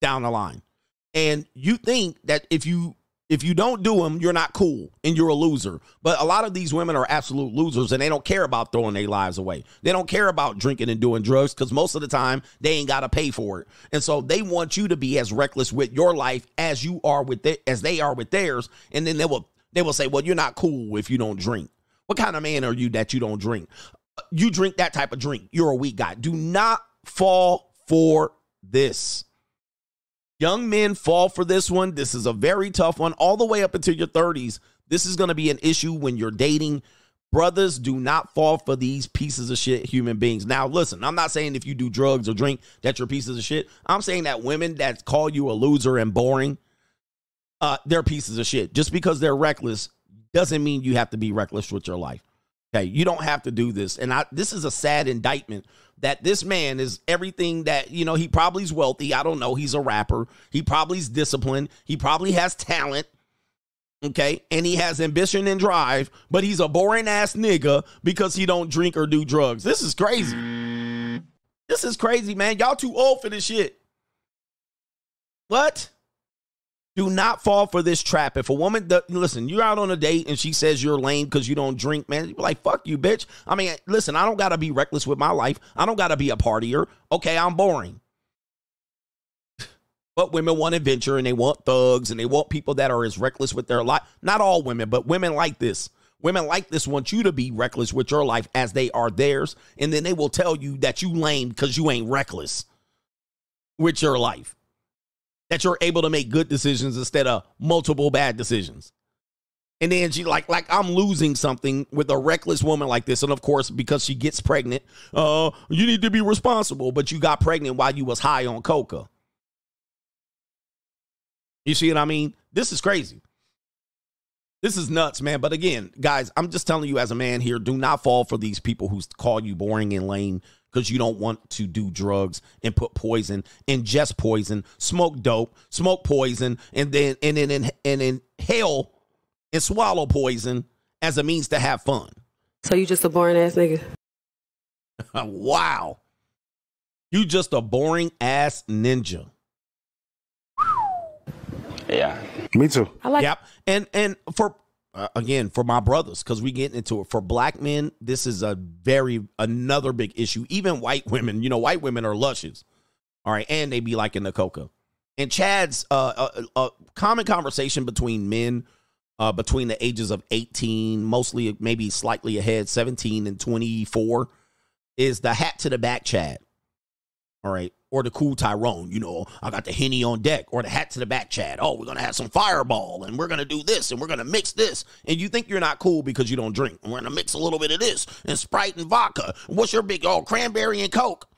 down the line. And you think that if you if you don't do them, you're not cool and you're a loser. But a lot of these women are absolute losers and they don't care about throwing their lives away. They don't care about drinking and doing drugs because most of the time they ain't got to pay for it. And so they want you to be as reckless with your life as you are with it, as they are with theirs. And then they will they will say, "Well, you're not cool if you don't drink." What kind of man are you that you don't drink? You drink that type of drink. You're a weak guy. Do not fall for this. Young men fall for this one. This is a very tough one, all the way up until your 30s. This is going to be an issue when you're dating. Brothers, do not fall for these pieces of shit human beings. Now, listen, I'm not saying if you do drugs or drink that you're pieces of shit. I'm saying that women that call you a loser and boring, uh, they're pieces of shit. Just because they're reckless doesn't mean you have to be reckless with your life. Okay, you don't have to do this. And I this is a sad indictment that this man is everything that, you know, he probably is wealthy. I don't know. He's a rapper. He probably is disciplined. He probably has talent. Okay, and he has ambition and drive, but he's a boring ass nigga because he don't drink or do drugs. This is crazy. This is crazy, man. Y'all too old for this shit. What? Do not fall for this trap. If a woman, does, listen, you're out on a date and she says you're lame because you don't drink, man, you like, fuck you, bitch. I mean, listen, I don't got to be reckless with my life. I don't got to be a partier. Okay, I'm boring. But women want adventure and they want thugs and they want people that are as reckless with their life. Not all women, but women like this. Women like this want you to be reckless with your life as they are theirs. And then they will tell you that you lame because you ain't reckless with your life that you're able to make good decisions instead of multiple bad decisions. And then she like like I'm losing something with a reckless woman like this, and of course because she gets pregnant, uh, you need to be responsible. But you got pregnant while you was high on coca. You see what I mean? This is crazy. This is nuts, man. But again, guys, I'm just telling you as a man here, do not fall for these people who call you boring and lame because you don't want to do drugs and put poison, ingest poison, smoke dope, smoke poison, and then and then and, and inhale and swallow poison as a means to have fun. So you just a boring ass nigga? wow. You just a boring ass ninja. Yeah. Me too. I like Yep. And and for uh, again for my brothers because we get into it. For black men this is a very another big issue. Even white women you know white women are luscious all right and they be like in the coca and chad's uh, a, a common conversation between men uh, between the ages of 18 mostly maybe slightly ahead 17 and 24 is the hat to the back Chad. All right. Or the cool Tyrone. You know, I got the henny on deck. Or the hat to the back Chad. Oh, we're gonna have some fireball and we're gonna do this and we're gonna mix this. And you think you're not cool because you don't drink. We're gonna mix a little bit of this and Sprite and vodka. What's your big oh cranberry and Coke?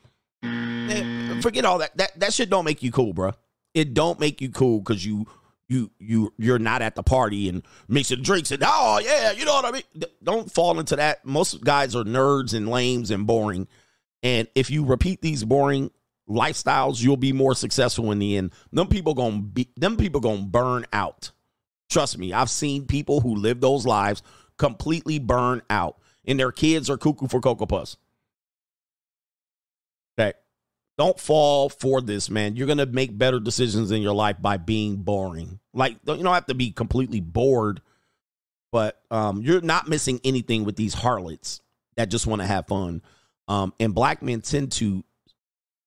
Man, forget all that. That that shit don't make you cool, bro. It don't make you cool because you you you you're not at the party and mixing drinks and oh yeah, you know what I mean. Don't fall into that. Most guys are nerds and lames and boring. And if you repeat these boring lifestyles, you'll be more successful in the end. Them people gonna be them people gonna burn out. Trust me, I've seen people who live those lives completely burn out, and their kids are cuckoo for cocoa puffs. Okay. Don't fall for this, man. You're gonna make better decisions in your life by being boring. Like you don't have to be completely bored, but um, you're not missing anything with these harlots that just want to have fun. Um, and black men tend to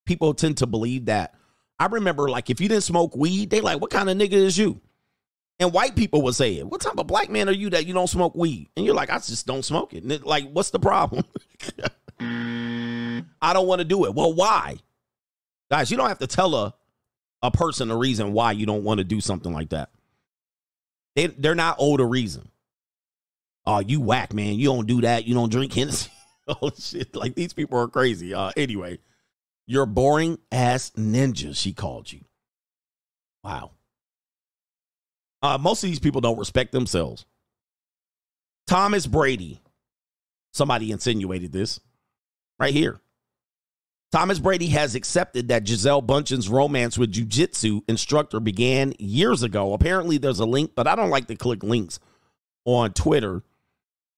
people tend to believe that. I remember, like, if you didn't smoke weed, they like, what kind of nigga is you? And white people would say it. What type of black man are you that you don't smoke weed? And you're like, I just don't smoke it. It- like, what's the problem? I don't want to do it. Well, why? Guys, you don't have to tell a a person a reason why you don't want to do something like that. They they're not owed a reason. Oh, you whack, man. You don't do that. You don't drink Hennessy. oh shit. Like these people are crazy. Uh anyway. You're boring ass ninja, she called you. Wow. Uh, most of these people don't respect themselves. Thomas Brady. Somebody insinuated this right here. Thomas Brady has accepted that Gisele Bündchen's romance with jujitsu instructor began years ago. Apparently, there's a link, but I don't like to click links on Twitter.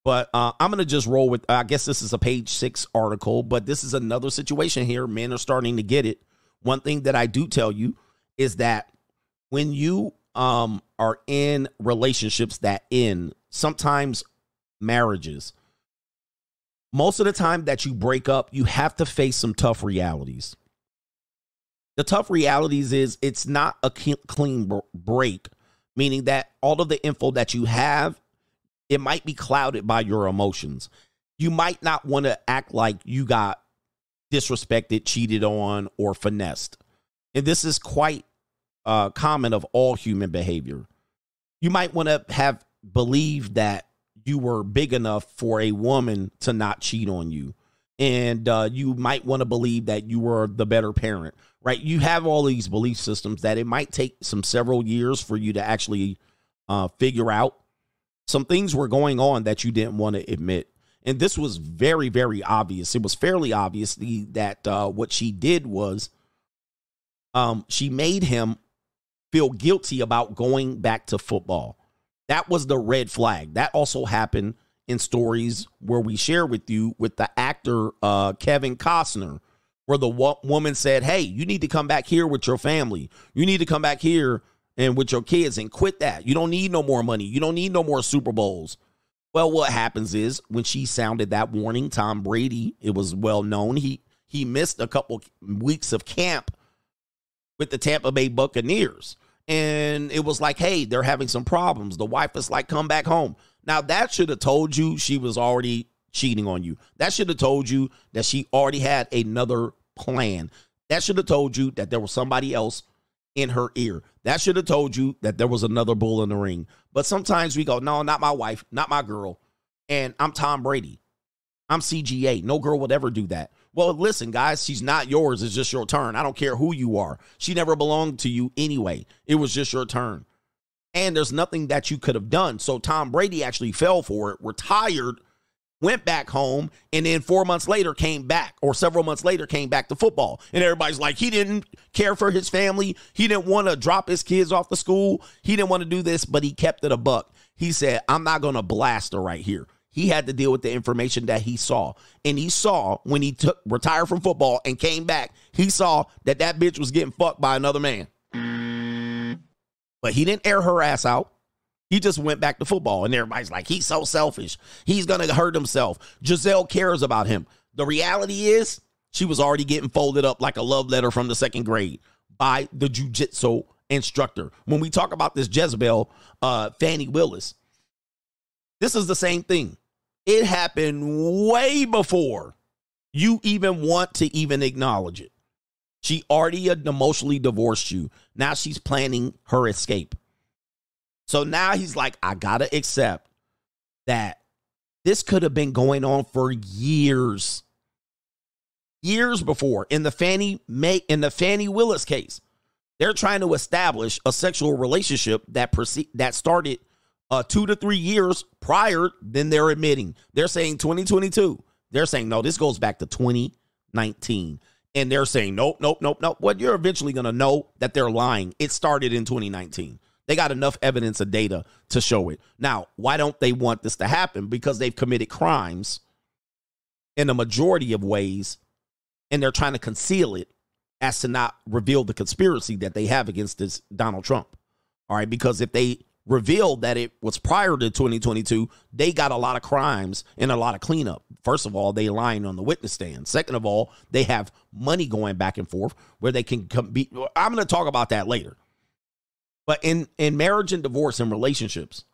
But uh, I'm going to just roll with, I guess this is a page six article, but this is another situation here. Men are starting to get it. One thing that I do tell you is that when you um, are in relationships that end, sometimes marriages, most of the time that you break up, you have to face some tough realities. The tough realities is it's not a clean break, meaning that all of the info that you have, it might be clouded by your emotions. You might not want to act like you got disrespected, cheated on, or finessed. And this is quite uh, common of all human behavior. You might want to have believed that you were big enough for a woman to not cheat on you. And uh, you might want to believe that you were the better parent, right? You have all these belief systems that it might take some several years for you to actually uh, figure out. Some things were going on that you didn't want to admit. And this was very, very obvious. It was fairly obvious that uh, what she did was um, she made him feel guilty about going back to football. That was the red flag. That also happened in stories where we share with you with the actor uh, Kevin Costner, where the wo- woman said, Hey, you need to come back here with your family. You need to come back here and with your kids and quit that. You don't need no more money. You don't need no more Super Bowls. Well, what happens is when she sounded that warning, Tom Brady, it was well known, he he missed a couple weeks of camp with the Tampa Bay Buccaneers. And it was like, hey, they're having some problems. The wife is like, come back home. Now, that should have told you she was already cheating on you. That should have told you that she already had another plan. That should have told you that there was somebody else in her ear. That should have told you that there was another bull in the ring. But sometimes we go, no, not my wife, not my girl. And I'm Tom Brady. I'm CGA. No girl would ever do that. Well, listen, guys, she's not yours. It's just your turn. I don't care who you are. She never belonged to you anyway. It was just your turn. And there's nothing that you could have done. So Tom Brady actually fell for it, retired, went back home, and then four months later came back, or several months later came back to football. And everybody's like, he didn't care for his family. He didn't want to drop his kids off the school. He didn't want to do this, but he kept it a buck. He said, I'm not going to blast her right here he had to deal with the information that he saw. And he saw when he took retired from football and came back, he saw that that bitch was getting fucked by another man. But he didn't air her ass out. He just went back to football. And everybody's like, he's so selfish. He's going to hurt himself. Gisele cares about him. The reality is, she was already getting folded up like a love letter from the second grade by the jujitsu instructor. When we talk about this Jezebel, uh, Fani Willis, this is the same thing. It happened way before you even want to even acknowledge it. She already emotionally divorced you. Now she's planning her escape. So now he's like, I gotta accept that this could have been going on for years. Years before. In the Fannie Mae, in the Fani Willis case, they're trying to establish a sexual relationship that proceed that started uh, two to three years prior. than they're admitting they're saying 2022. They're saying no, this goes back to 2019, and they're saying nope, nope, nope, nope. What you're eventually gonna know that they're lying. It started in 2019. They got enough evidence of data to show it. Now, why don't they want this to happen? Because they've committed crimes in a majority of ways, and they're trying to conceal it as to not reveal the conspiracy that they have against this Donald Trump. All right, because if they revealed that it was prior to 2022, they got a lot of crimes and a lot of cleanup. First of all, they lying on the witness stand. Second of all, they have money going back and forth where they can be. I'm going to talk about that later. But in in marriage and divorce and relationships,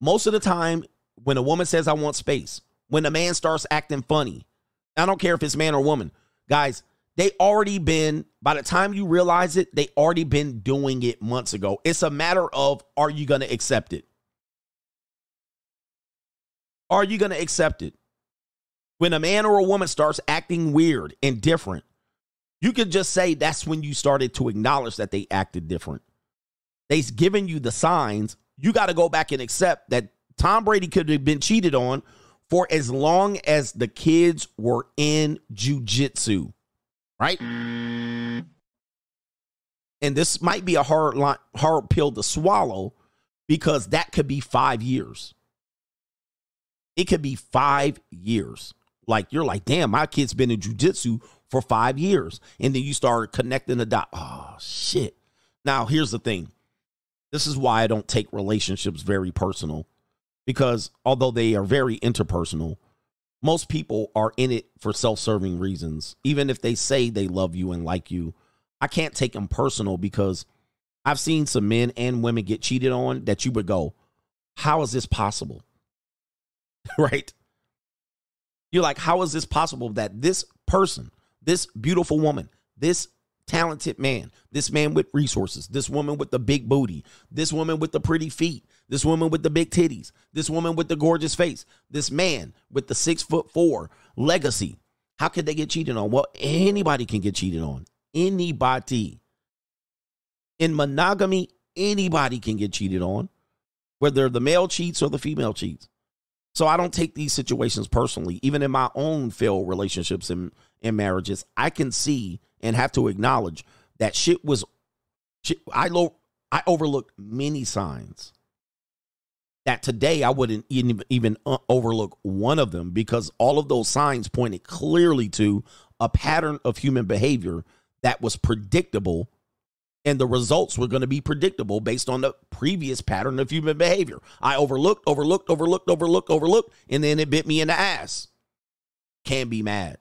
most of the time when a woman says I want space, when a man starts acting funny, I don't care if it's man or woman, guys, they already been by the time you realize it, they already been doing it months ago. It's a matter of are you going to accept it? Are you going to accept it? When a man or a woman starts acting weird and different, you could just say that's when you started to acknowledge that they acted different. They've given you the signs. You got to go back and accept that Tom Brady could have been cheated on for as long as the kids were in jujitsu, right? And this might be a hard line, hard pill to swallow because that could be five years. It could be five years. Like you're like, damn, my kid's been in jujitsu for five years, and then you start connecting the dot. Oh shit! Now here's the thing. This is why I don't take relationships very personal because although they are very interpersonal, most people are in it for self serving reasons. Even if they say they love you and like you, I can't take them personal because I've seen some men and women get cheated on that you would go, How is this possible? right? You're like, How is this possible that this person, this beautiful woman, this talented man, this man with resources, this woman with the big booty, this woman with the pretty feet, this woman with the big titties, this woman with the gorgeous face, this man with the six foot four legacy. How could they get cheated on? Well, anybody can get cheated on. Anybody. In monogamy, anybody can get cheated on, whether the male cheats or the female cheats. So I don't take these situations personally. Even in my own failed relationships and, and marriages, I can see and have to acknowledge that shit was shit, I lo- I overlooked many signs that today I wouldn't even, even uh, overlook one of them because all of those signs pointed clearly to a pattern of human behavior that was predictable and the results were going to be predictable based on the previous pattern of human behavior. I overlooked, overlooked, overlooked, overlooked, overlooked, and then it bit me in the ass. Can be mad.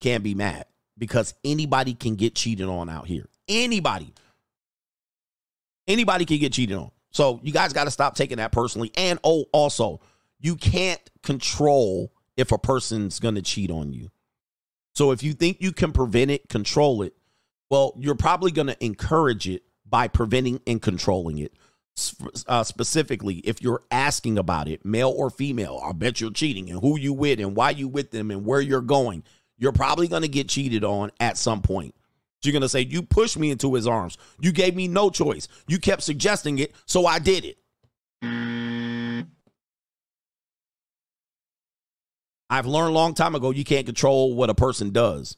Can be mad because anybody can get cheated on out here. Anybody. Anybody can get cheated on. So you guys got to stop taking that personally. And oh, also, you can't control if a person's going to cheat on you. So if you think you can prevent it, control it, well, you're probably going to encourage it by preventing and controlling it. Uh, specifically, if you're asking about it, male or female, I bet you're cheating and who you with and why you with them and where you're going. You're probably going to get cheated on at some point. You're going to say, You pushed me into his arms. You gave me no choice. You kept suggesting it, so I did it. I've learned a long time ago you can't control what a person does.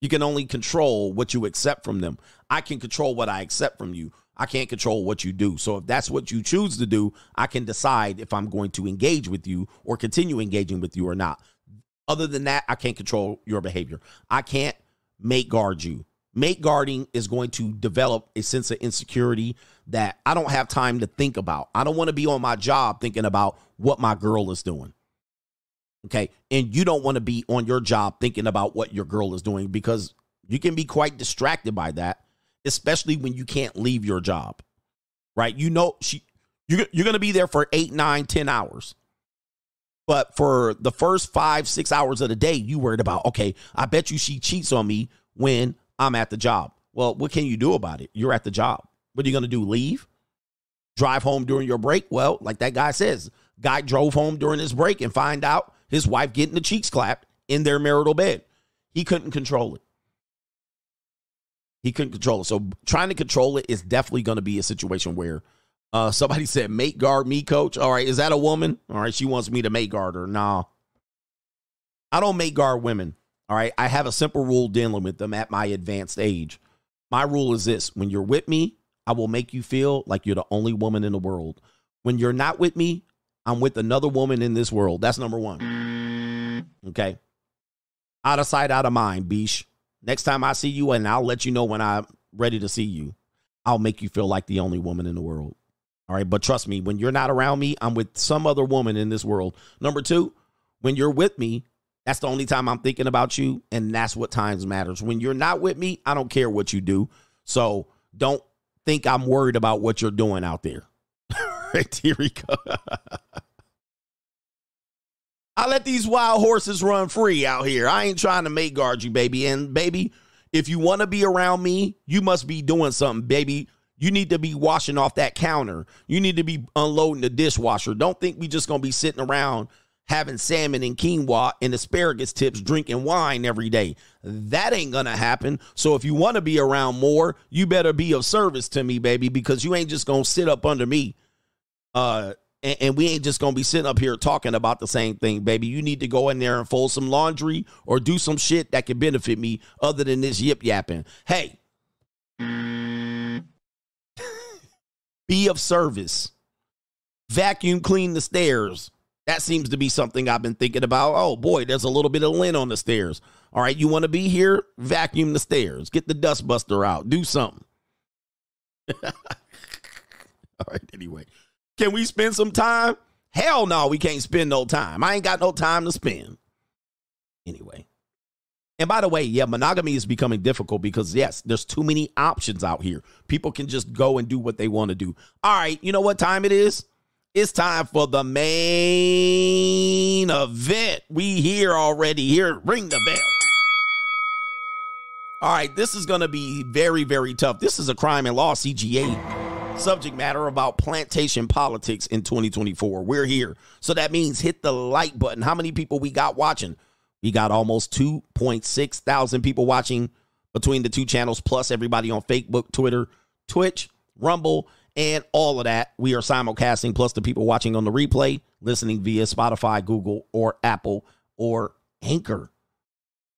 You can only control what you accept from them. I can control what I accept from you. I can't control what you do. So if that's what you choose to do, I can decide if I'm going to engage with you or continue engaging with you or not. Other than that, I can't control your behavior. I can't mate guard you. Mate guarding is going to develop a sense of insecurity that I don't have time to think about. I don't want to be on my job thinking about what my girl is doing. Okay. And you don't want to be on your job thinking about what your girl is doing because you can be quite distracted by that, especially when you can't leave your job. Right? You know, she you're, you're going to be there for eight, nine, ten hours. But for the first five, six hours of the day, you worried about, okay, I bet you she cheats on me when I'm at the job. Well, what can you do about it? You're at the job. What are you going to do? Leave? Drive home during your break? Well, like that guy says, guy drove home during his break and find out his wife getting the cheeks clapped in their marital bed. He couldn't control it. He couldn't control it. So trying to control it is definitely going to be a situation where uh, somebody said, mate guard me, coach. All right, is that a woman? All right, she wants me to mate guard her. Nah. I don't mate guard women. All right, I have a simple rule dealing with them at my advanced age. My rule is this when you're with me, I will make you feel like you're the only woman in the world. When you're not with me, I'm with another woman in this world. That's number one. Okay. Out of sight, out of mind, Beesh. Next time I see you, and I'll let you know when I'm ready to see you, I'll make you feel like the only woman in the world. All right. But trust me, when you're not around me, I'm with some other woman in this world. Number two, when you're with me, that's the only time I'm thinking about you. And that's what times matters. When you're not with me, I don't care what you do. So don't think I'm worried about what you're doing out there. here we go. I let these wild horses run free out here. I ain't trying to make guard you, baby. And baby, if you want to be around me, you must be doing something, baby. You need to be washing off that counter. You need to be unloading the dishwasher. Don't think we just gonna be sitting around having salmon and quinoa and asparagus tips, drinking wine every day. That ain't gonna happen. So if you want to be around more, you better be of service to me, baby, because you ain't just gonna sit up under me. Uh and, and we ain't just gonna be sitting up here talking about the same thing, baby. You need to go in there and fold some laundry or do some shit that can benefit me other than this yip yapping. Hey, be of service. Vacuum clean the stairs. That seems to be something I've been thinking about. Oh boy, there's a little bit of lint on the stairs. All right, you want to be here? Vacuum the stairs. Get the dustbuster out. Do something. All right, anyway. Can we spend some time? Hell no, we can't spend no time. I ain't got no time to spend. Anyway. And by the way, yeah, monogamy is becoming difficult because, yes, there's too many options out here. People can just go and do what they want to do. All right, you know what time it is? It's time for the main event. We here already. Here, ring the bell. All right, this is going to be very, very tough. This is a crime and law CGA subject matter about plantation politics in 2024. We're here. So that means hit the like button. How many people we got watching? We got almost 2.6 thousand people watching between the two channels, plus everybody on Facebook, Twitter, Twitch, Rumble, and all of that. We are simulcasting, plus the people watching on the replay, listening via Spotify, Google, or Apple, or Anchor.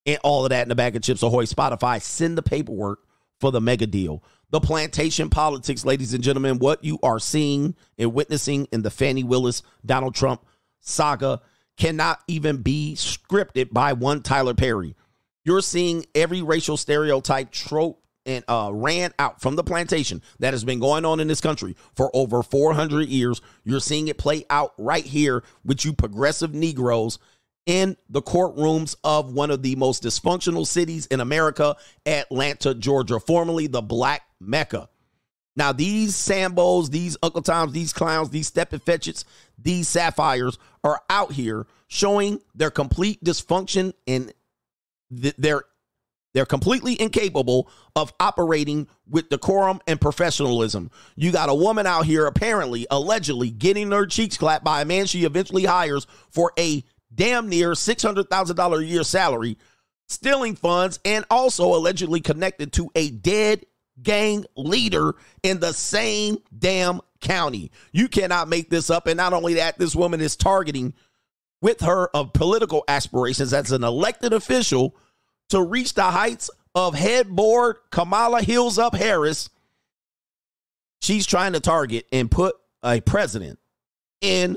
And all of that in the bag of chips ahoy. Spotify, send the paperwork for the mega deal. The plantation politics, ladies and gentlemen, what you are seeing and witnessing in the Fani Willis, Donald Trump saga cannot even be scripted by one Tyler Perry. You're seeing every racial stereotype trope and uh, ran out from the plantation that has been going on in this country for over 400 years. You're seeing it play out right here with you progressive Negroes in the courtrooms of one of the most dysfunctional cities in America, Atlanta, Georgia, formerly the Black Mecca. Now, these Sambos, these Uncle Toms, these clowns, these Step and these Sapphires are out here showing their complete dysfunction and th- their they're completely incapable of operating with decorum and professionalism. You got a woman out here, apparently, allegedly getting her cheeks clapped by a man she eventually hires for a damn near $600,000 a year salary, stealing funds, and also allegedly connected to a dead gang leader in the same damn county. You cannot make this up. And not only that, this woman is targeting with her of political aspirations as an elected official to reach the heights of headboard Kamala Hills Up Harris. She's trying to target and put a president in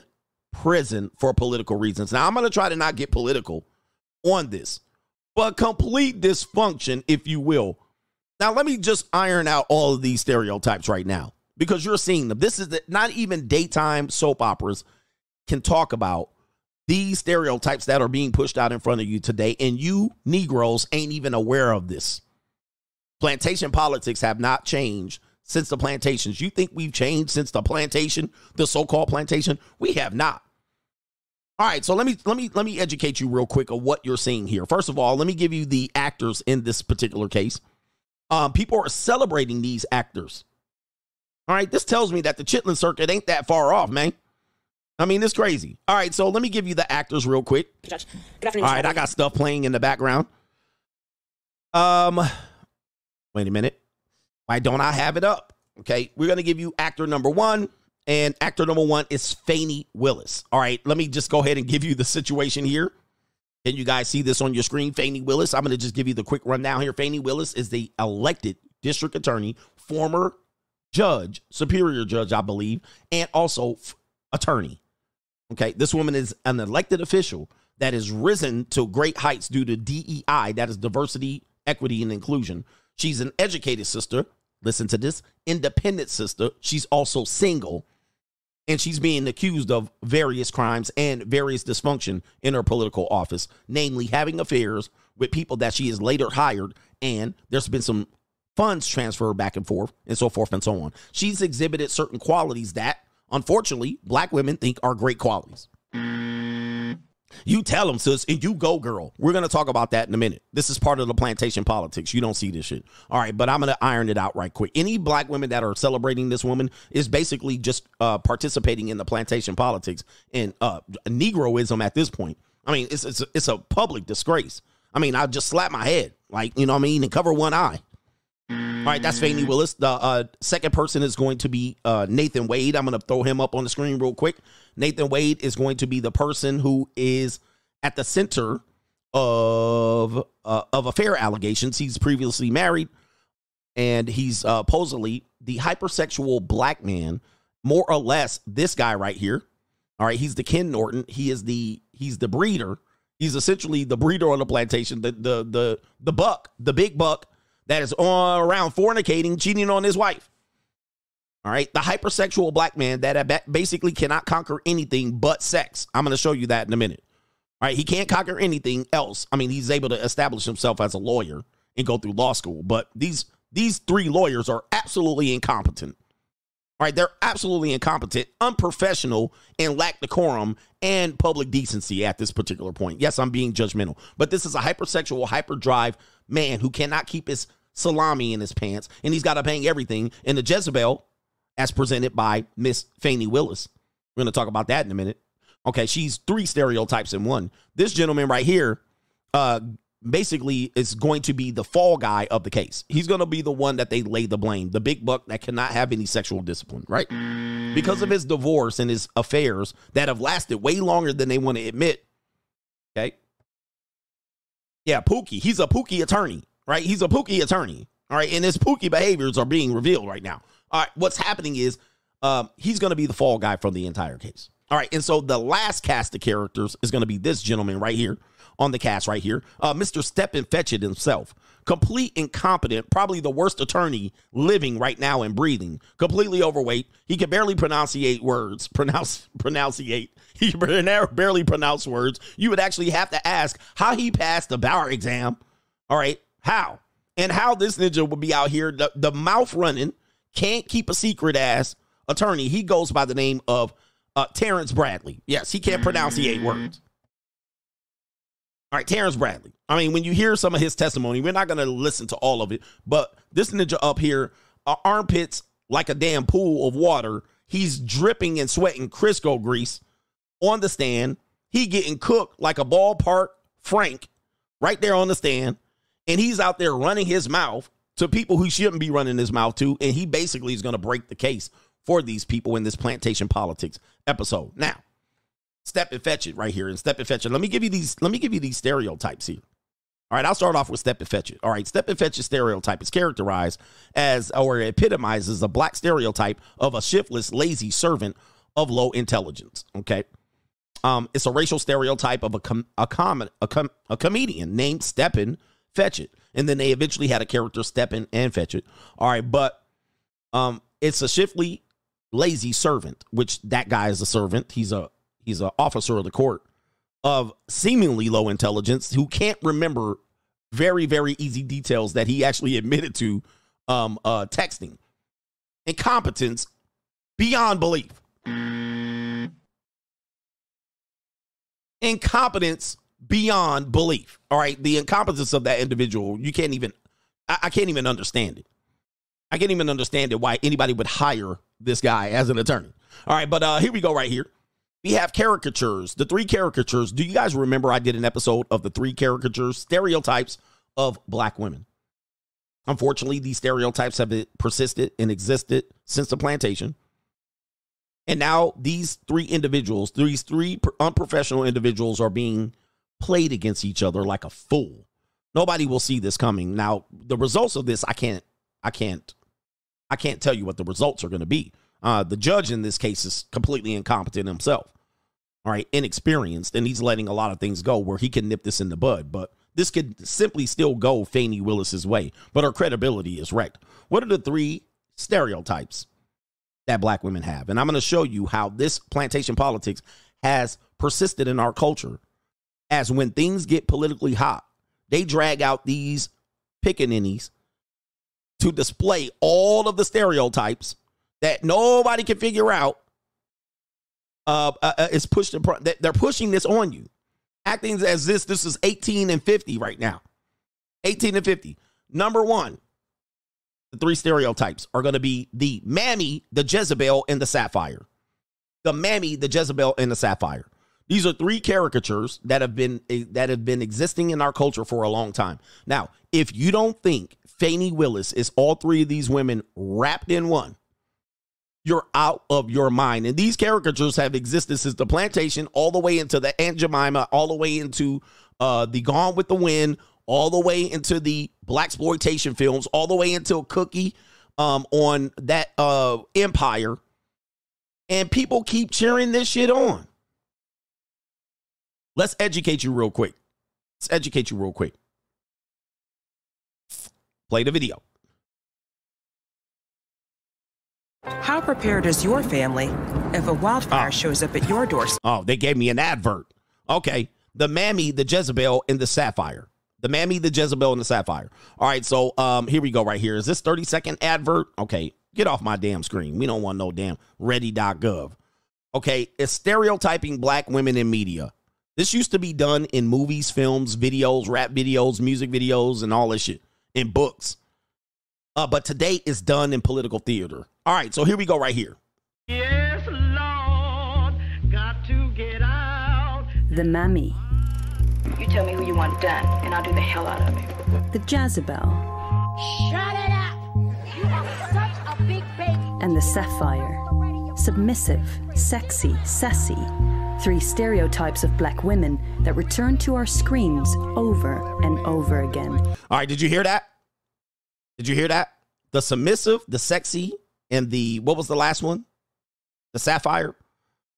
prison for political reasons. Now, I'm going to try to not get political on this, but complete dysfunction, if you will. Now, let me just iron out all of these stereotypes right now because you're seeing them. This is the, not even daytime soap operas can talk about these stereotypes that are being pushed out in front of you today, and you Negroes ain't even aware of this. Plantation politics have not changed since the plantations. You think we've changed since the plantation, the so called plantation? We have not. All right, so let me let me let me educate you real quick on what you're seeing here. First of all, let me give you the actors in this particular case. Um, people are celebrating these actors. All right, this tells me that the Chitlin circuit ain't that far off, man. I mean, it's crazy. All right, so let me give you the actors real quick. Good afternoon. All right, I got stuff playing in the background. Um, wait a minute. Why don't I have it up? Okay, we're gonna give you actor number one, and actor number one is Fani Willis. All right, let me just go ahead and give you the situation here. Can you guys see this on your screen? Fani Willis. I'm gonna just give you the quick rundown here. Fani Willis is the elected district attorney, former judge, superior judge, I believe, and also f- attorney. Okay, this woman is an elected official that has risen to great heights due to DEI, that is diversity, equity, and inclusion. She's an educated sister. Listen to this independent sister. She's also single, and she's being accused of various crimes and various dysfunction in her political office, namely having affairs with people that she has later hired, and there's been some funds transferred back and forth, and so forth and so on. She's exhibited certain qualities that, unfortunately, black women think are great qualities. You tell them, sis, and you go, girl. We're to talk about that in a minute. This is part of the plantation politics. You don't see this shit. All right, but I'm to iron it out right quick. Any black women that are celebrating this woman is basically just uh, participating in the plantation politics and uh, Negroism at this point. I mean, it's, it's, it's a public disgrace. I mean, I just slap my head, like, you know what I mean, and cover one eye. All right, that's Fani Willis. The uh, second person is going to be uh, Nathan Wade. I'm going to throw him up on the screen real quick. Nathan Wade is going to be the person who is at the center of uh, of affair allegations. He's previously married, and he's uh, supposedly the hypersexual black man, more or less. This guy right here. All right, he's the Ken Norton. He is the he's the breeder. He's essentially the breeder on the plantation, the the the the buck, the big buck that is on around fornicating, cheating on his wife. All right, the hypersexual black man that uh, basically cannot conquer anything but sex. I'm going to show you that in a minute. All right, he can't conquer anything else. I mean, he's able to establish himself as a lawyer and go through law school, but these these three lawyers are absolutely incompetent. All right, they're absolutely incompetent, unprofessional, and lack decorum and public decency at this particular point. Yes, I'm being judgmental, but this is a hypersexual, hyperdrive man who cannot keep his salami in his pants, and he's got to bang everything. And the Jezebel, as presented by Miss Fani Willis, we're going to talk about that in a minute. Okay, she's three stereotypes in one. This gentleman right here, uh, basically is going to be the fall guy of the case. He's going to be the one that they lay the blame, the big buck that cannot have any sexual discipline, right? Because of his divorce and his affairs that have lasted way longer than they want to admit. Okay. Yeah, Pookie. He's a Pookie attorney, right? He's a Pookie attorney. All right. And his Pookie behaviors are being revealed right now. All right. What's happening is um, he's going to be the fall guy from the entire case. All right. And so the last cast of characters is going to be this gentleman right here on the cast right here, uh, Mr. Stepin Fetchit himself. Complete incompetent, probably the worst attorney living right now and breathing. Completely overweight. He can barely pronunciate words. Pronounce pronunciate. He can barely pronounce words. You would actually have to ask how he passed the bar exam. All right, how and how this ninja would be out here the, the mouth running, can't keep a secret ass attorney. He goes by the name of uh, Terrence Bradley. Yes, he can't pronunciate words. All right, Terrence Bradley. I mean, when you hear some of his testimony, we're not going to listen to all of it, but this ninja up here, uh, armpits like a damn pool of water. He's dripping and sweating Crisco grease on the stand. He getting cooked like a ballpark Frank right there on the stand. And he's out there running his mouth to people who shouldn't be running his mouth to. And he basically is going to break the case for these people in this plantation politics episode. Now, Stepin Fetchit right here and Stepin Fetchit. Let me give you these, let me give you these stereotypes here. All right, I'll start off with Stepin Fetchit. All right, Stepin Fetchit stereotype is characterized as or epitomizes a black stereotype of a shiftless, lazy servant of low intelligence. Okay. Um, it's a racial stereotype of a com- a, com- a, com- a comedian named Stepin Fetchit. And then they eventually had a character Stepin and Fetchit. All right, but um, it's a shifty, lazy servant, which that guy is a servant. He's a he's an officer of the court of seemingly low intelligence who can't remember very very easy details that he actually admitted to um uh texting. Incompetence beyond belief. incompetence beyond belief. All right, the incompetence of that individual, you can't even. I, I can't even understand it. I can't even understand it why anybody would hire this guy as an attorney. All right, but uh here we go right here. We have caricatures, the three caricatures. Do you guys remember I did an episode of the three caricatures, stereotypes of black women? Unfortunately, these stereotypes have persisted and existed since the plantation. And now these three individuals, these three unprofessional individuals are being played against each other like a fool. Nobody will see this coming. Now, the results of this, I can't, I can't, I can't tell you what the results are going to be. Uh, the judge in this case is completely incompetent himself. All right, inexperienced, and he's letting a lot of things go where he can nip this in the bud. But this could simply still go Fani Willis's way, but her credibility is wrecked. What are the three stereotypes that black women have? And I'm going to show you how this plantation politics has persisted in our culture. As when things get politically hot, they drag out these pickaninnies to display all of the stereotypes that nobody can figure out uh, uh, uh is pushed. In, they're pushing this on you, acting as this this is 18 and 50 right now. 18 and 50. Number one, the three stereotypes are going to be the mammy, the Jezebel, and the sapphire. The mammy, the Jezebel, and the sapphire. These are three caricatures that have been eh, that have been existing in our culture for a long time. Now, if you don't think Fani Willis is all three of these women wrapped in one, you're out of your mind. And these caricatures have existed since the plantation, all the way into the Aunt Jemima, all the way into uh, the Gone with the Wind, all the way into the black exploitation films, all the way into Cookie um, on that uh, Empire. And people keep cheering this shit on. Let's educate you real quick. Let's educate you real quick. Play the video. How prepared is your family if a wildfire oh. shows up at your doorstep? Oh, they gave me an advert. Okay. The Mammy, the Jezebel, and the Sapphire. The Mammy, the Jezebel, and the Sapphire. All right, so um, here we go right here. Is this 30 second advert? Okay, get off my damn screen. We don't want no damn ready.gov. Okay, it's stereotyping black women in media. This used to be done in movies, films, videos, rap videos, music videos, and all this shit, in books. Uh, but today it's done in political theater. All right, so here we go right here. Yes, Lord, got to get out. The Mammy. You tell me who you want done, and I'll do the hell out of it. The Jezebel. Shut it up! You are such a big baby. And the Sapphire. Submissive, sexy, sassy. Three stereotypes of black women that return to our screens over and over again. All right, did you hear that? Did you hear that? The submissive, the sexy, and the what was the last one? The sapphire.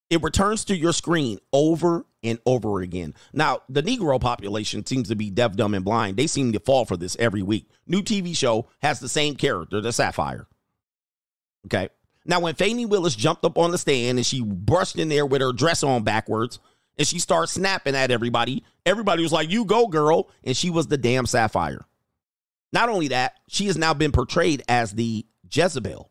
It returns to your screen over and over again. Now, the Negro population seems to be deaf, dumb, and blind. They seem to fall for this every week. New TV show has the same character, the Sapphire. Okay. Now, when Fani Willis jumped up on the stand and she brushed in there with her dress on backwards and she started snapping at everybody, everybody was like, You go, girl. And she was the damn Sapphire. Not only that, she has now been portrayed as the Jezebel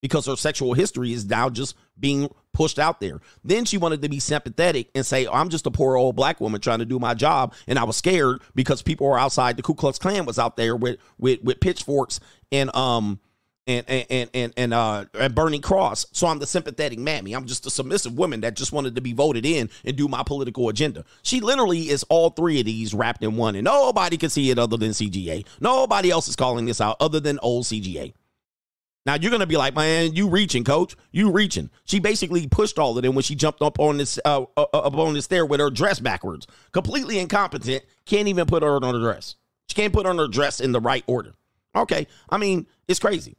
because her sexual history is now just being pushed out there. Then she wanted to be sympathetic and say, oh, I'm just a poor old black woman trying to do my job. And I was scared because people were outside. The Ku Klux Klan was out there with with, with pitchforks and um and and and and uh and burning cross. So I'm the sympathetic mammy. I'm just a submissive woman that just wanted to be voted in and do my political agenda. She literally is all three of these wrapped in one, and nobody can see it other than CGA. Nobody else is calling this out other than old CGA. Now you're gonna be like, man, you reaching, coach. You reaching. She basically pushed all of them when she jumped up on this uh, uh, up on the stair with her dress backwards. Completely incompetent. Can't even put her on her dress. She can't put on her dress in the right order. Okay, I mean it's crazy.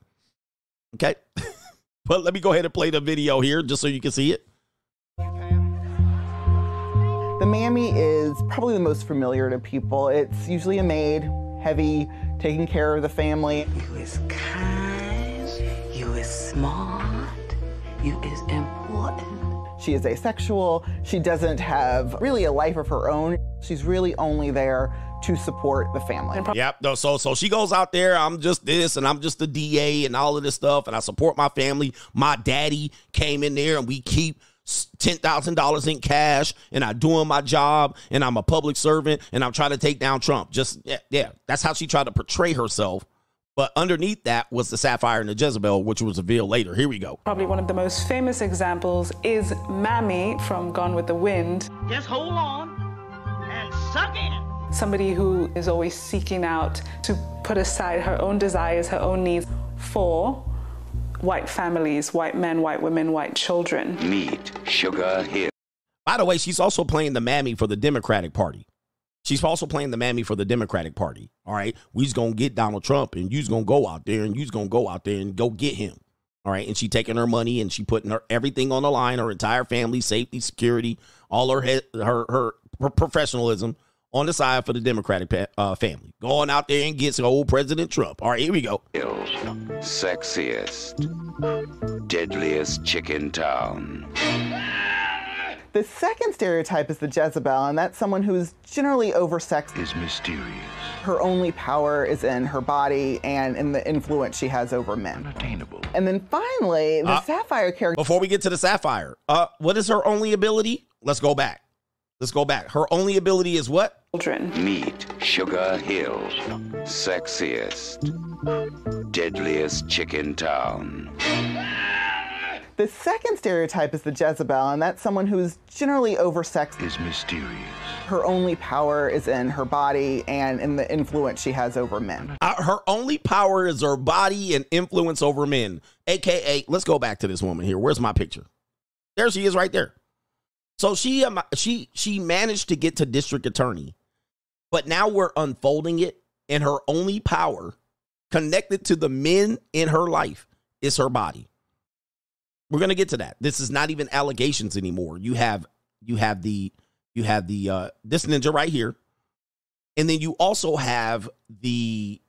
Okay. but let me go ahead and play the video here just so you can see it. The mammy is probably the most familiar to people. It's usually a maid, heavy, taking care of the family. You is kind, you is smart, you is important. She is asexual. She doesn't have really a life of her own. She's really only there to support the family. Yep. So so she goes out there. I'm just this, and I'm just the DA, and all of this stuff, and I support my family. My daddy came in there, and we keep $10,000 in cash and I'm doing my job and I'm a public servant and I'm trying to take down Trump. Just, yeah, yeah. That's how she tried to portray herself. But underneath that was the Sapphire and the Jezebel, which was revealed later. Here we go. Probably one of the most famous examples is Mammy from Gone with the Wind. Just hold on and suck in. Somebody who is always seeking out to put aside her own desires, her own needs for white families, white men, white women, white children. Meet Sugar Hill. By the way, she's also playing the mammy for the Democratic Party. She's also playing the mammy for the Democratic Party. All right. We's gonna get Donald Trump and you's gonna go out there and you's gonna go out there and go get him. All right. And she taking her money and she putting her everything on the line, her entire family, safety, security, all her her her, her professionalism on the side for the Democratic pa- uh, family. Going out there and gets old President Trump. All right, here we go. Sexiest, deadliest chick in town. The second stereotype is the Jezebel, and that's someone who's generally oversexed. Is mysterious. Her only power is in her body and in the influence she has over men. Unattainable. And then finally, the Uh, Sapphire character. Before we get to the Sapphire, uh, what is her only ability? Let's go back. Let's go back. Her only ability is what? Children. Meet Sugar Hill. Sexiest, deadliest chick in town. The second stereotype is the Jezebel, and that's someone who's generally oversexed. Is mysterious. Her only power is in her body and in the influence she has over men. Uh, her only power is her body and influence over men. AKA, let's go back to this woman here. Where's my picture? There she is right there. So she um, she she managed to get to district attorney. But now we're unfolding it and her only power connected to the men in her life is her body. We're going to get to that. This is not even allegations anymore. You have you have the you have the uh this ninja right here. And then you also have the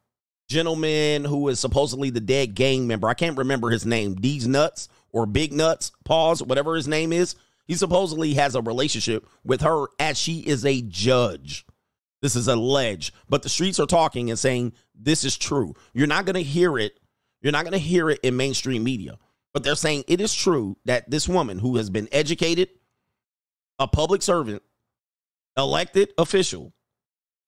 gentleman who is supposedly the dead gang member. I can't remember his name. These nuts or big nuts, pause, whatever his name is. He supposedly has a relationship with her as she is a judge. This is alleged, but the streets are talking and saying this is true. You're not going to hear it. You're not going to hear it in mainstream media, but they're saying it is true that this woman who has been educated, a public servant, elected official,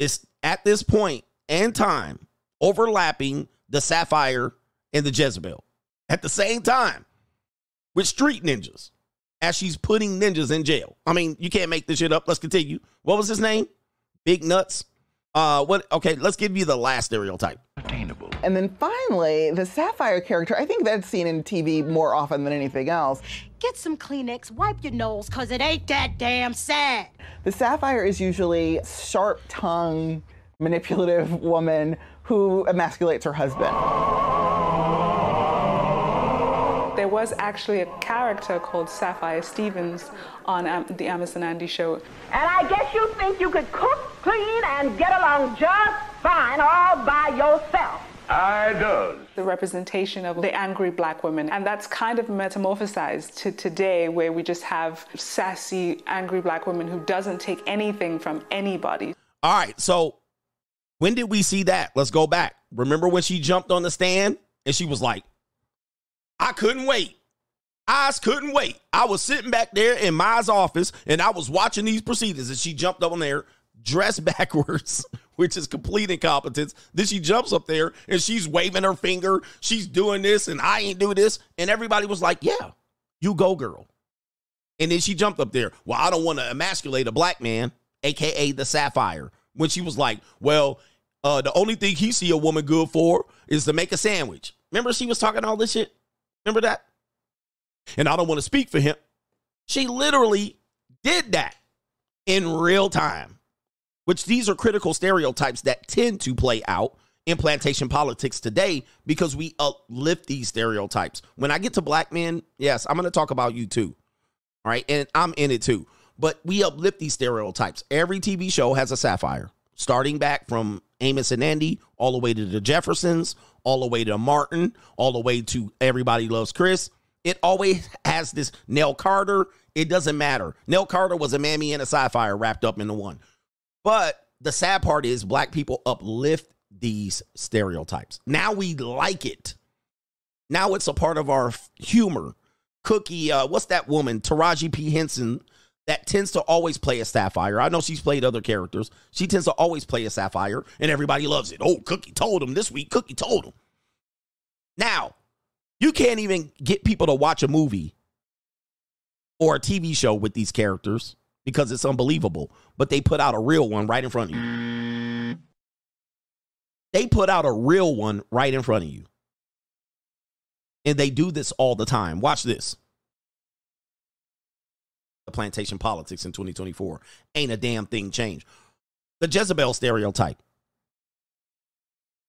is at this point and time overlapping the Sapphire and the Jezebel at the same time with street ninjas as she's putting ninjas in jail. I mean, you can't make this shit up. Let's continue. What was his name? Big Nuts. Uh, what? Okay, let's give you the last stereotype. Attainable. And then finally, the Sapphire character, I think that's seen in TV more often than anything else. Get some Kleenex, wipe your nose, cause it ain't that damn sad. The Sapphire is usually sharp tongued, manipulative woman who emasculates her husband. There was actually a character called Sapphire Stevens on um, the Amos and Andy show. And I guess you think you could cook, clean, and get along just fine all by yourself. I does. The representation of the angry black women. And that's kind of metamorphosized to today, where we just have sassy, angry black women who doesn't take anything from anybody. All right, so when did we see that? Let's go back. Remember when she jumped on the stand and she was like, I couldn't wait. I couldn't wait. I was sitting back there in Ma's office and I was watching these proceedings and she jumped up on there dressed backwards, which is complete incompetence. Then she jumps up there and she's waving her finger. She's doing this and I ain't do this. And everybody was like, yeah, you go, girl. And then she jumped up there. Well, I don't want to emasculate a black man, aka the Sapphire. When she was like, well, uh, the only thing he see a woman good for is to make a sandwich. Remember she was talking all this shit? Remember that? And I don't want to speak for him. She literally did that in real time, which these are critical stereotypes that tend to play out in plantation politics today because we uplift these stereotypes. When I get to black men, yes, I'm going to talk about you too. All right. And I'm in it too. But we uplift these stereotypes. Every TV show has a sapphire, starting back from Amos and Andy, all the way to the Jeffersons, all the way to Martin, all the way to Everybody Loves Chris. It always has this Nell Carter. It doesn't matter. Nell Carter was a mammy and a sapphire wrapped up into one. But the sad part is black people uplift these stereotypes. Now we like it. Now it's a part of our humor. Cookie, uh, what's that woman, Taraji P. Henson, that tends to always play a Sapphire. I know she's played other characters. She tends to always play a Sapphire, and everybody loves it. Oh, Cookie told him this week. Cookie told him. Now, you can't even get people to watch a movie or a TV show with these characters because it's unbelievable. But they put out a real one right in front of you. They put out a real one right in front of you. And they do this all the time. Watch this. Plantation politics in 2024 ain't a damn thing changed. The Jezebel stereotype.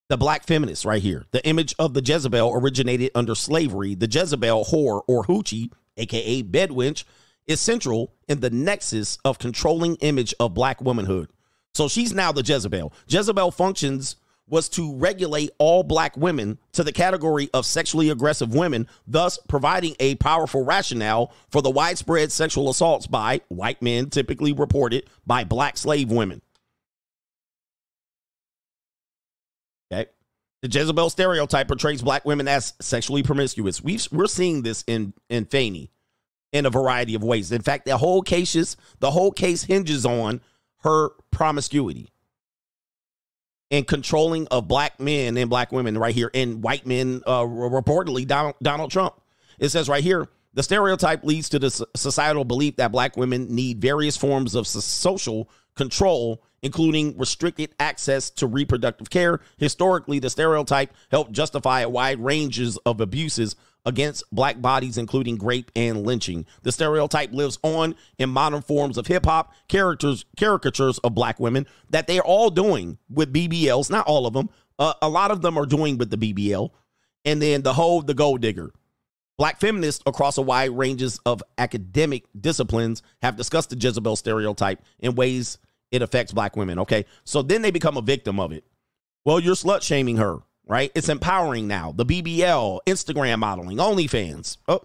The black feminist right here. The image of the Jezebel originated under slavery. The Jezebel whore or hoochie, aka bedwench, is central in the nexus of controlling image of black womanhood. So she's now the Jezebel. Jezebel functions was to regulate all black women to the category of sexually aggressive women, thus providing a powerful rationale for the widespread sexual assaults by white men, typically reported by black slave women. Okay. The Jezebel stereotype portrays black women as sexually promiscuous. we are seeing this in, in Fani in a variety of ways. In fact, the whole case the whole case hinges on her promiscuity and controlling of black men and black women right here and white men uh, reportedly Donald, Donald Trump. It says right here, the stereotype leads to the societal belief that black women need various forms of social control, including restricted access to reproductive care. Historically, the stereotype helped justify wide ranges of abuses against black bodies, including rape and lynching. The stereotype lives on in modern forms of hip hop, characters, caricatures of black women that they are all doing with BBLs. Not all of them. Uh, a lot of them are doing with the BBL. And then the whole, the gold digger. Black feminists across a wide ranges of academic disciplines have discussed the Jezebel stereotype in ways it affects black women. Okay. So then they become a victim of it. Well, you're slut shaming her right? It's empowering now. The BBL, Instagram modeling, OnlyFans. Oh,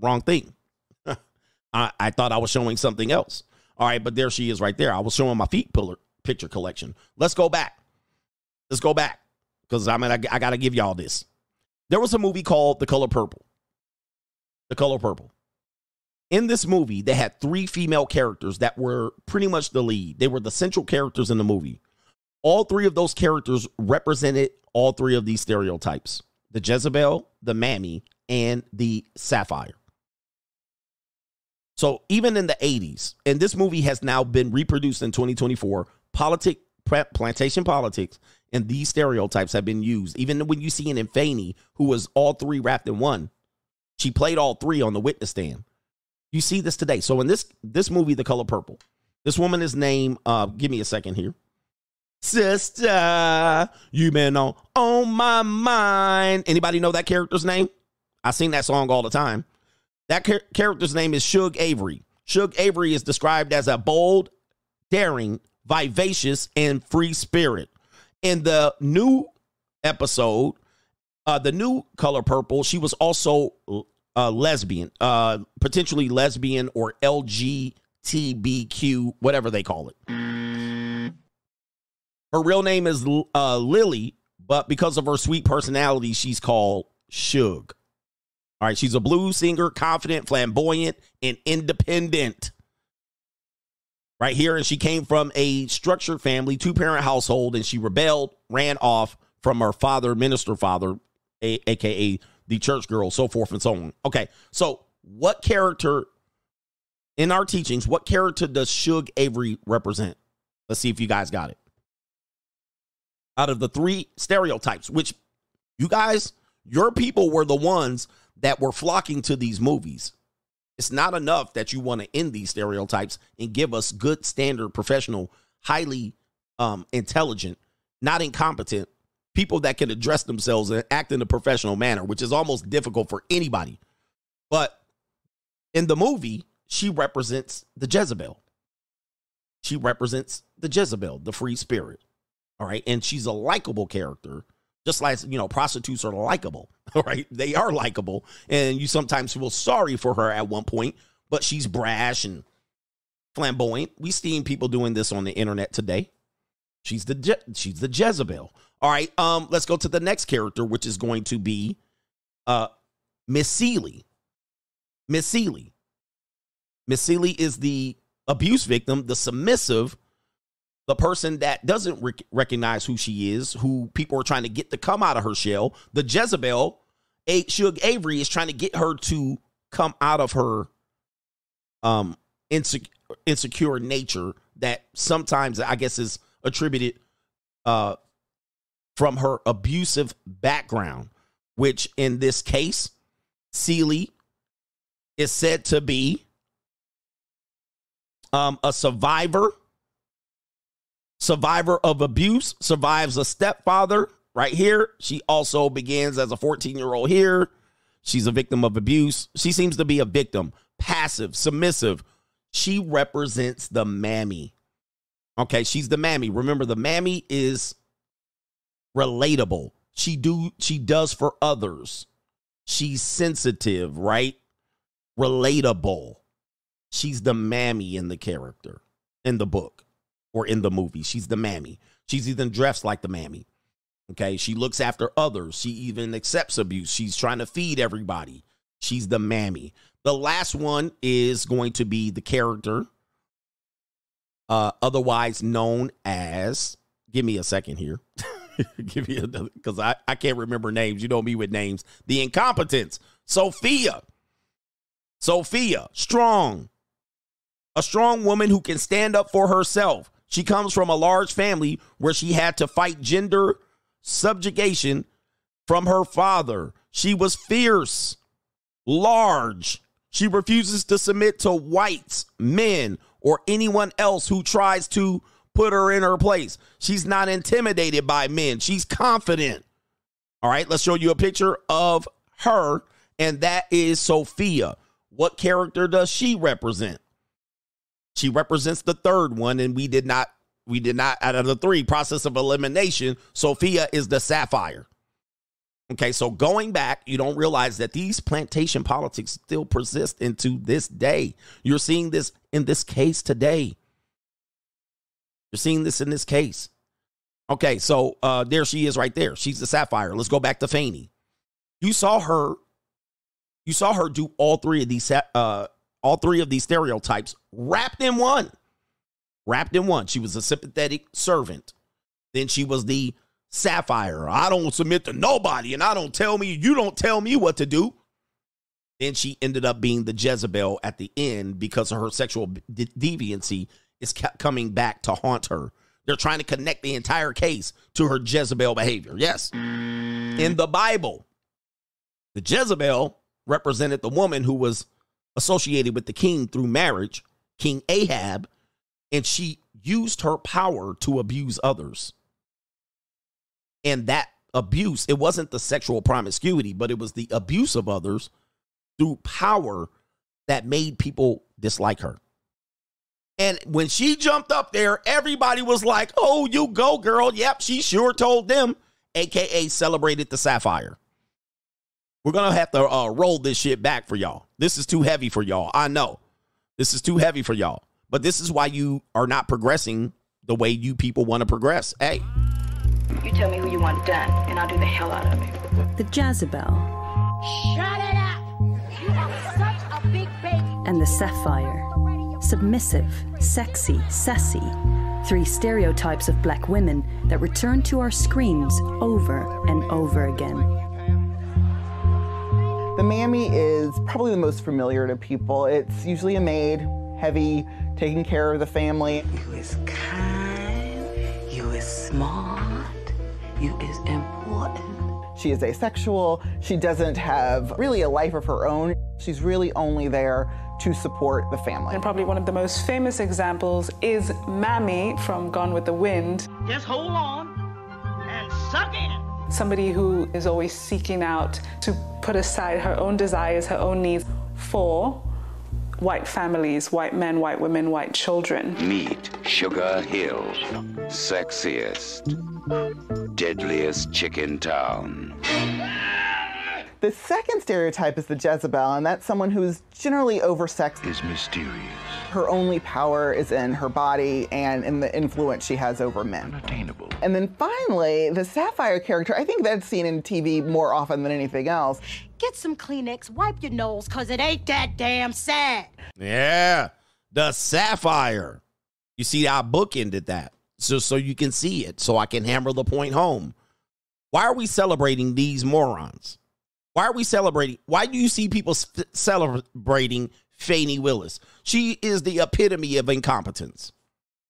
wrong thing. I, I thought I was showing something else. All right, but there she is right there. I was showing my feet pillar picture collection. Let's go back. Let's go back because I mean I, I got to give y'all this. There was a movie called The Color Purple. The Color Purple. In this movie, they had three female characters that were pretty much the lead. They were the central characters in the movie. All three of those characters represented all three of these stereotypes the Jezebel, the Mammy, and the Sapphire. So even in the 80s, and this movie has now been reproduced in 2024, politic plantation politics and these stereotypes have been used. Even when you see an Fani, who was all three wrapped in one, she played all three on the witness stand. You see this today. So in this this movie, The Color Purple, this woman is named. Uh, give me a second here. Sister, you been on on my mind. Anybody know that character's name? I sing that song all the time. That char- character's name is Shug Avery. Shug Avery is described as a bold, daring, vivacious, and free spirit. In the new episode, uh, the new color purple, she was also a lesbian, uh, potentially lesbian or LGBTQ, whatever they call it. Her real name is uh, Lily, but because of her sweet personality, she's called Shug. All right, she's a blues singer, confident, flamboyant, and independent. Right here, and she came from a structured family, two parent household, and she rebelled, ran off from her father, minister father, a- aka the church girl, so forth and so on. Okay, so what character in our teachings, what character does Shug Avery represent? Let's see if you guys got it out of the three stereotypes, which you guys, your people were the ones that were flocking to these movies. It's not enough that you want to end these stereotypes and give us good, standard, professional, highly um, intelligent, not incompetent people that can address themselves and act in a professional manner, which is almost difficult for anybody. But in the movie, she represents the Jezebel. She represents the Jezebel, the free spirit. All right. And she's a likable character, just like, you know, prostitutes are likable. All right. They are likable. And you sometimes feel sorry for her at one point, but she's brash and flamboyant. We've seen people doing this on the internet today. She's the Je- she's the Jezebel. All right. Um, let's go to the next character, which is going to be uh Miss Celie. Miss Celie. Miss Celie is the abuse victim, the submissive, the person that doesn't rec- recognize who she is, who people are trying to get to come out of her shell. The Jezebel, a Shug Avery, is trying to get her to come out of her um insecure, insecure nature that sometimes I guess is attributed uh from her abusive background, which in this case, Celie is said to be um, a survivor, survivor of abuse, survives a stepfather right here. She also begins as a 14 year old here. She's a victim of abuse. She seems to be a victim, passive, submissive. She represents the mammy. Okay, she's the mammy. Remember, the mammy is relatable. She do she does for others. She's sensitive, right? Relatable. She's the mammy in the character, in the book, or in the movie. She's the mammy. She's even dressed like the mammy. Okay. She looks after others. She even accepts abuse. She's trying to feed everybody. She's the mammy. The last one is going to be the character, uh, otherwise known as, give me a second here. give me another, because I, I can't remember names. You know me with names. The incompetence. Sophia. Sophia, strong, a strong woman who can stand up for herself. She comes from a large family where she had to fight gender subjugation from her father. She was fierce, large. She refuses to submit to whites, men, or anyone else who tries to put her in her place. She's not intimidated by men. She's confident. All right, let's show you a picture of her, and that is Sophia. What character does she represent? She represents the third one, and we did not, we did not, out of the three, process of elimination, Sophia is the sapphire. Okay, so going back, you don't realize that these plantation politics still persist into this day. You're seeing this in this case today. You're seeing this in this case. Okay, so uh, there she is right there. She's the sapphire. Let's go back to Fani. You saw her. You saw her do all three of these uh, all three of these stereotypes wrapped in one. Wrapped in one. She was a sympathetic servant. Then she was the sapphire. I don't submit to nobody, and I don't tell me, you don't tell me what to do. Then she ended up being the Jezebel at the end because of her sexual de- deviancy is kept coming back to haunt her. They're trying to connect the entire case to her Jezebel behavior. Yes. In the Bible, the Jezebel represented the woman who was associated with the king through marriage, King Ahab, and she used her power to abuse others. And that abuse, it wasn't the sexual promiscuity, but it was the abuse of others through power that made people dislike her. And when she jumped up there, everybody was like, oh, you go, girl. Yep, she sure told them, AKA celebrated the Sapphire. We're going to have to uh, roll this shit back for y'all. This is too heavy for y'all. I know. This is too heavy for y'all. But this is why you are not progressing the way you people want to progress. Hey. You tell me who you want done, and I'll do the hell out of it. The Jezebel Shut it up! You are such a big baby. and the Sapphire. Submissive, sexy, sassy. Three stereotypes of black women that return to our screens over and over again. The mammy is probably the most familiar to people. It's usually a maid, heavy, taking care of the family. You is kind, you is smart, you is important. She is asexual. She doesn't have really a life of her own. She's really only there to support the family. And probably one of the most famous examples is Mammy from Gone with the Wind. Just hold on and suck in. Somebody who is always seeking out to put aside her own desires, her own needs for white families, white men, white women, white children. Meet Sugar Hill, sexiest, deadliest chick in town. The second stereotype is the Jezebel, and that's someone who's generally oversexed. Is mysterious. Her only power is in her body and in the influence she has over men. Unattainable. And then finally, the Sapphire character, I think that's seen in TV more often than anything else. Get some Kleenex, wipe your nose, cause it ain't that damn sad. Yeah, the Sapphire. You see, I bookended that so so you can see it, so I can hammer the point home. Why are we celebrating these morons? Why are we celebrating? Why do you see people s- celebrating Fani Willis? She is the epitome of incompetence.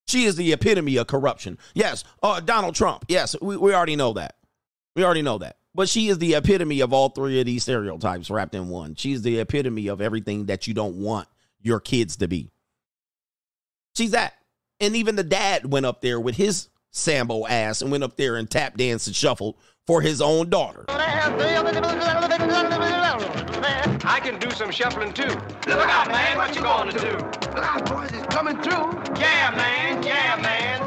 She is the epitome of corruption. Yes, uh, Donald Trump. Yes, we, we already know that. We already know that. But she is the epitome of all three of these stereotypes wrapped in one. She's the epitome of everything that you don't want your kids to be. She's that. And even the dad went up there with his Sambo ass and went up there and tap danced and shuffled for his own daughter. I can do some shuffling too. Look out, man, what you gonna do? Look out, boys, it's coming through. Yeah, man, yeah, man.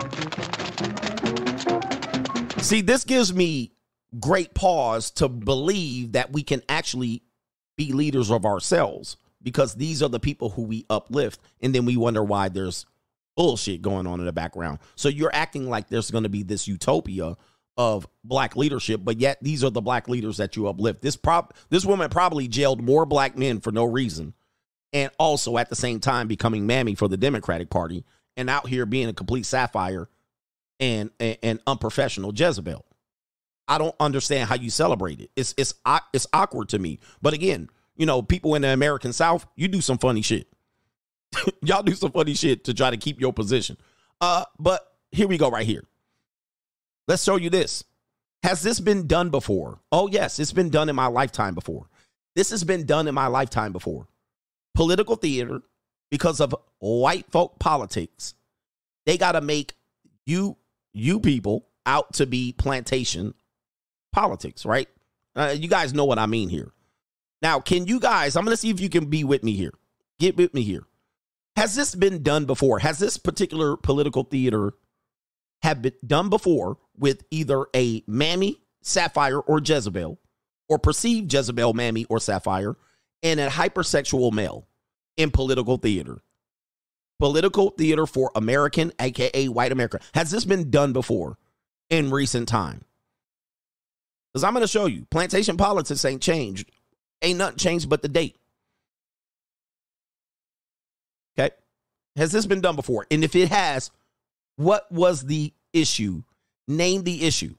See, this gives me great pause to believe that we can actually be leaders of ourselves because these are the people who we uplift. And then we wonder why there's bullshit going on in the background. So you're acting like there's going to be this utopia of black leadership, but yet these are the black leaders that you uplift. This prop this woman probably jailed more black men for no reason. And also at the same time becoming mammy for the Democratic Party and out here being a complete sapphire and and, and unprofessional Jezebel. I don't understand how you celebrate it. It's it's it's awkward to me. But again, you know, people in the American South, you do some funny shit. Y'all do some funny shit to try to keep your position. Uh, but here we go right here. Let's show you this. Has this been done before? Oh, yes, it's been done in my lifetime before. This has been done in my lifetime before. Political theater, because of white folk politics, they got to make you you people out to be plantation politics, right? Uh, you guys know what I mean here. Now, can you guys? I'm going to see if you can be with me here. Get with me here. Has this been done before? Has this particular political theater have been done before with either a Mammy, Sapphire, or Jezebel, or perceived Jezebel, Mammy, or Sapphire, and a hypersexual male in political theater? Political theater for American, aka white America. Has this been done before in recent time? Because I'm going to show you, plantation politics ain't changed. Ain't nothing changed but the date. Okay. Has this been done before? And if it has, what was the issue? Name the issue.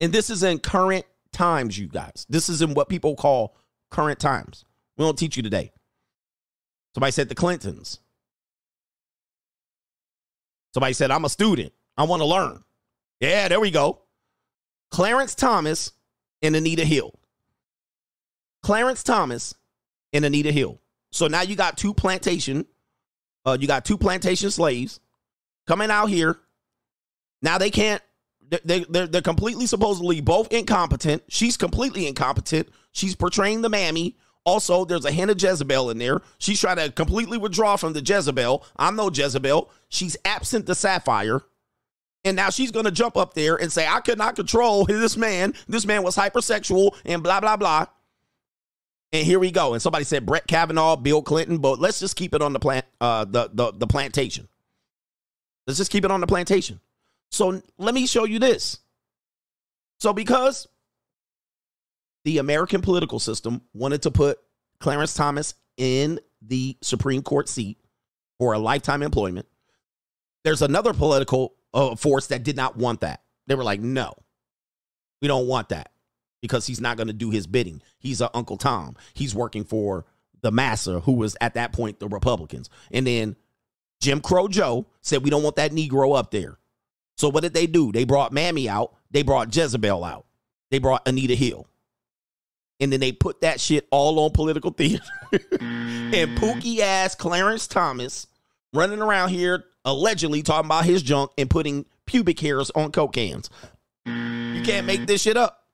And this is in current times, you guys. This is in what people call current times. We don't teach you today. Somebody said the Clintons. Somebody said, I'm a student. I want to learn. Yeah, there we go. Clarence Thomas and Anita Hill. Clarence Thomas and Anita Hill. So now you got two plantation, uh, you got two plantation slaves coming out here. Now they can't. They they're, they're completely supposedly both incompetent. She's completely incompetent. She's portraying the mammy. Also, there's a hint of Jezebel in there. She's trying to completely withdraw from the Jezebel. I'm no Jezebel. She's absent the Sapphire. And now she's going to jump up there and say, I could not control this man. This man was hypersexual and blah, blah, blah. And here we go. And somebody said Brett Kavanaugh, Bill Clinton, but let's just keep it on the plant, uh, the, the, the plantation. Let's just keep it on the plantation. So let me show you this. So because the American political system wanted to put Clarence Thomas in the Supreme Court seat for a lifetime employment, there's another political uh, force that did not want that. They were like, no, we don't want that because he's not going to do his bidding. He's a Uncle Tom. He's working for the massa, who was at that point the Republicans. And then Jim Crow Joe said, we don't want that Negro up there. So what did they do? They brought Mammy out. They brought Jezebel out. They brought Anita Hill. And then they put that shit all on political theater. and mm. pookie ass Clarence Thomas running around here allegedly talking about his junk and putting pubic hairs on coke cans. You can't make mm. this shit up.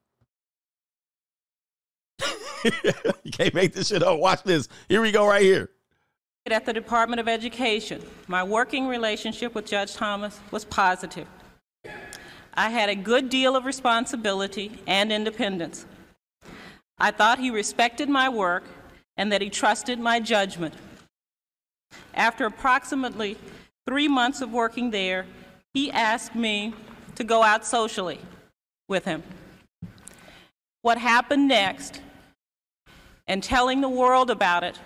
you can't make this shit up. Watch this. Here we go right here. At the Department of Education, my working relationship with Judge Thomas was positive. I had a good deal of responsibility and independence. I thought he respected my work and that he trusted my judgment. After approximately three months of working there, he asked me to go out socially with him. What happened next and telling the world about it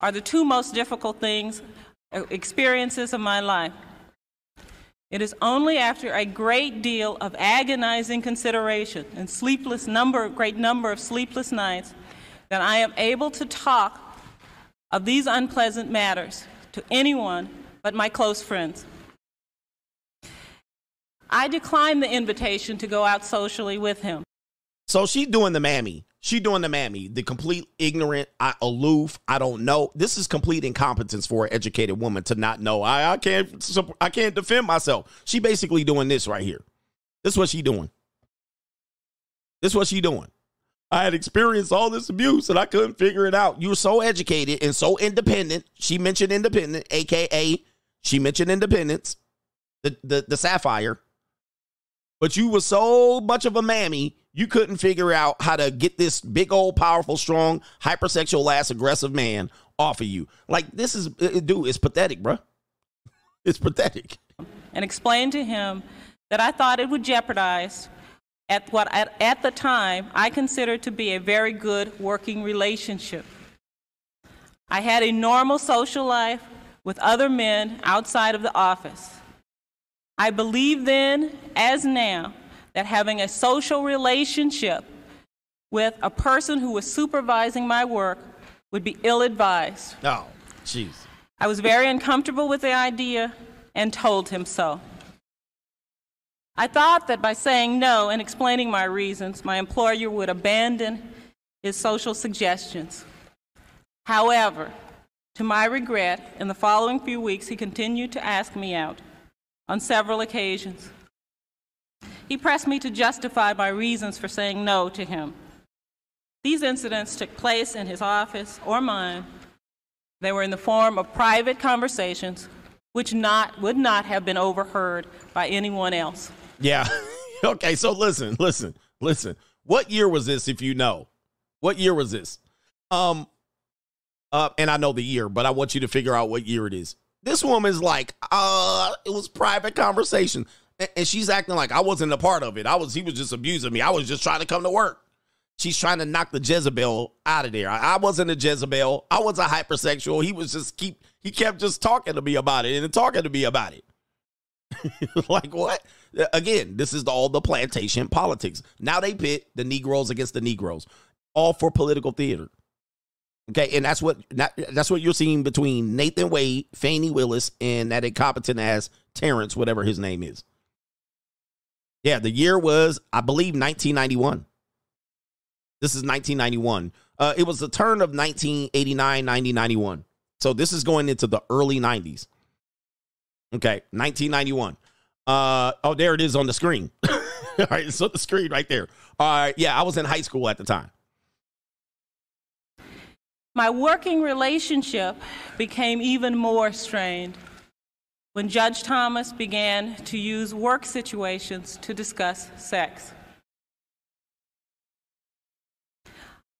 are the two most difficult things, uh, experiences of my life. It is only after a great deal of agonizing consideration and sleepless number, great number of sleepless nights that I am able to talk of these unpleasant matters to anyone but my close friends. I declined the invitation to go out socially with him. So she's doing the mammy. She doing the mammy, the complete ignorant, I, aloof. I don't know. This is complete incompetence for an educated woman to not know. I, I can't. I can't defend myself. She basically doing this right here. This is what she doing. This is what she doing. I had experienced all this abuse and I couldn't figure it out. You were so educated and so independent. She mentioned independent, aka she mentioned independence, the the, the sapphire. But you were so much of a mammy, you couldn't figure out how to get this big old, powerful, strong, hypersexual ass aggressive man off of you. Like this is, uh, uh, dude, it's pathetic, bro. It's pathetic. And explained to him that I thought it would jeopardize at what at, at the time I considered to be a very good working relationship. I had a normal social life with other men outside of the office. I believe then, as now, that having a social relationship with a person who was supervising my work would be ill advised. Oh, jeez. I was very uncomfortable with the idea and told him so. I thought that by saying no and explaining my reasons, my employer would abandon his social suggestions. However, to my regret, in the following few weeks, he continued to ask me out on several occasions. He pressed me to justify my reasons for saying no to him. These incidents took place in his office or mine. They were in the form of private conversations which not, would not have been overheard by anyone else. Yeah. okay, so listen, listen, listen. What year was this if you know? What year was this? Um uh and I know the year, but I want you to figure out what year it is. This woman's like, uh, it was private conversation. And she's acting like I wasn't a part of it. I was he was just abusing me. I was just trying to come to work. She's trying to knock the Jezebel out of there. I, I wasn't a Jezebel. I was a hypersexual. He was just keep he kept just talking to me about it and talking to me about it. like what? Again, this is all the plantation politics. Now they pit the Negroes against the Negroes, all for political theater. Okay, and that's what that's what you're seeing between Nathan Wade, Fani Willis, and that incompetent ass Terrence, whatever his name is. Yeah, the year was, I believe, 1991. This is 1991. Uh, it was the turn of 1989, 90, 91. So this is going into the early 90s. Okay, 1991. Uh, oh, there it is on the screen. All right, it's on the screen right there. All right, yeah, I was in high school at the time. My working relationship became even more strained when Judge Thomas began to use work situations to discuss sex.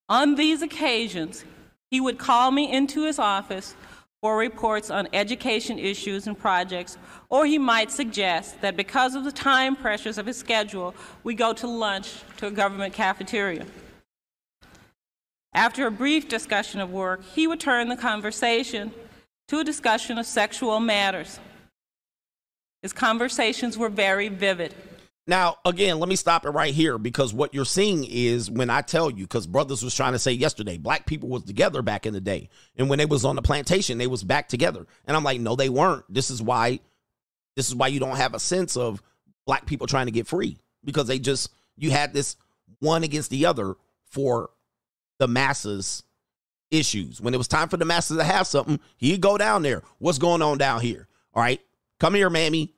On these occasions, he would call me into his office for reports on education issues and projects, or he might suggest that because of the time pressures of his schedule, we go to lunch to a government cafeteria. After a brief discussion of work, he would turn the conversation to a discussion of sexual matters. His conversations were very vivid. Now, again, let me stop it right here because what you're seeing is when I tell you, because brothers was trying to say yesterday, black people was together back in the day. And when they was on the plantation, they was back together. And I'm like, no, they weren't. This is why, this is why you don't have a sense of black people trying to get free. Because they just you had this one against the other for the masses issues. When it was time for the masses to have something, he'd go down there. What's going on down here? All right. Come here, Mammy.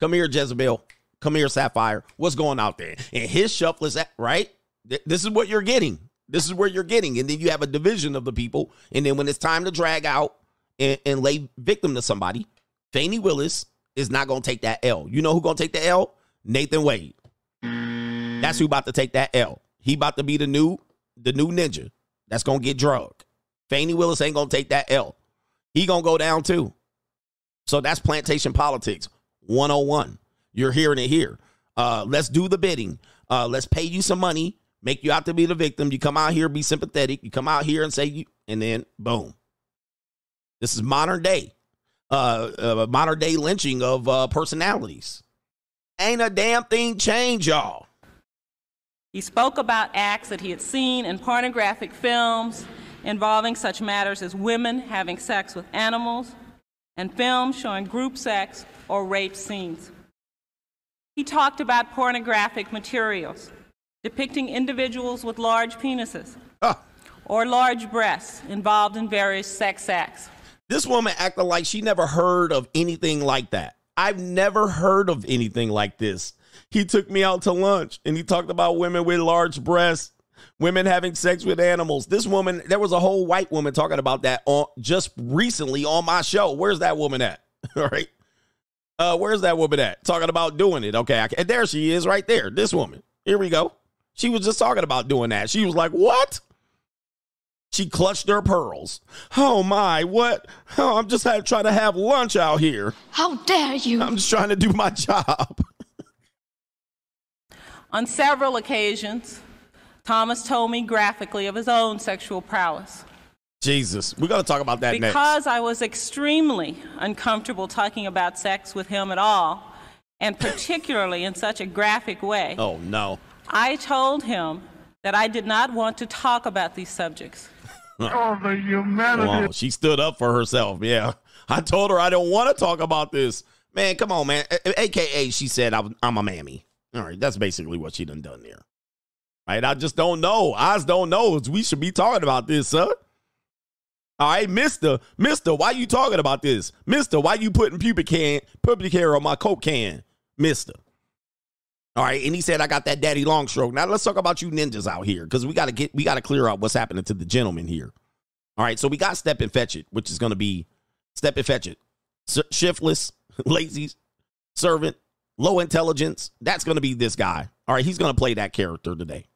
Come here, Jezebel. Come here, Sapphire. What's going out there? And his shuffle is right. This is what you're getting. This is where you're getting. And then you have a division of the people. And then when it's time to drag out and, and lay victim to somebody, Fani Willis is not going to take that L. You know who going to take the L? Nathan Wade. That's who about to take that L. He about to be the new the new ninja that's gonna get drugged. Fani Willis ain't gonna take that L. He gonna go down too. So that's plantation politics 101. You're hearing it here. Uh, let's do the bidding. Uh, let's pay you some money, make you out to be the victim. You come out here, be sympathetic. You come out here and say you, and then boom. This is modern day, uh, uh modern day lynching of uh, personalities. Ain't a damn thing changed, y'all. He spoke about acts that he had seen in pornographic films involving such matters as women having sex with animals and films showing group sex or rape scenes. He talked about pornographic materials depicting individuals with large penises or large breasts involved in various sex acts. This woman acted like she never heard of anything like that. I've never heard of anything like this. He took me out to lunch and he talked about women with large breasts, women having sex with animals. This woman, there was a whole white woman talking about that on just recently on my show. Where's that woman at? All right. Uh, where's that woman at? Talking about doing it. Okay. I, there she is right there. This woman. Here we go. She was just talking about doing that. She was like, What? She clutched her pearls. Oh my, what? Oh, I'm just have, trying to have lunch out here. How dare you? I'm just trying to do my job. On several occasions, Thomas told me graphically of his own sexual prowess. Jesus, we're going to talk about that because next. I was extremely uncomfortable talking about sex with him at all, and particularly in such a graphic way. Oh, no. I told him that I did not want to talk about these subjects. oh, the humanity. Wow, she stood up for herself. Yeah. I told her I don't want to talk about this. Man, come on, man. AKA, she said, I'm, I'm a mammy. All right, that's basically what she done done there. Right? I just don't know. I just don't know. We should be talking about this, sir. All right, Mister, Mister, why you talking about this, Mister? Why you putting pubic can, pubic hair on my coke can, Mister? All right, and he said I got that daddy long stroke. Now let's talk about you ninjas out here because we got to get we got to clear out what's happening to the gentleman here. All right, so we got Stepin Fetchit, which is to be Stepin Fetchit, shiftless, lazy, servant, low intelligence. That's to be this guy. All right, he's to play that character today.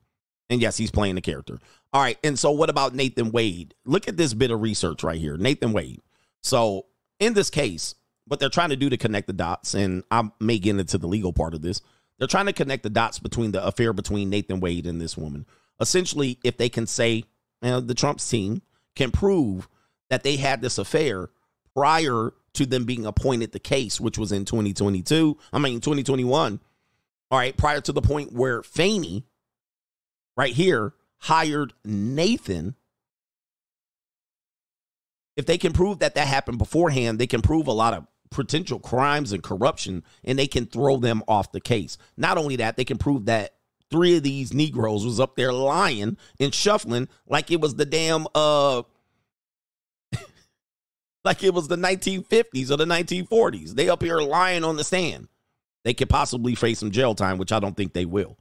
And yes, he's playing the character. All right, and so what about Nathan Wade? Look at this bit of research right here. Nathan Wade. So in this case, what they're trying to do to connect the dots, and I may get into the legal part of this, they're trying to connect the dots between the affair between Nathan Wade and this woman. Essentially, if they can say, you know, the Trump's team can prove that they had this affair prior to them being appointed the case, which was in 2022. I mean, 2021. All right, prior to the point where Fani, right here, hired Nathan. If they can prove that that happened beforehand, they can prove a lot of potential crimes and corruption and they can throw them off the case. Not only that, they can prove that three of these Negroes was up there lying and shuffling like it was the damn uh like it was the 1950s or the 1940s. They up here lying on the stand. They could possibly face some jail time, which I don't think they will.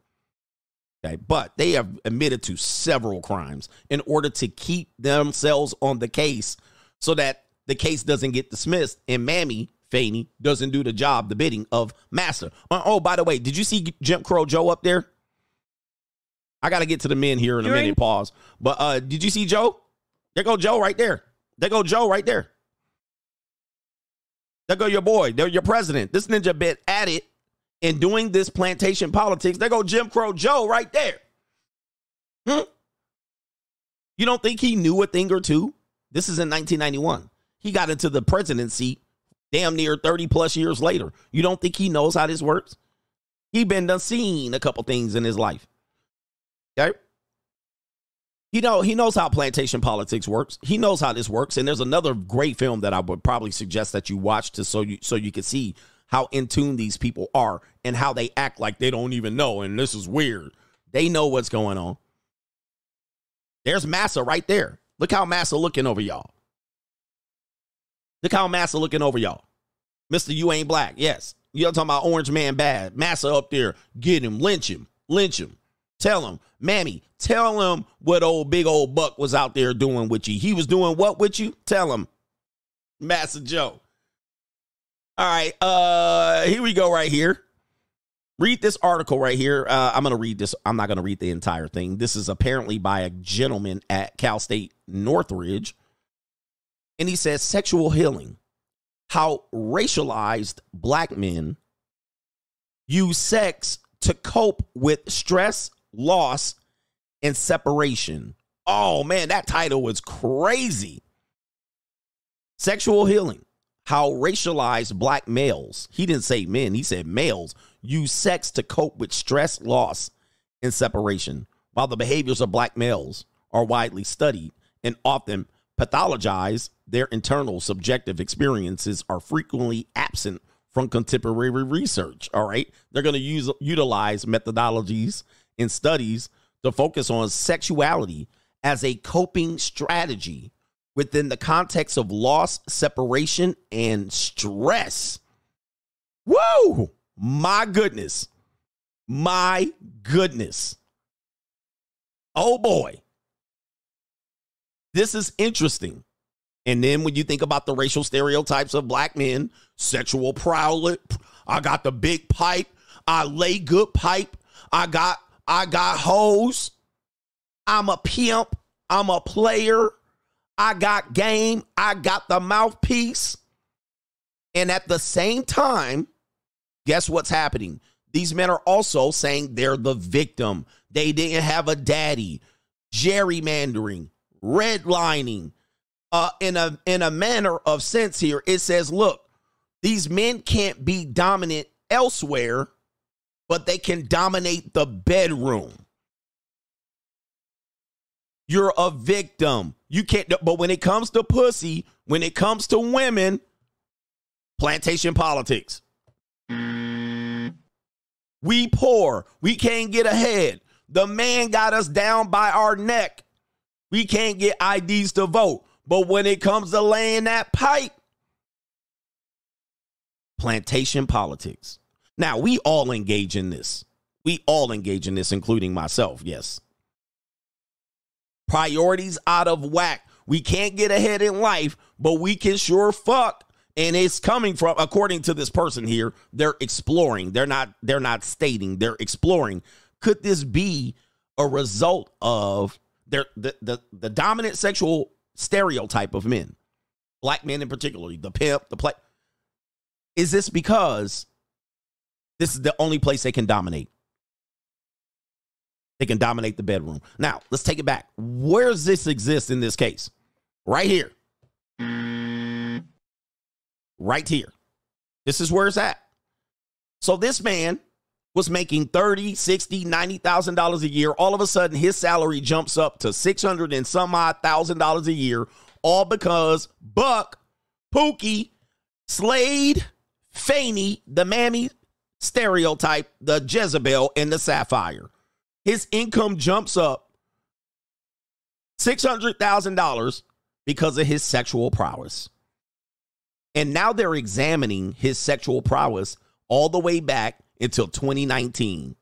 Okay, but they have admitted to several crimes in order to keep themselves on the case so that the case doesn't get dismissed and Mammy Fani doesn't do the job, the bidding of Master. Oh, oh by the way, did you see Jim Crow Joe up there? I got to get to the men here in a During- minute. Pause. But uh, did you see Joe? There go Joe right there. There go Joe right there. There go your boy. There your president. This ninja bit at it in doing this plantation politics. There go Jim Crow Joe right there. Hmm? You don't think he knew a thing or two? This is in 1991. He got into the presidency damn near 30 plus years later. You don't think he knows how this works? He been done seen a couple things in his life. Okay? You know, he knows how plantation politics works. He knows how this works. And there's another great film that I would probably suggest that you watch to so you so you can see how in tune these people are and how they act like they don't even know. And this is weird. They know what's going on. There's Massa right there. Look how Massa looking over y'all. Look how Massa looking over y'all. Mr. You ain't black. Yes. You're talking about Orange Man bad. Massa up there. Get him. Lynch him. Lynch him. Tell him, Mammy, tell him what old big old buck was out there doing with you. He was doing what with you? Tell him. Massa Joe. All right. Uh here we go right here. Read this article right here. Uh, I'm going to read this. I'm not going to read the entire thing. This is apparently by a gentleman at Cal State Northridge. And he says sexual healing, how racialized black men use sex to cope with stress, loss, and separation. Oh man, that title was crazy. Sexual healing, how racialized black males, he didn't say men, he said males, use sex to cope with stress, loss, and separation. While the behaviors of black males are widely studied and often pathologized, their internal subjective experiences are frequently absent from contemporary research. All right. They're going to use utilize methodologies and studies to focus on sexuality as a coping strategy within the context of loss, separation, and stress. Woo! My goodness. My goodness. Oh boy. This is interesting. And then when you think about the racial stereotypes of black men, sexual prowler, I got the big pipe, I lay good pipe, I got I got hoes, I'm a pimp, I'm a player, I got game, I got the mouthpiece. And at the same time, guess what's happening? These men are also saying they're the victim. They didn't have a daddy. Gerrymandering, redlining, uh, in a in a manner of sense here, it says, look, these men can't be dominant elsewhere, but they can dominate the bedroom. You're a victim. You can't, but when it comes to pussy, when it comes to women, plantation politics. We poor. We can't get ahead. The man got us down by our neck. We can't get IDs to vote. But when it comes to laying that pipe, plantation politics. Now, we all engage in this. We all engage in this, including myself, yes. Priorities out of whack. We can't get ahead in life, but we can sure fuck. And it's coming from, according to this person here, they're exploring. They're not, they're not stating, they're exploring. Could this be a result of their the, the, the dominant sexual stereotype of men, black men in particular, the pimp, the play. Is this because this is the only place they can dominate? They can dominate the bedroom. Now, let's take it back. Where does this exist in this case? Right here. Right here. This is where it's at. So this man was making 30, 60, 90,000 dollars a year. All of a sudden his salary jumps up to 600 and some odd thousand dollars a year all because Buck, Pookie, Slade, Fani, the Mammy stereotype, the Jezebel and the Sapphire. His income jumps up $600,000 because of his sexual prowess. And now they're examining his sexual prowess all the way back until 2019.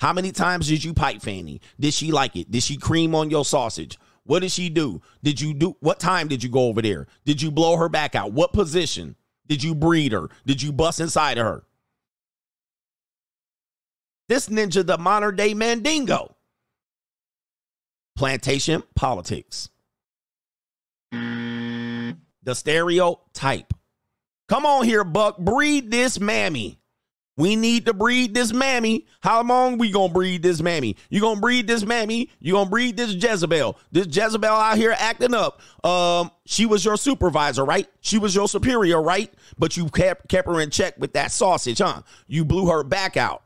How many times did you pipe Fani? Did she like it? Did she cream on your sausage? What did she do? Did you do what time did you go over there? Did you blow her back out? What position? Did you breed her? Did you bust inside of her? This ninja, the modern day Mandingo. Plantation politics. The stereotype. Come on here, Buck. Breed this mammy. We need to breed this mammy. How long we gonna breed this mammy? You gonna breed this mammy? You gonna breed this Jezebel? This Jezebel out here acting up. Um, she was your supervisor, right? She was your superior, right? But you kept kept her in check with that sausage, huh? You blew her back out.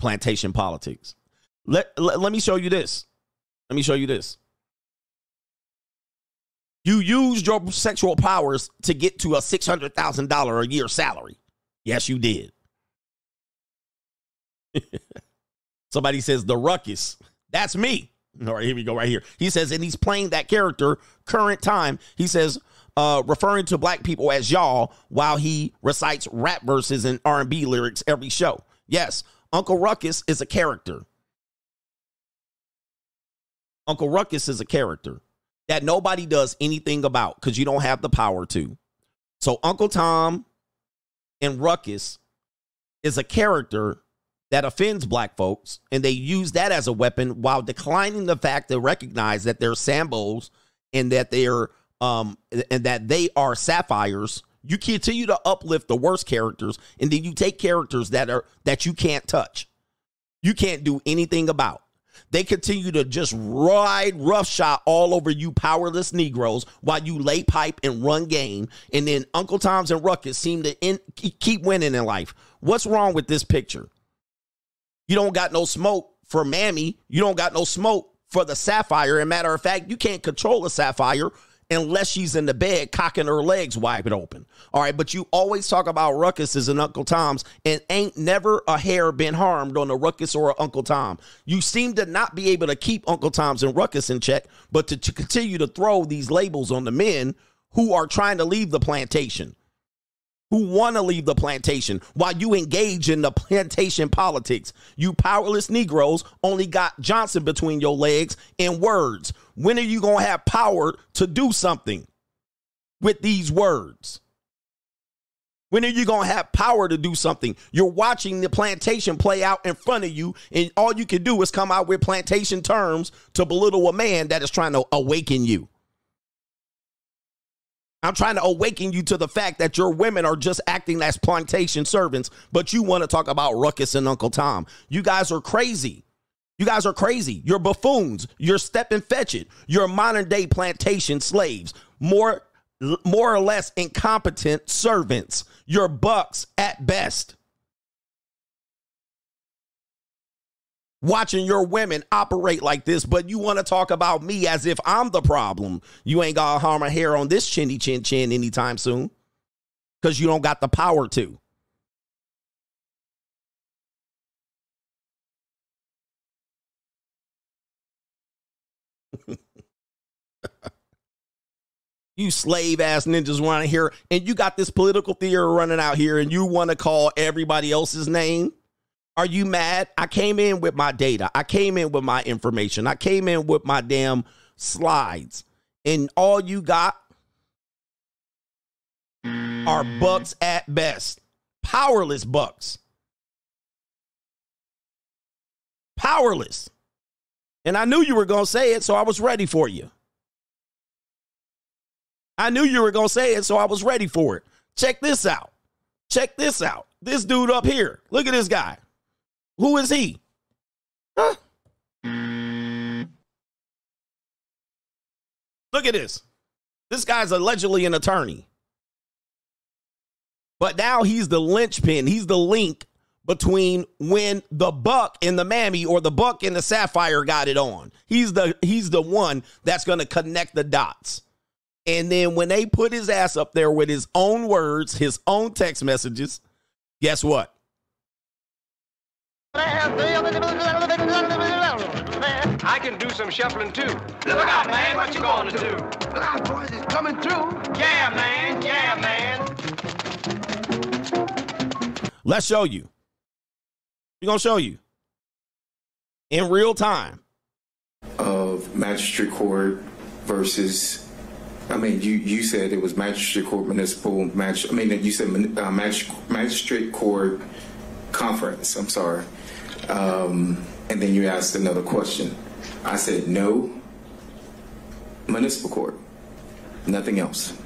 Plantation politics. Let, let, let me show you this. Let me show you this. You used your sexual powers to get to a $600,000 a year salary. Yes, you did. Somebody says the ruckus. That's me. All right, here we go right here. He says, and he's playing that character current time. He says, uh, referring to black people as y'all while he recites rap verses and R&B lyrics every show. Yes, Uncle Ruckus is a character. Uncle Ruckus is a character that nobody does anything about because you don't have the power to. So Uncle Tom and Ruckus is a character that offends black folks, and they use that as a weapon while declining the fact to recognize that they're Sambos and that they're um and that they are sapphires. You continue to uplift the worst characters, and then you take characters that are that you can't touch, you can't do anything about. They continue to just ride roughshod all over you powerless Negroes while you lay pipe and run game. And then Uncle Tom's and Ruckus seem to in, keep winning in life. What's wrong with this picture? You don't got no smoke for Mammy. You don't got no smoke for the Sapphire. And matter of fact, you can't control a Sapphire unless she's in the bed cocking her legs wide open. All right, but you always talk about ruckuses and Uncle Tom's, and ain't never a hair been harmed on a ruckus or a Uncle Tom. You seem to not be able to keep Uncle Tom's and ruckus in check, but to, to continue to throw these labels on the men who are trying to leave the plantation. Who want to leave the plantation while you engage in the plantation politics? You powerless Negroes only got Johnson between your legs in words. When are you going to have power to do something with these words? When are you going to have power to do something? You're watching the plantation play out in front of you, and all you can do is come out with plantation terms to belittle a man that is trying to awaken you. I'm trying to awaken you to the fact that your women are just acting as plantation servants, but you want to talk about Ruckus and Uncle Tom. You guys are crazy. You guys are crazy. You're buffoons. You're Stepin Fetchit. You're modern day plantation slaves. More, more or less incompetent servants. You're bucks at best. Watching your women operate like this, but you want to talk about me as if I'm the problem. You ain't gonna harm a hair on this chinny chin chin anytime soon because you don't got the power to. you slave ass ninjas running here, and you got this political theory running out here, and you want to call everybody else's name. Are you mad? I came in with my data. I came in with my information. I came in with my damn slides. And all you got are bucks at best. Powerless bucks. Powerless. And I knew you were going to say it, so I was ready for you. I knew you were going to say it, so I was ready for it. Check this out. Check this out. This dude up here. Look at this guy. Who is he? Huh? Look at this. This guy's allegedly an attorney. But now he's the linchpin. He's the link between when the buck and the mammy or the buck and the sapphire got it on. He's the he's the one that's going to connect the dots. And then when they put his ass up there with his own words, his own text messages, guess what? I can do some shuffling too. Look out, man, what you gonna do? Look out, boys, it's coming through. Yeah, man, yeah, man. Let's show you. We're going to show you in real time. Of magistrate court versus, I mean, you, you said it was magistrate court, municipal, match. I mean, you said uh, magistrate court conference. I'm sorry. Um, and then you asked another question. I said no, municipal court, nothing else.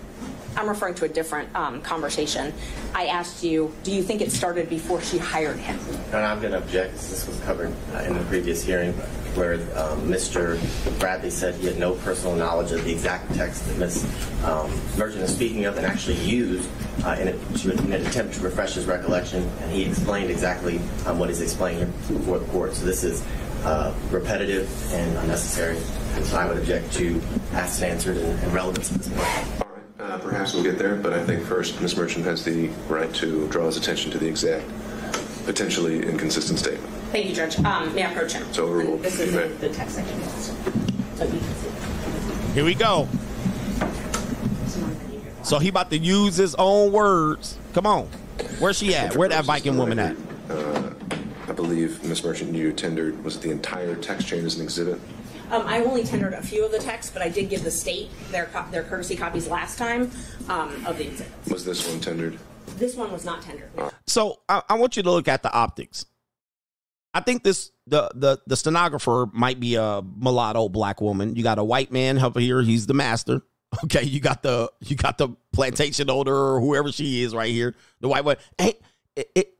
I'm referring to a different um, conversation. I asked you, do you think it started before she hired him? And I'm going to object. This was covered uh, in the previous hearing where um, Mr. Bradley said he had no personal knowledge of the exact text that Ms. Um, Merchant is speaking of and actually used uh, in, a, to, in, an attempt to refresh his recollection. And he explained exactly um, what he's explaining before the court. So this is uh, repetitive and unnecessary. And so I would object to asked and answered and, and relevance at this point. Uh, perhaps we'll get there, but I think first Ms. Merchant has the right to draw his attention to the exact, potentially inconsistent statement. Thank you, Judge. Um, may I approach him? So overruled. This is the, the text I can use. So you can see. Here we go. So he about to use his own words. Come on. Where's she at? Where that Viking woman at? Uh, I believe Ms. Merchant, you tendered, was it the entire text chain as an exhibit? Um, I only tendered a few of the texts, but I did give the state their co- their courtesy copies last time um, of the exhibit. Was this one tendered? This one was not tender. So I, I want you to look at the optics. I think this the the the stenographer might be a mulatto black woman. You got a white man up here. He's the master. Okay, you got the you got the plantation owner or whoever she is right here. The white one. Hey, it, it,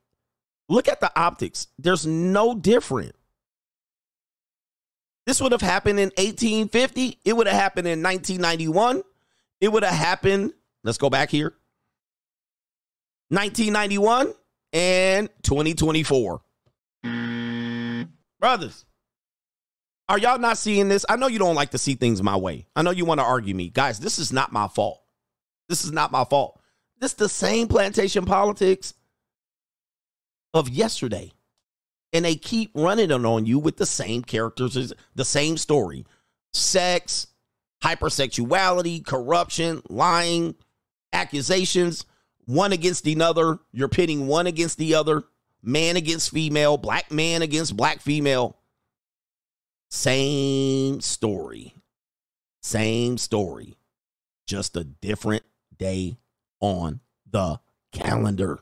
look at the optics. There's no different. This would have happened in 1850. It would have happened in 1991. It would have happened. Let's go back here. 1991 and 2024. Brothers, are y'all not seeing this? I know you don't like to see things my way. I know you want to argue me. Guys, this is not my fault. This is not my fault. This is the same plantation politics of yesterday. And they keep running it on you with the same characters, the same story. Sex, hypersexuality, corruption, lying, accusations, one against another. You're pitting one against the other, man against female, black man against black female. Same story. Same story. Just a different day on the calendar.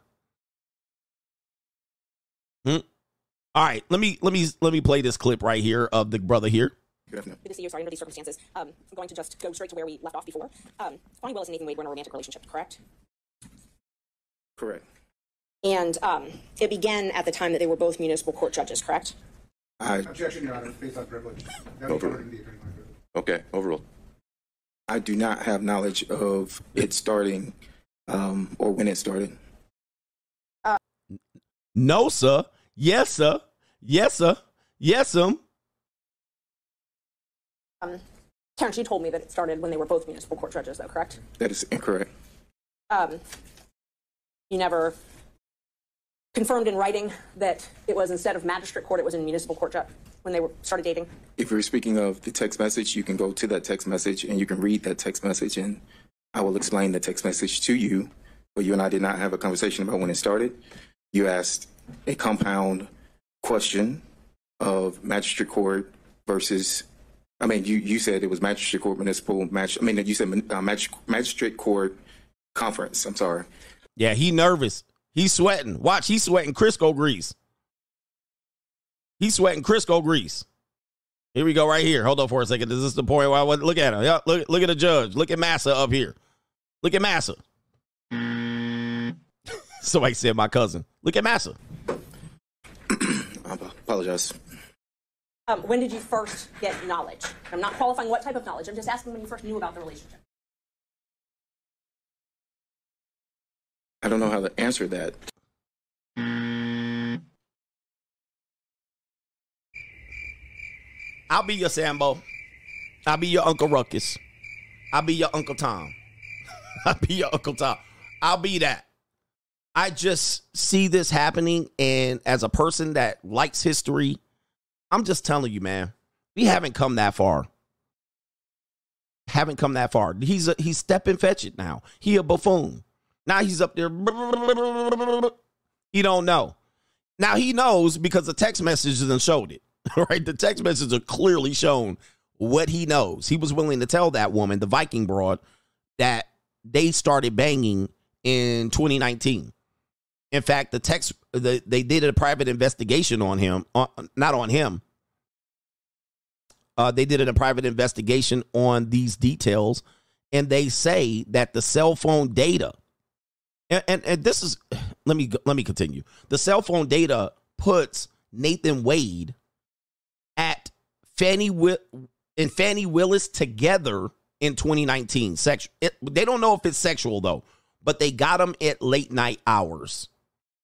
Hmm. All right, let me let me let me play this clip right here of the brother here. Good to see you. Sorry under these circumstances. Um, I'm going to just go straight to where we left off before. Um, Bonnie Willis and Nathan Wade were in a romantic relationship, correct? Correct. And um, it began at the time that they were both municipal court judges, correct? I Objection, Your Honor, based on privilege. That was Over. covered in the attorney-client privilege. Okay, overruled. I do not have knowledge of it starting um, or when it started. No, sir. Yes, sir. Yes, sir. Yes, um. Um, Terrence, you told me that it started when they were both municipal court judges, though, correct? That is incorrect. Um, you never confirmed in writing that it was instead of magistrate court, it was in municipal court ju- when they were started dating. If you're speaking of the text message, you can go to that text message and you can read that text message, and I will explain the text message to you. But you and I did not have a conversation about when it started. You asked a compound question of magistrate court versus. I mean, you, you said it was magistrate court municipal match. I mean, you said uh, mag, magistrate court conference. I'm sorry. Yeah, he nervous. He's sweating. Watch, he's sweating Crisco grease. He's sweating Crisco grease. Here we go, right here. Hold on for a second. This Is the point where I want look at him? Yeah, look, look at the judge. Look at Massa up here. Look at Massa. Somebody said my cousin. Look at Massa. I apologize. Um, when did you first get knowledge? I'm not qualifying what type of knowledge. I'm just asking when you first knew about the relationship. I don't know how to answer that. I'll be your Sambo. I'll be your Uncle Ruckus. I'll be your Uncle Tom. I'll be your Uncle Tom. I'll be that. I just see this happening, and as a person that likes history, I'm just telling you, man, we haven't come that far. Haven't come that far. He's a, he's Stepin Fetchit now. He a buffoon. Now he's up there. He don't know. Now he knows because the text messages and showed it. Right? The text messages are clearly shown what he knows. He was willing to tell that woman, the Viking broad, that they started banging in 2019. In fact, the text the, they did a private investigation on him, not on him. Uh, they did a private investigation on these details, and they say that the cell phone data, and, and, and this is, let me let me continue. The cell phone data puts Nathan Wade at Fani Wi- and Fani Willis together in 2019. Sex, it, they don't know if it's sexual though, but they got them at late night hours,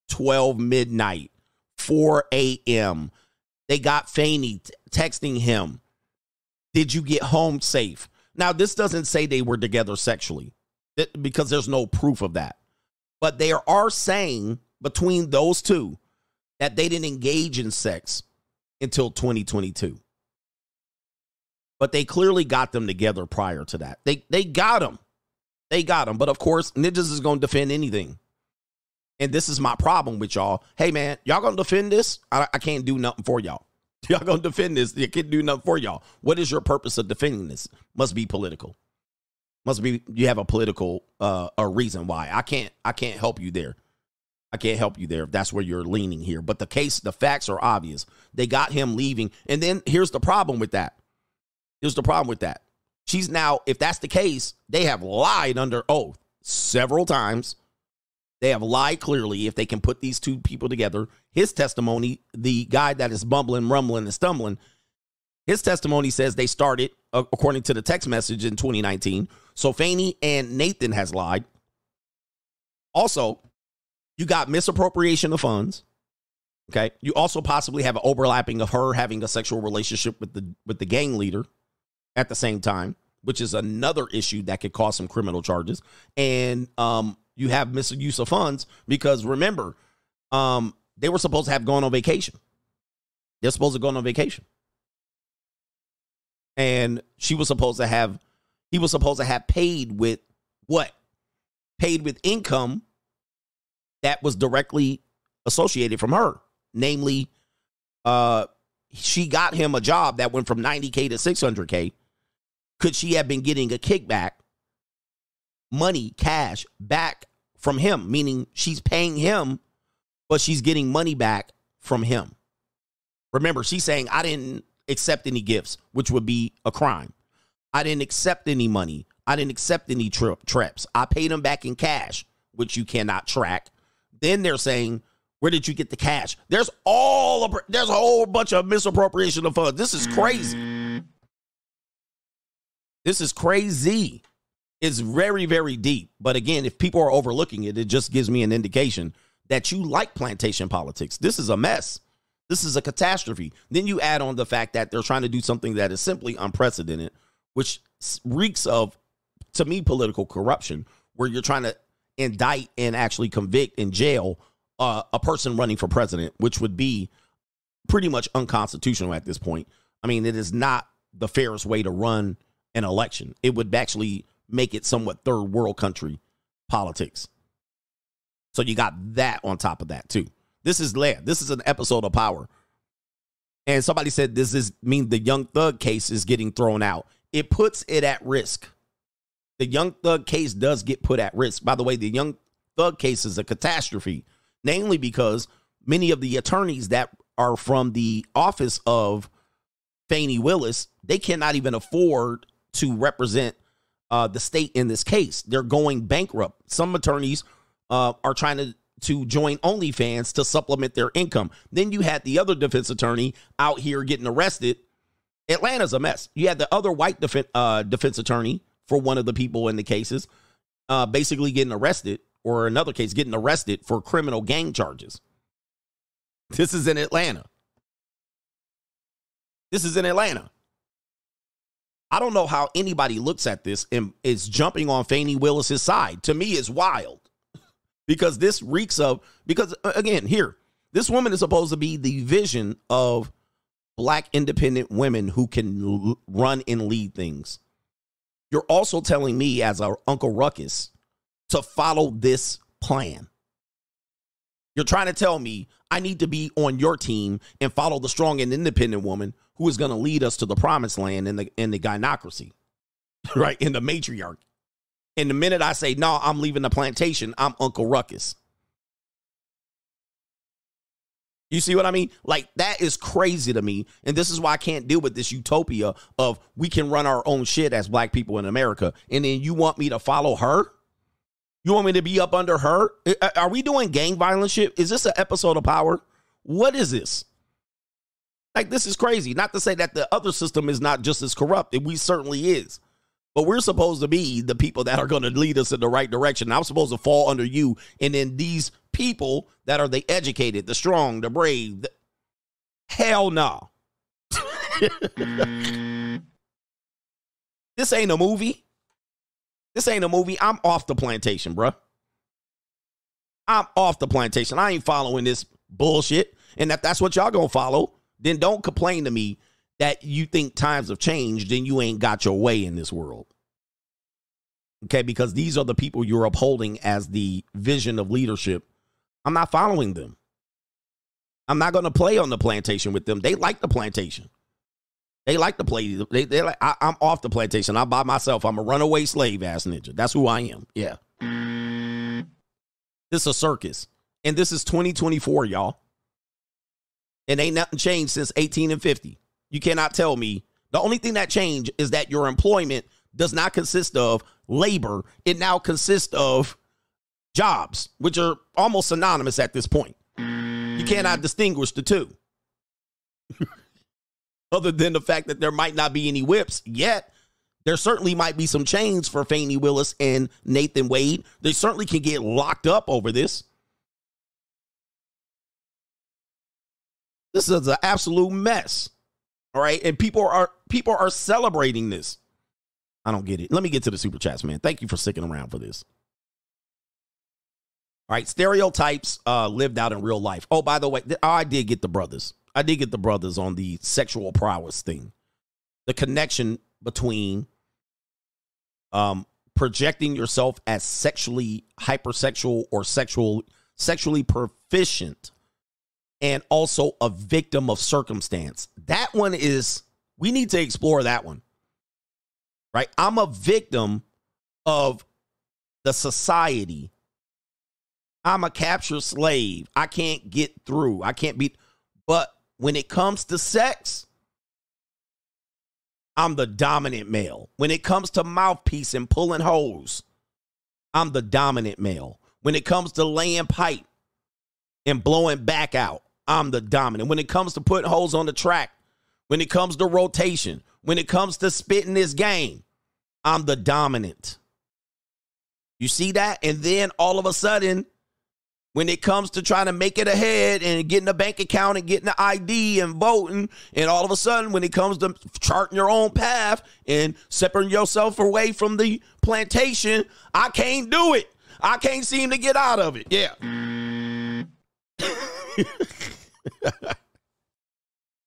12 midnight, 4 a.m. They got Fani t- texting him, "Did you get home safe?" Now this doesn't say they were together sexually, because there's no proof of that. But they are saying between those two that they didn't engage in sex until 2022. But they clearly got them together prior to that. They they got them. They got them. But of course, Ninjas is going to defend anything. And this is my problem with y'all. Hey man, y'all gonna defend this? I, I can't do nothing for y'all. Y'all gonna defend this? You can't do nothing for y'all. What is your purpose of defending this? Must be political. Must be you have a political uh a reason why. I can't I can't help you there. I can't help you there if that's where you're leaning here. But the case, the facts are obvious. They got him leaving. And then here's the problem with that. Here's the problem with that. She's now, if that's the case, they have lied under oath several times. They have lied clearly if they can put these two people together. His testimony, the guy that is bumbling, rumbling, and stumbling, his testimony says they started, uh, according to the text message, in 2019. So Fani and Nathan has lied. Also, you got misappropriation of funds. Okay. You also possibly have an overlapping of her having a sexual relationship with the with the gang leader at the same time, which is another issue that could cause some criminal charges. And um, you have misuse of funds because remember, um, they were supposed to have gone on vacation. They're supposed to go on vacation. And she was supposed to have, he was supposed to have paid with what? Paid with income that was directly associated from her. Namely, uh, she got him a job that went from 90K to 600K. Could she have been getting a kickback, money, cash back from him? Meaning she's paying him, but she's getting money back from him. Remember, she's saying, I didn't accept any gifts, which would be a crime. I didn't accept any money. I didn't accept any trip trips. I paid him back in cash, which you cannot track. Then they're saying, where did you get the cash? There's all of, there's a whole bunch of misappropriation of funds. This is crazy. This is crazy. It's very, very deep. But again, if people are overlooking it, it just gives me an indication that you like plantation politics. This is a mess. This is a catastrophe. Then you add on the fact that they're trying to do something that is simply unprecedented, which reeks of, to me, political corruption, where you're trying to indict and actually convict in jail uh, a person running for president, which would be pretty much unconstitutional at this point. I mean, it is not the fairest way to run an election. It would actually make it somewhat third world country politics. So you got that on top of that too. This is land. This is an episode of Power. And somebody said this is mean the Young Thug case is getting thrown out. It puts it at risk. The Young Thug case does get put at risk. By the way, the Young Thug case is a catastrophe, namely because many of the attorneys that are from the office of Fani Willis, they cannot even afford to represent uh, the state in this case. They're going bankrupt. Some attorneys uh, are trying to to join OnlyFans to supplement their income. Then you had the other defense attorney out here getting arrested. Atlanta's a mess. You had the other white uh, defense attorney for one of the people in the cases, uh, basically getting arrested, or another case getting arrested for criminal gang charges. This is in Atlanta. This is in Atlanta. I don't know how anybody looks at this and is jumping on Fani Willis's side. To me, it's wild because this reeks of because uh, again, here, this woman is supposed to be the vision of black independent women who can l- run and lead things. You're also telling me as our Uncle Ruckus to follow this plan. You're trying to tell me I need to be on your team and follow the strong and independent woman who is going to lead us to the promised land in the in the gynocracy, right? In the matriarchy. And the minute I say, no, I'm leaving the plantation, I'm Uncle Ruckus. You see what I mean? Like that is crazy to me. And this is why I can't deal with this utopia of we can run our own shit as black people in America. And then you want me to follow her? You want me to be up under her? Are we doing gang violence shit? Is this an episode of power? What is this? Like this is crazy. Not to say that the other system is not just as corrupt. We certainly is. But we're supposed to be the people that are going to lead us in the right direction. I'm supposed to fall under you. And then these people that are the educated, the strong, the brave, the... hell no. this ain't a movie. This ain't a movie. I'm off the plantation, bruh. I'm off the plantation. I ain't following this bullshit. And if that's what y'all gonna follow, then don't complain to me that you think times have changed and you ain't got your way in this world. Okay, because these are the people you're upholding as the vision of leadership. I'm not following them. I'm not going to play on the plantation with them. They like the plantation. They like to play. They, they like. I, I'm off the plantation. I'm by myself. I'm a runaway slave ass ninja. That's who I am. Yeah. This is a circus, and this is 2024, y'all. And ain't nothing changed since 18 and 50. You cannot tell me the only thing that changed is that your employment does not consist of labor. It now consists of jobs, which are almost synonymous at this point. You cannot distinguish the two. Other than the fact that there might not be any whips yet, there certainly might be some chains for Fani Willis and Nathan Wade. They certainly can get locked up over this. This is an absolute mess. All right. And people are people are celebrating this. I don't get it. Let me get to the super chats, man. Thank you for sticking around for this. All right, stereotypes uh, lived out in real life. Oh, by the way, th- I did get the brothers. I did get the brothers on the sexual prowess thing. The connection between um, projecting yourself as sexually hypersexual or sexual sexually proficient and also a victim of circumstance. That one is we need to explore that one. Right? I'm a victim of the society. I'm a captured slave. I can't get through. I can't be but when it comes to sex, I'm the dominant male. When it comes to mouthpiece and pulling holes, I'm the dominant male. When it comes to laying pipe and blowing back out, I'm the dominant. When it comes to putting holes on the track, when it comes to rotation, when it comes to spitting this game, I'm the dominant. You see that? And then all of a sudden, when it comes to trying to make it ahead and getting a bank account and getting the ID and voting, and all of a sudden, when it comes to charting your own path and separating yourself away from the plantation, I can't do it. I can't seem to get out of it. Yeah.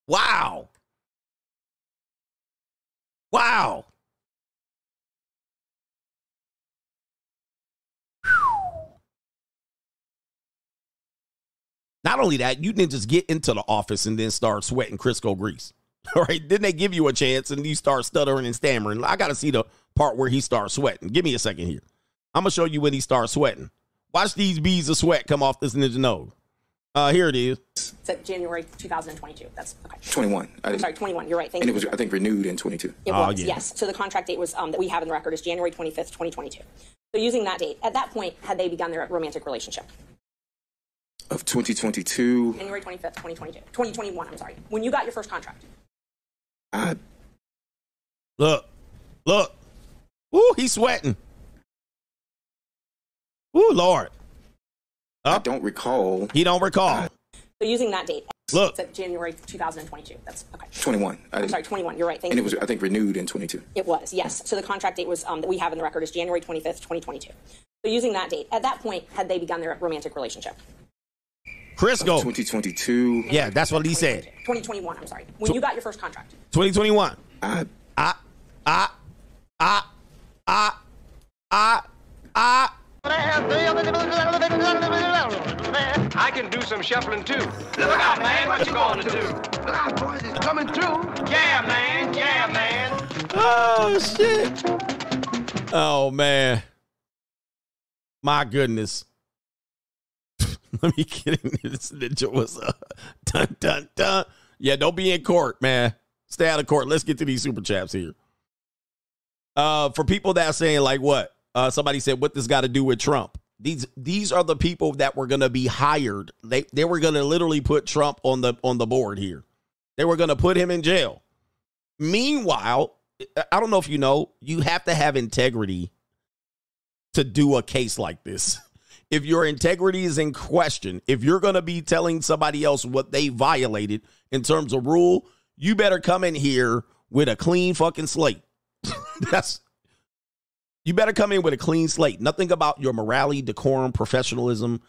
wow. Wow. Not only that, you didn't just get into the office and then start sweating Crisco grease. All right. Then they give you a chance and you start stuttering and stammering. I got to see the part where he starts sweating. Give me a second here. I'm going to show you when he starts sweating. Watch these beads of sweat come off this ninja nose. Uh, here it is. It's January 2022. That's okay. 21. I I'm sorry, 21. You're right. Thank and you. it was, I think, renewed in 22. It was, yes. So the contract date was um, that we have in the record is January 25th, 2022. So using that date, at that point, had they begun their romantic relationship? Of 2022. January 25th, 2022. 2021, I'm sorry. When you got your first contract. I, Look, look. Ooh, he's sweating. Ooh, Lord. I don't recall. He don't recall. Uh, so using that date. Look. It's January 2022. That's okay. 21. I I'm sorry, 21. You're right. Thank and you. it was, I think, renewed in 22. It was, yes. So the contract date was um, that we have in the record is January 25th, 2022. So using that date, at that point, had they begun their romantic relationship? Crisco. 2022. Yeah, that's what he said. 2021, I'm sorry. When you got your first contract. 2021. I, I, I, I, I, I, I. I can do some shuffling too. Look out, man, what you gonna do? Look out, boys, it's coming through. Yeah, man, yeah, man. Oh shit. Oh man. My goodness. Let me get in this ninja was uh, dun dun dun. Yeah, don't be in court, man. Stay out of court. Let's get to these super chaps here. Uh, for people that are saying like what? Uh, somebody said what this got to do with Trump. These these are the people that were gonna be hired. They they were gonna literally put Trump on the on the board here. They were gonna put him in jail. Meanwhile, I don't know if you know, you have to have integrity to do a case like this. If your integrity is in question, if you're going to be telling somebody else what they violated in terms of rule, you better come in here with a clean fucking slate. That's you better come in with a clean slate. Nothing about your morality, decorum, professionalism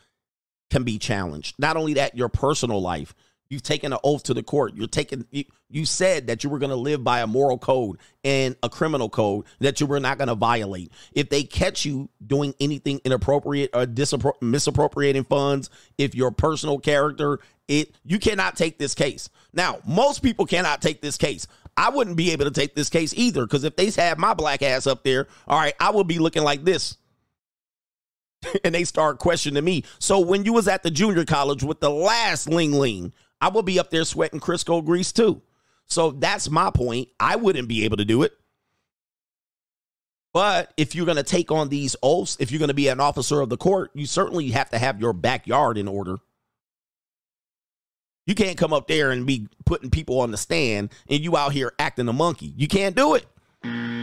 can be challenged. Not only that, your personal life. You've taken an oath to the court. You're taking you, you said that you were going to live by a moral code and a criminal code that you were not going to violate. If they catch you doing anything inappropriate or disappro- misappropriating funds, if your personal character, it you cannot take this case. Now, most people cannot take this case. I wouldn't be able to take this case either because if they had my black ass up there, all right, I would be looking like this. and they start questioning me. So when you was at the junior college with the last ling ling, I would be up there sweating Crisco grease too. So that's my point. I wouldn't be able to do it. But if you're going to take on these oaths, if you're going to be an officer of the court, you certainly have to have your backyard in order. You can't come up there and be putting people on the stand and you out here acting a monkey. You can't do it.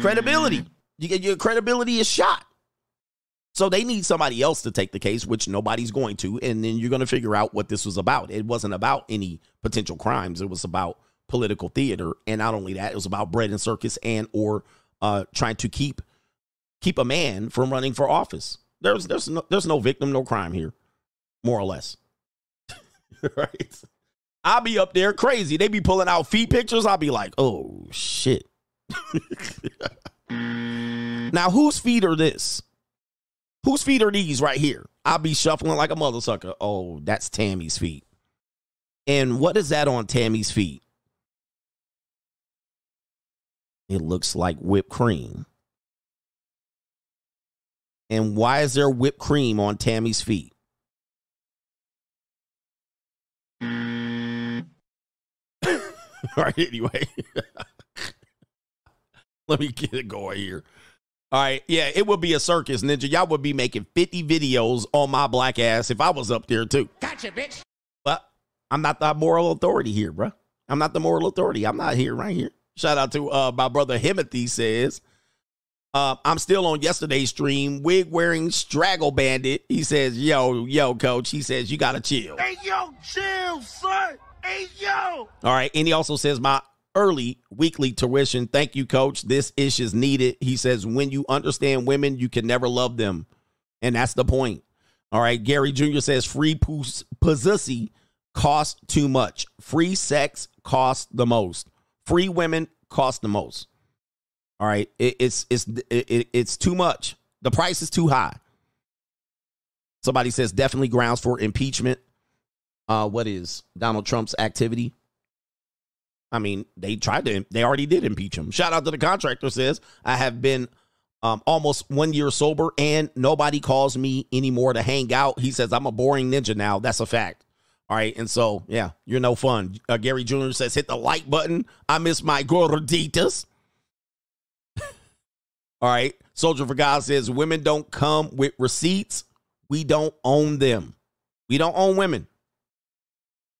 Credibility. You get your credibility is shot. So they need somebody else to take the case, which nobody's going to, and then you're going to figure out what this was about. It wasn't about any potential crimes. It was about political theater, and not only that, it was about bread and circus and or uh, trying to keep keep a man from running for office. There's there's no, there's no victim, no crime here, more or less. right? I'll be up there crazy. They be pulling out feet pictures. I'll be like, oh shit. now, whose feet are this? Whose feet are these right here? I'll be shuffling like a mother sucker. Oh, that's Tammy's feet. And what is that on Tammy's feet? It looks like whipped cream. And why is there whipped cream on Tammy's feet? All right, anyway. Let me get it going here. All right, yeah, it would be a circus, Ninja. Y'all would be making 50 videos on my black ass if I was up there too. Gotcha, bitch. But I'm not the moral authority here, bro. I'm not the moral authority. I'm not here right here. Shout out to uh, my brother Himothy says, uh, I'm still on yesterday's stream, wig wearing straggle bandit. He says, yo, yo, coach. He says, you got to chill. Hey, yo, chill, son. Hey, yo. All right. And he also says, my early weekly tuition. Thank you, coach. This ish is needed. He says, when you understand women, you can never love them. And that's the point. All right. Gary Jr. says, free pus- pussy costs too much. Free sex costs the most. Free women cost the most. All right. It, it's, it's, it, it's too much. The price is too high. Somebody says definitely grounds for impeachment. Uh, what is Donald Trump's activity? I mean, they tried to, they already did impeach him. Shout out to the contractor says, I have been um, almost one year sober and nobody calls me anymore to hang out. He says, I'm a boring ninja now. That's a fact. All right. And so, yeah, you're no fun. Uh, Gary Jr. says, hit the like button. I miss my gorditas. All right. Soldier for God says, women don't come with receipts. We don't own them. We don't own women.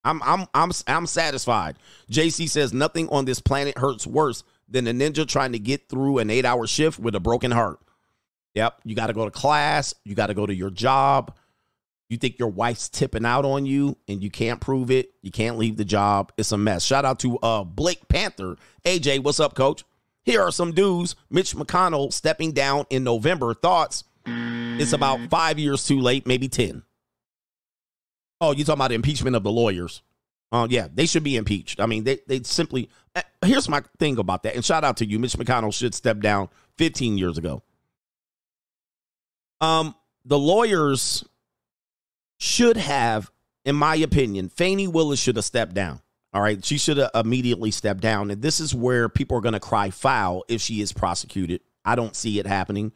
I'm I'm I'm I'm satisfied. JC says nothing on this planet hurts worse than a ninja trying to get through an 8-hour shift with a broken heart. Yep, you got to go to class, you got to go to your job. You think your wife's tipping out on you and you can't prove it. You can't leave the job. It's a mess. Shout out to uh Blake Panther. AJ, what's up, coach? Here are some dudes. Mitch McConnell stepping down in November. Thoughts? It's about 5 years too late, maybe 10. Oh, you talking about impeachment of the lawyers? Uh, yeah, they should be impeached. I mean, they they simply. Uh, here's my thing about that, and shout out to you, Mitch McConnell should step down 15 years ago. Um, the lawyers should have, in my opinion, Fani Willis should have stepped down. All right, she should have immediately stepped down, and this is where people are going to cry foul if she is prosecuted. I don't see it happening.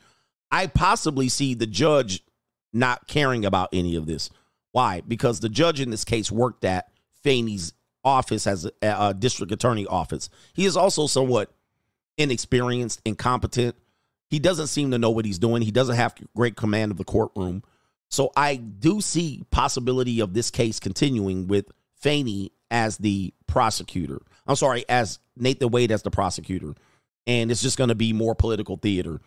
I possibly see the judge not caring about any of this. Why? Because the judge in this case worked at Fani's office as a, a, district attorney office. He is also somewhat inexperienced, incompetent. He doesn't seem to know what he's doing. He doesn't have great command of the courtroom. So I do see possibility of this case continuing with Fani as the prosecutor. I'm sorry, as Nathan Wade as the prosecutor. And it's just going to be more political theater.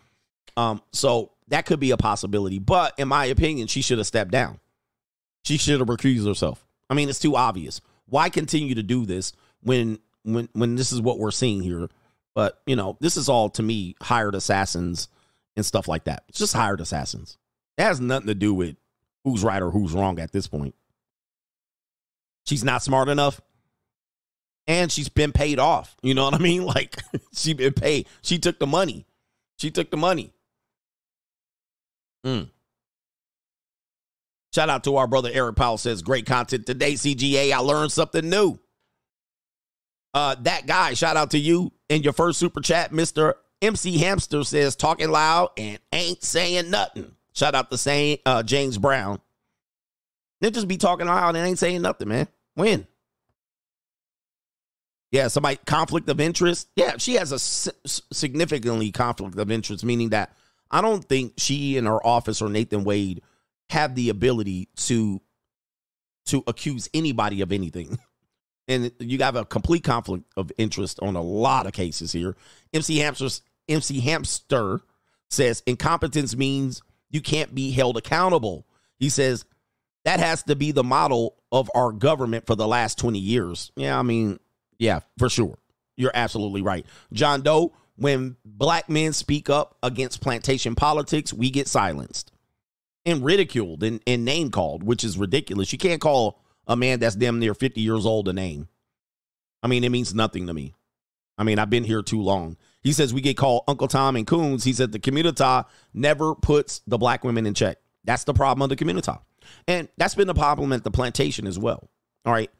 Um, so that could be a possibility. But in my opinion, she should have stepped down. She should have recused herself. I mean, it's too obvious. Why continue to do this when when when this is what we're seeing here? But you know, this is all to me hired assassins and stuff like that. It's just hired assassins. It has nothing to do with who's right or who's wrong at this point. She's not smart enough. And she's been paid off. You know what I mean? Like she been paid. She took the money. She took the money. Mm. Shout out to our brother Eric Powell says, great content today, CGA. I learned something new. Uh, that guy, shout out to you. in your first super chat, Mr. MC Hamster says, talking loud and ain't saying nothing. Shout out to saying, uh, James Brown. They just be talking loud and ain't saying nothing, man. When? Yeah, somebody conflict of interest. Yeah, she has a significantly conflict of interest, meaning that I don't think she and her office or Nathan Wade have the ability to to accuse anybody of anything. And you have a complete conflict of interest on a lot of cases here. MC Hamster's MC Hamster says incompetence means you can't be held accountable. He says that has to be the model of our government for the last 20 years. Yeah, I mean, yeah, for sure. You're absolutely right. John Doe, when black men speak up against plantation politics, we get silenced and ridiculed and, and name called, which is ridiculous. You can't call a man that's damn near 50 years old a name. I mean, it means nothing to me. I mean, I've been here too long. He says we get called Uncle Tom and Coons. He said the community never puts the black women in check. That's the problem of the community. And that's been the problem at the plantation as well. All right.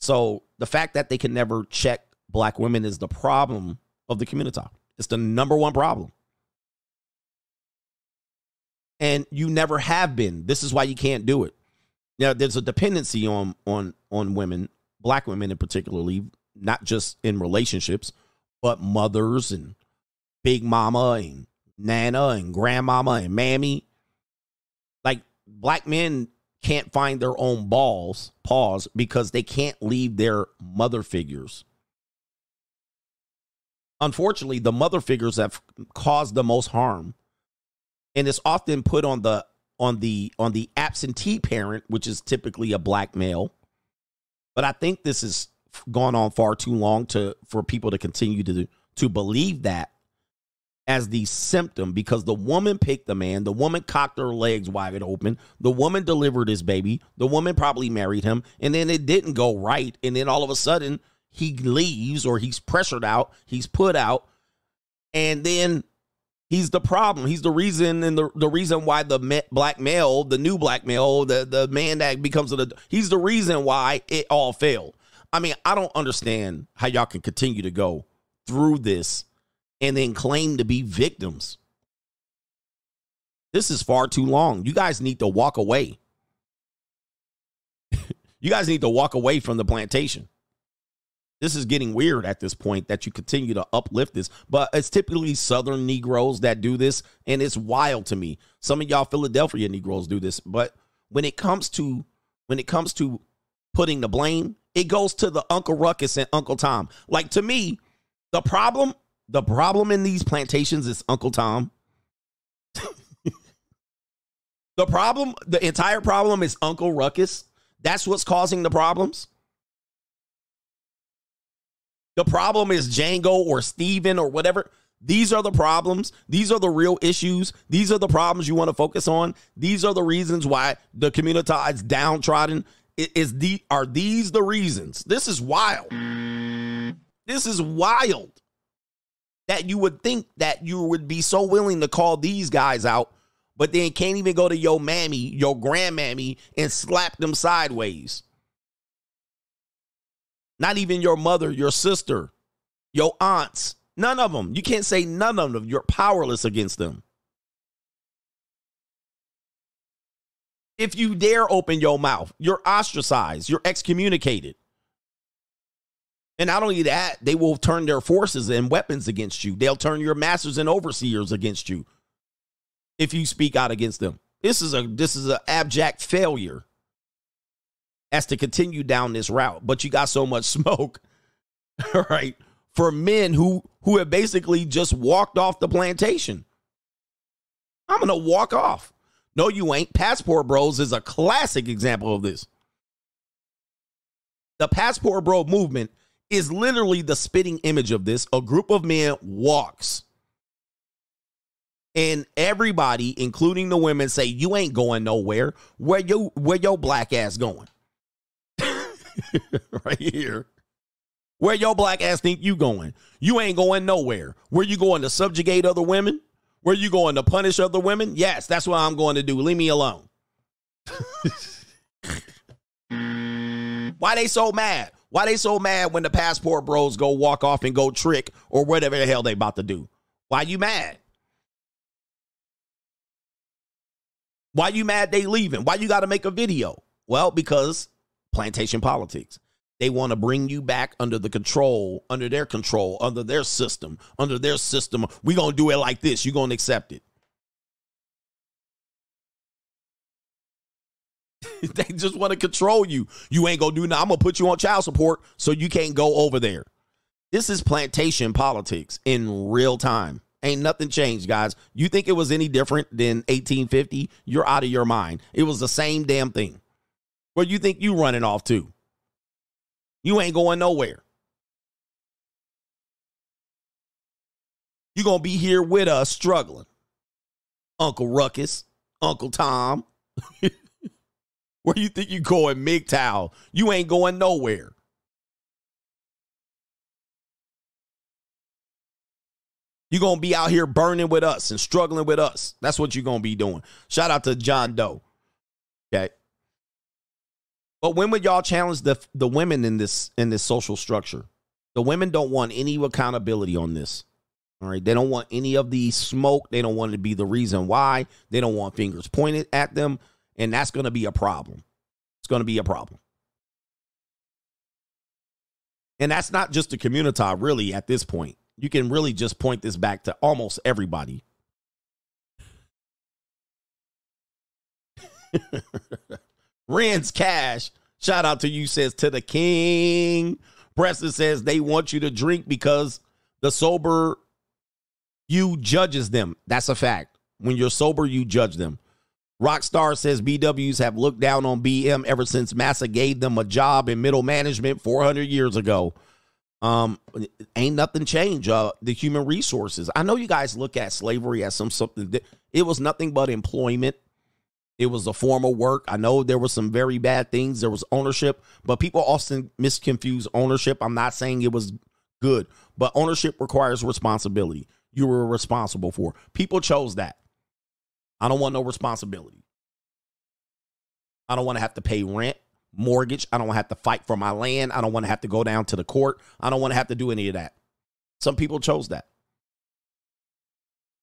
So the fact that they can never check black women is the problem of the community. It's the number one problem. And you never have been. This is why you can't do it. Now there's a dependency on on on women, black women in particularly, not just in relationships, but mothers and big mama and nana and grandmama and mammy. Like black men can't find their own balls, pause, because they can't leave their mother figures. Unfortunately, the mother figures have caused the most harm. And it's often put on the on the on the absentee parent, which is typically a black male. But I think this has gone on far too long to for people to continue to to believe that as the symptom because the woman picked the man, the woman cocked her legs wide open, the woman delivered his baby, the woman probably married him, and then it didn't go right, and then all of a sudden he leaves or he's pressured out, he's put out, and then He's the problem. He's the reason and the, the reason why the black male, the new black male, the, the man that becomes the he's the reason why it all failed. I mean, I don't understand how y'all can continue to go through this and then claim to be victims. This is far too long. You guys need to walk away. you guys need to walk away from the plantation this is getting weird at this point that you continue to uplift this. But it's typically Southern Negroes that do this, and it's wild to me. Some of y'all Philadelphia Negroes do this, but when it comes to when it comes to putting the blame, it goes to the Uncle Ruckus and Uncle Tom. Like to me, the problem, the problem in these plantations is Uncle Tom. the problem, the entire problem is Uncle Ruckus. That's what's causing the problems. The problem is Django or Steven or whatever. These are the problems. These are the real issues. These are the problems you want to focus on. These are the reasons why the community is downtrodden. Is the are these the reasons? This is wild. This is wild. That you would think that you would be so willing to call these guys out, but then can't even go to your mammy, your grandmammy, and slap them sideways. Not even your mother, your sister, your aunts. None of them. You can't say none of them. You're powerless against them. If you dare open your mouth, you're ostracized, you're excommunicated. And not only that, they will turn their forces and weapons against you. They'll turn your masters and overseers against you if you speak out against them. This is a this is an abject failure as to continue down this route. But you got so much smoke, right? For men who who have basically just walked off the plantation. I'm gonna walk off. No, you ain't. Passport Bros is a classic example of this. The Passport Bro movement is literally the spitting image of this. A group of men walks. And everybody, including the women, say, You ain't going nowhere. Where you where your black ass going? right here. Where your black ass think you going? You ain't going nowhere. Where you going to subjugate other women? Where you going to punish other women? Yes, that's what I'm going to do. Leave me alone. Why they so mad? Why they so mad when the passport bros go walk off and go trick or whatever the hell they about to do? Why you mad? Why you mad they leaving? Why you got to make a video? Well, because plantation politics. They want to bring you back under the control, under their control, under their system, under their system. we going to do it like this. you going to accept it. they just want to control you. You ain't to do nothing. I'm to put you on child support so you can't go over there. This is plantation politics in real time. Ain't nothing changed, guys. You think it was any different than 1850? You're out of your mind. It was the same damn thing. Where you think you running off to? You ain't going nowhere. You're going to be here with us struggling. Uncle Ruckus, Uncle Tom. Where you think you going, MGTOW? You ain't going nowhere. You're going to be out here burning with us and struggling with us. That's what you're going to be doing. Shout out to John Doe. Okay. But when would y'all challenge the the women in this in this social structure? The women don't want any accountability on this. All right. They don't want any of the smoke. They don't want to be the reason why. They don't want fingers pointed at them. And that's going to be a problem. It's going to be a problem. And that's not just the community, really, at this point you can really just point this back to almost everybody. Rand's Cash, shout out to you, says to the king. Preston says they want you to drink because the sober you judges them. That's a fact. When you're sober, you judge them. Rockstar says BWs have looked down on BM ever since Massa gave them a job in middle management 400 years ago. Um, ain't nothing changed. Uh, the human resources. I know you guys look at slavery as some something. That, it was nothing but employment. It was a form of work. I know there were some very bad things. There was ownership, but people often misconfuse ownership. I'm not saying it was good, but ownership requires responsibility. You were responsible for. People chose that. I don't want no responsibility. I don't want to have to pay rent mortgage. I don't want to have to fight for my land. I don't want to have to go down to the court. I don't want to have to do any of that. Some people chose that.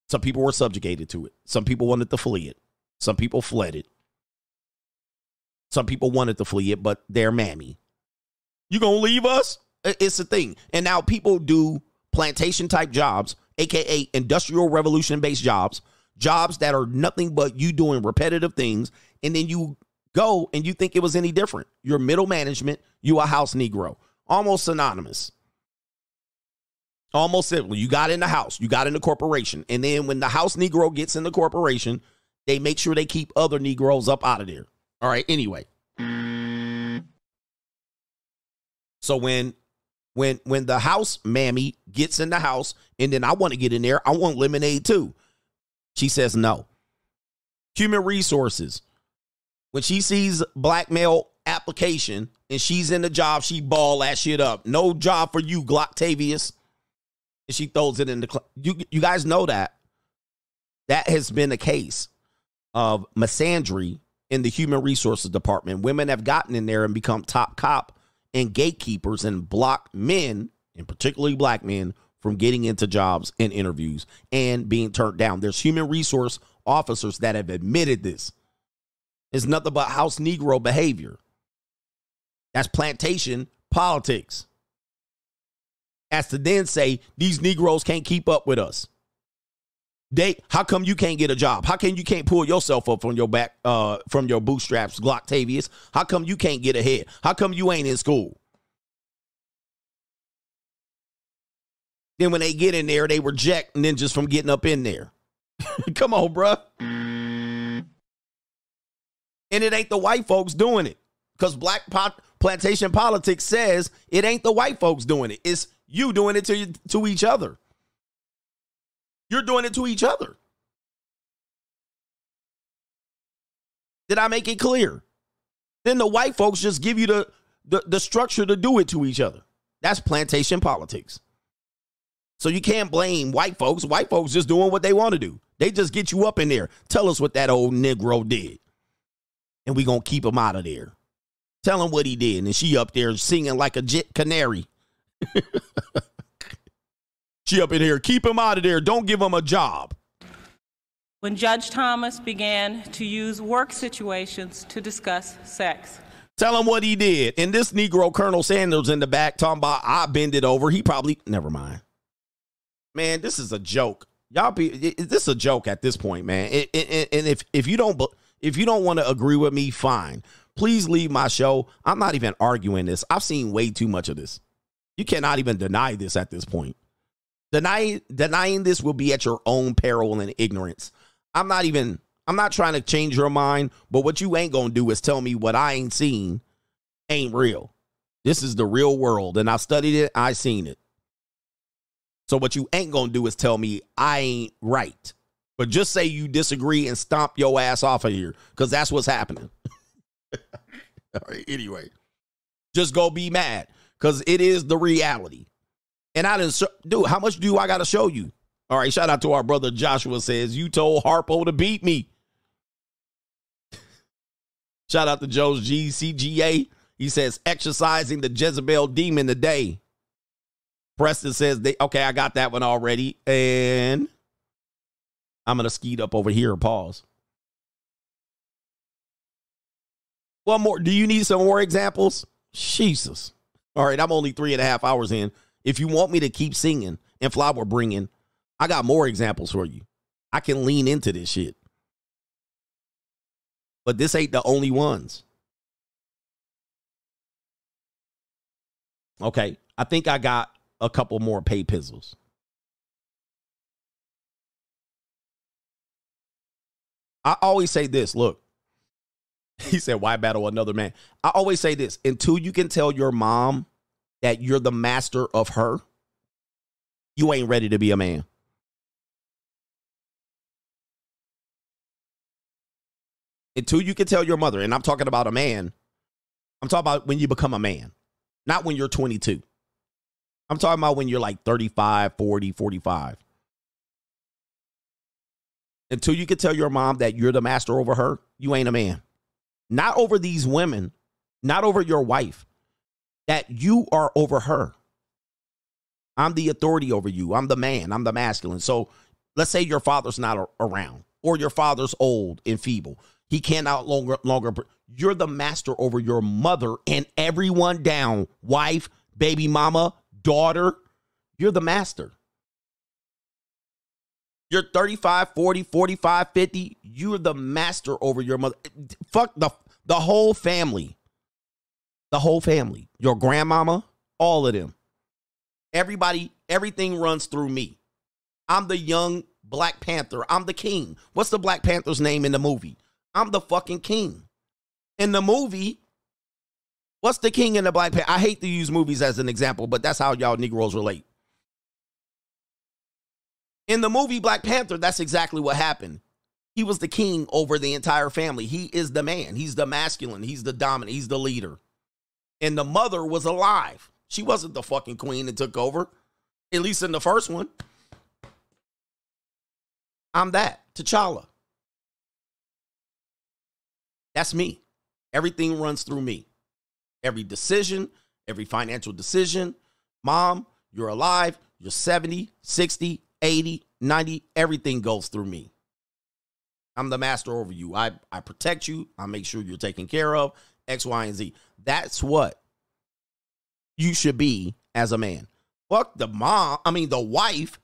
Some people were subjugated to it. Some people wanted to flee it. Some people fled it. Some people wanted to flee it, but they're mammy. You gonna leave us? It's a thing. And now people do plantation type jobs, aka industrial revolution based jobs, jobs that are nothing but you doing repetitive things, and then you go and you think it was any different. You're middle management, you a house Negro. Almost synonymous. Almost simple. You got in the house, you got in the corporation. And then when the house Negro gets in the corporation, they make sure they keep other Negroes up out of there. All right, anyway. So when when when the house mammy gets in the house and then I want to get in there, I want lemonade too. She says no. Human resources when she sees black male application and she's in the job, she ball that shit up. No job for you, Glocktavius. And she throws it in the cl- you you guys know that. That has been a case of misandry in the human resources department. Women have gotten in there and become top cop and gatekeepers and block men, and particularly black men, from getting into jobs and interviews and being turned down. There's human resource officers that have admitted this. It's nothing but house Negro behavior. That's plantation politics. As to then say, these Negroes can't keep up with us. They, how come you can't get a job? How come you can't pull yourself up from your back, uh, from your bootstraps, Glocktavius? How come you can't get ahead? How come you ain't in school? Then when they get in there, they reject ninjas from getting up in there. come on, bruh. And it ain't the white folks doing it. Because black pot- plantation politics says it ain't the white folks doing it. It's you doing it to, to each other. You're doing it to each other. Did I make it clear? Then the white folks just give you the, the, the structure to do it to each other. That's plantation politics. So you can't blame white folks. White folks just doing what they want to do. They just get you up in there. Tell us what that old Negro did and we gonna keep him out of there. Tell him what he did. And she up there singing like a jet canary. she up in here, keep him out of there. Don't give him a job. When Judge Thomas began to use work situations to discuss sex. Tell him what he did. And this Negro Colonel Sanders in the back talking about I bend it over. He probably never mind. Man, this is a joke. Y'all be this is a joke at this point, man. And if if you don't if you don't want to agree with me, fine. Please leave my show. I'm not even arguing this. I've seen way too much of this. You cannot even deny this at this point. Denying denying this will be at your own peril and ignorance. I'm not even I'm not trying to change your mind, but what you ain't gonna do is tell me what I ain't seen ain't real. This is the real world, and I studied it, I seen it. So what you ain't gonna do is tell me I ain't right. But just say you disagree and stomp your ass off of here, because that's what's happening. All right, anyway. Just go be mad. Because it is the reality. And I didn't dude, how much do I gotta show you? All right, shout out to our brother Joshua says, You told Harpo to beat me. shout out to Joe's GCGA. He says, exercising the Jezebel demon today. Preston says they okay, I got that one already. And I'm gonna skeet up over here. Pause. One more. Do you need some more examples? Jesus. All right, I'm only three and a half hours in. If you want me to keep singing and flower bringing, I got more examples for you. I can lean into this shit. But this ain't the only ones. Okay, I think I got a couple more pay pizzles. I always say this look, he said, Why battle another man? I always say this until you can tell your mom that you're the master of her, you ain't ready to be a man. Until you can tell your mother, and I'm talking about a man, I'm talking about when you become a man, not when you're 22. I'm talking about when you're like 35, 40, 45. Until you can tell your mom that you're the master over her, you ain't a man. Not over these women, not over your wife, that you are over her. I'm the authority over you. I'm the man. I'm the masculine. So let's say your father's not around or your father's old and feeble. He cannot longer longer you're the master over your mother and everyone down, wife, baby mama, daughter, you're the master. You're 35, 40, 45, 50. You're the master over your mother. Fuck the the whole family. The whole family. Your grandmama, all of them. Everybody, everything runs through me. I'm the young Black Panther. I'm the king. What's the Black Panther's name in the movie? I'm the fucking king. In the movie, What's the king in the Black Panther? I hate to use movies as an example, but that's how y'all Negroes relate. In the movie Black Panther, that's exactly what happened. He was the king over the entire family. He is the man. He's the masculine. He's the dominant. He's the leader. And the mother was alive. She wasn't the fucking queen that took over, at least in the first one. I'm that, T'Challa. That's me. Everything runs through me every decision, every financial decision. Mom, you're alive. You're 70, 60, 80, 90. Everything goes through me. I'm the master over you. I, I protect you. I make sure you're taken care of. X, Y, and Z. That's what you should be as a man. Fuck the mom. I mean, the wife.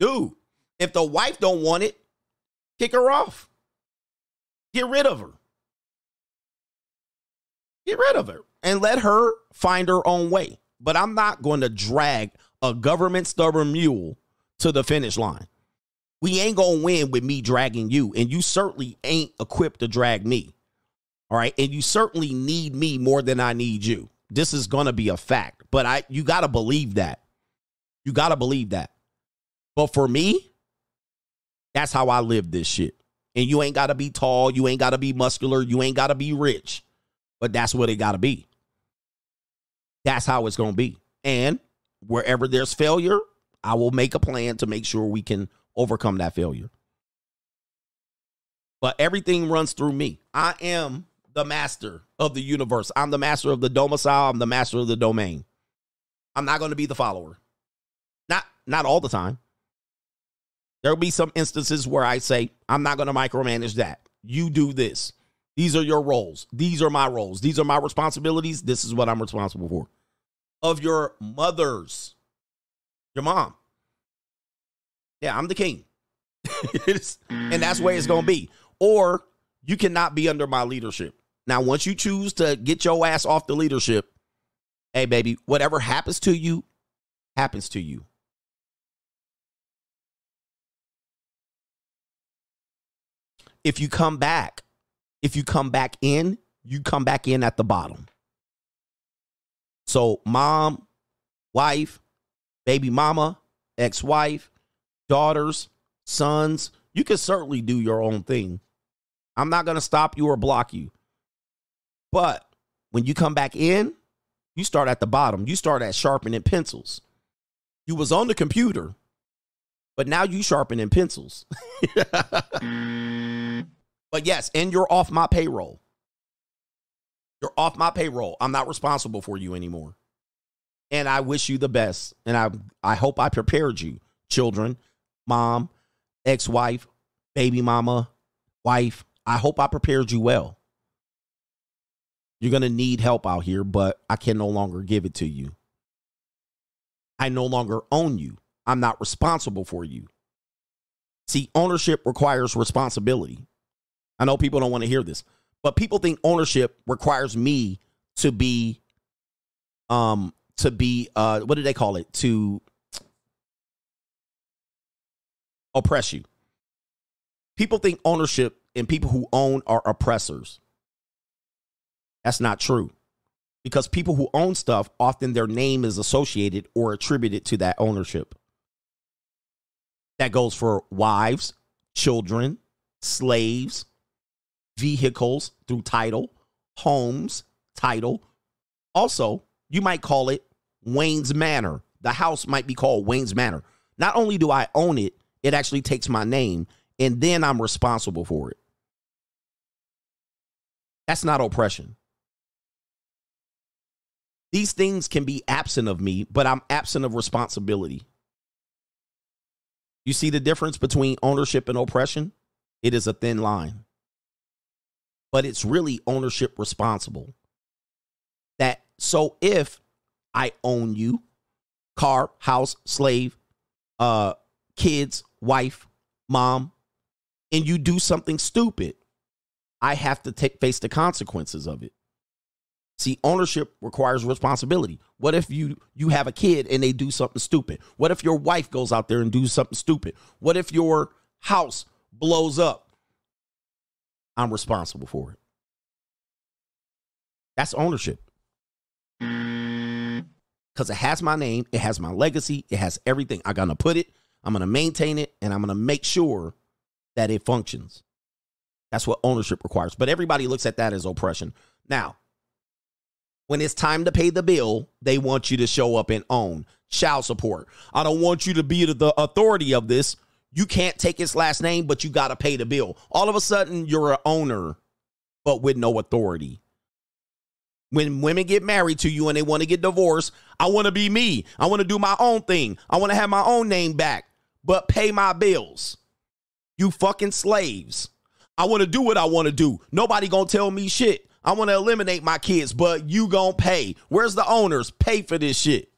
Dude, if the wife don't want it, kick her off. Get rid of her. Get rid of her and let her find her own way. But I'm not going to drag a government stubborn mule to the finish line. We ain't going to win with me dragging you, and you certainly ain't equipped to drag me. All right, and you certainly need me more than I need you. This is going to be a fact, but I you got to believe that. You got to believe that. But for me, that's how I live this shit. And you ain't got to be tall, you ain't got to be muscular, you ain't got to be rich. But that's what it got to be. That's how it's going to be. And wherever there's failure, I will make a plan to make sure we can overcome that failure. But everything runs through me. I am the master of the universe. I'm the master of the domicile. I'm the master of the domain. I'm not going to be the follower. Not not all the time. There'll be some instances where I say, I'm not going to micromanage that. You do this. These are your roles. These are my roles. These are my responsibilities. This is what I'm responsible for. Of your mothers, your mom. Yeah, I'm the king. and that's way it's going to be. Or you cannot be under my leadership. Now, once you choose to get your ass off the leadership, hey, baby, whatever happens to you, happens to you. If you come back, if you come back in, you come back in at the bottom. So, mom, wife, baby mama, ex wife, daughters, sons, you can certainly do your own thing. I'm not going to stop you or block you. But when you come back in, you start at the bottom. You start at sharpening pencils. You was on the computer, but now you sharpening pencils. but yes, and you're off my payroll. You're off my payroll. I'm not responsible for you anymore. And I wish you the best. And I I hope I prepared you, children, mom, ex-wife, baby mama, wife. I hope I prepared you well. You're going to need help out here, but I can no longer give it to you. I no longer own you. I'm not responsible for you. See, ownership requires responsibility. I know people don't want to hear this, but people think ownership requires me to be um to be uh what do they call it? To oppress you. People think ownership and people who own are oppressors. That's not true. Because people who own stuff, often their name is associated or attributed to that ownership. That goes for wives, children, slaves, vehicles through title, homes, title. Also, you might call it Wayne's Manor. The house might be called Wayne's Manor. Not only do I own it, it actually takes my name, and then I'm responsible for it. That's not oppression. These things can be absent of me, but I'm absent of responsibility. You see the difference between ownership and oppression? It is a thin line. But it's really ownership responsible. That so if I own you, car, house, slave, uh kids, wife, mom, and you do something stupid, I have to take face the consequences of it. See, ownership requires responsibility. What if you you have a kid and they do something stupid? What if your wife goes out there and do something stupid? What if your house blows up? I'm responsible for it. That's ownership. Cuz it has my name, it has my legacy, it has everything. I'm going to put it, I'm going to maintain it, and I'm going to make sure that it functions. That's what ownership requires. But everybody looks at that as oppression. Now, when it's time to pay the bill, they want you to show up and own child support. I don't want you to be the authority of this. You can't take his last name, but you got to pay the bill. All of a sudden, you're an owner, but with no authority. When women get married to you and they want to get divorced, I want to be me. I want to do my own thing. I want to have my own name back, but pay my bills. You fucking slaves. I want to do what I want to do. Nobody going to tell me shit. I want to eliminate my kids, but you going to pay. Where's the owners? Pay for this shit.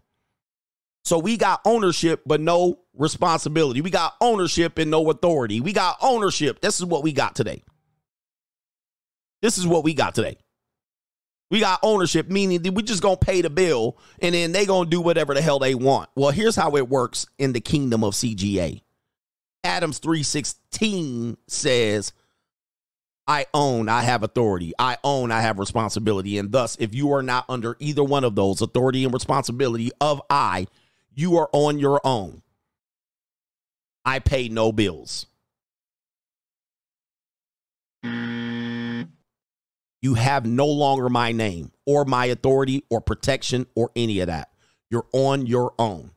So we got ownership, but no responsibility. We got ownership and no authority. We got ownership. This is what we got today. This is what we got today. We got ownership, meaning we just gonna pay the bill and then they gonna do whatever the hell they want. Well, here's how it works in the kingdom of CGA. Adams 316 says, I own, I have authority. I own, I have responsibility. And thus, if you are not under either one of those, authority and responsibility of I, you are on your own. I pay no bills. You have no longer my name or my authority or protection or any of that. You're on your own.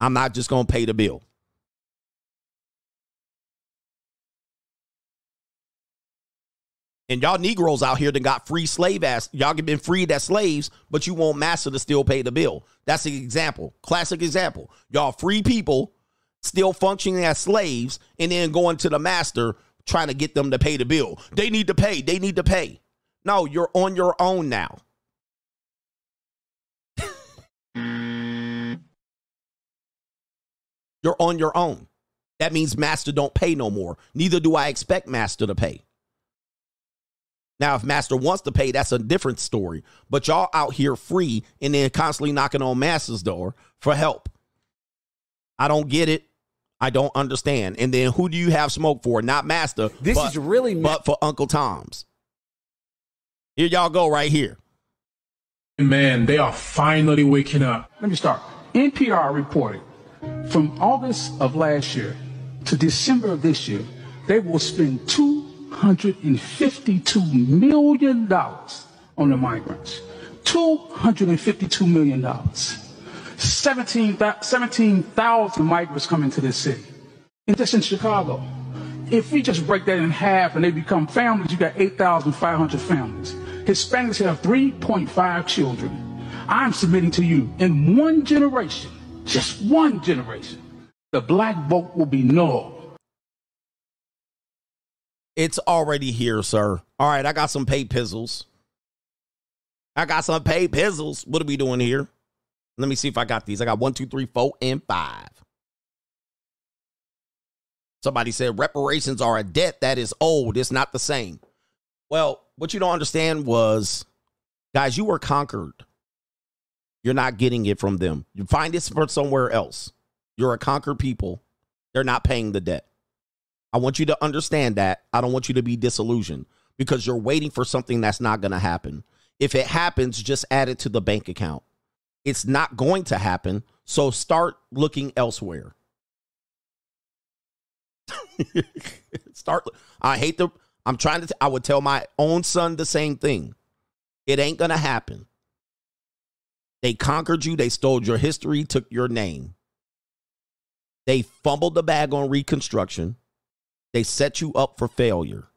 I'm not just going to pay the bill. And y'all Negroes out here that got free slave ass, y'all get been freed as slaves, but you want master to still pay the bill. That's the example, classic example. Y'all free people still functioning as slaves and then going to the master trying to get them to pay the bill. They need to pay. They need to pay. No, you're on your own now. you're on your own. That means master don't pay no more. Neither do I expect master to pay. Now, if master wants to pay, that's a different story. But y'all out here free and then constantly knocking on master's door for help. I don't get it. I don't understand. And then who do you have smoke for? Not master. This but, is really ma- but for Uncle Tom's. Here y'all go right here. Man, they are finally waking up. Let me start. NPR reported from August of last year to December of this year, they will spend $252 million on the migrants. $252 million. 17,000 17, migrants come into this city. And just in Chicago. If we just break that in half and they become families, you got 8,500 families. Hispanics have 3.5 children. I'm submitting to you in one generation, just one generation, the black vote will be null. It's already here, sir. All right, I got some paid pizzles. I got some paid pizzles. What are we doing here? Let me see if I got these. I got one, two, three, four, and five. Somebody said reparations are a debt that is old. It's not the same. Well, what you don't understand was, guys, you were conquered. You're not getting it from them. You find this for somewhere else. You're a conquered people. They're not paying the debt. I want you to understand that. I don't want you to be disillusioned because you're waiting for something that's not going to happen. If it happens, just add it to the bank account. It's not going to happen. So start looking elsewhere. start. I hate the. I'm trying to. I would tell my own son the same thing. It ain't to happen. They conquered you. They stole your history, took your name. They fumbled the bag on Reconstruction. They set you up for failure.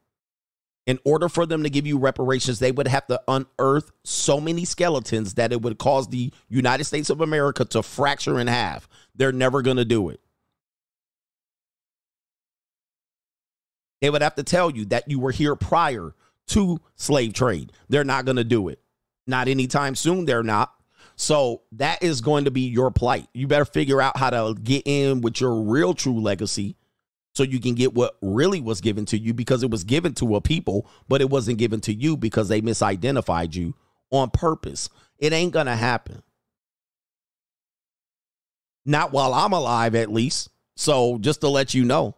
In order for them to give you reparations, they would have to unearth so many skeletons that it would cause the United States of America to fracture in half. They're never going to do it. They would have to tell you that you were here prior to slave trade. They're not going to do it. Not anytime soon, they're not. So that is going to be your plight. You better figure out how to get in with your real true legacy so you can get what really was given to you because it was given to a people, but it wasn't given to you because they misidentified you on purpose. It ain't going to happen. Not while I'm alive, at least. So just to let you know,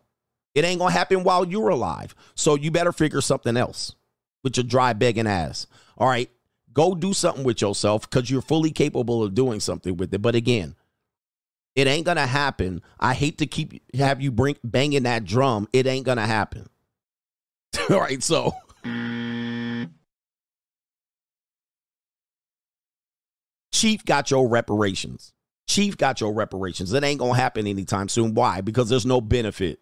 it ain't going to happen while you're alive. So you better figure something else with your dry begging ass. All right. Go do something with yourself because you're fully capable of doing something with it. But again, it ain't gonna happen. I hate to keep have you bring banging that drum. It ain't gonna happen. All right, so Chief got your reparations. Chief got your reparations. It ain't gonna happen anytime soon. Why? Because there's no benefit.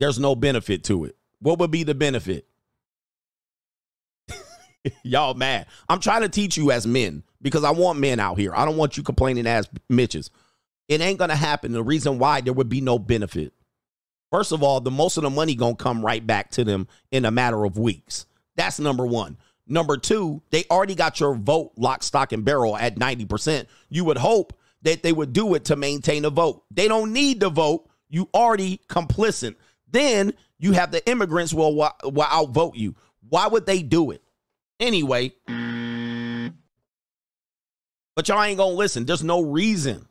There's no benefit to it. What would be the benefit? Y'all mad. I'm trying to teach you as men because I want men out here. I don't want you complaining as Mitches. It ain't gonna happen. The reason why there would be no benefit. First of all, the most of the money gonna come right back to them in a matter of weeks. That's number one. Number two, they already got your vote lock, stock, and barrel at 90%. You would hope that they would do it to maintain a vote. They don't need the vote. You already complicit. Then you have the immigrants will, will outvote you. Why would they do it? Anyway, but y'all ain't gonna listen. There's no reason.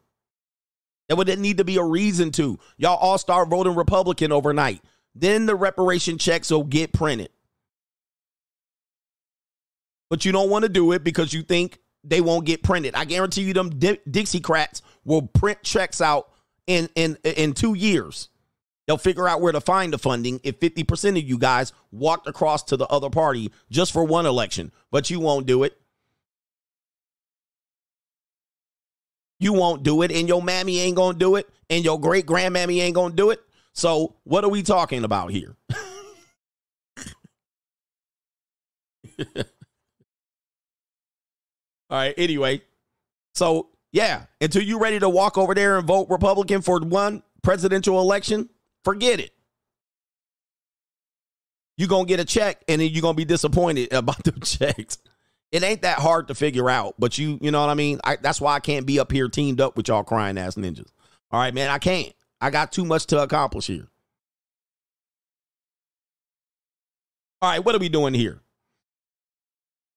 There would need to be a reason to. Y'all all start voting Republican overnight. Then the reparation checks will get printed. But you don't want to do it because you think they won't get printed. I guarantee you them Di- Dixiecrats will print checks out in in in 2 years. They'll figure out where to find the funding if 50% of you guys walked across to the other party just for one election, but you won't do it. You won't do it, and your mammy ain't gonna do it, and your great grandmammy ain't gonna do it. So, what are we talking about here? All right. Anyway, so yeah, until you're ready to walk over there and vote Republican for one presidential election, forget it. You're going to get a check and then you're going to be disappointed about the checks. It ain't that hard to figure out, but you, you know what I mean? I, that's why I can't be up here teamed up with y'all crying ass ninjas. All right, man, I can't. I got too much to accomplish here. All right, what are we doing here?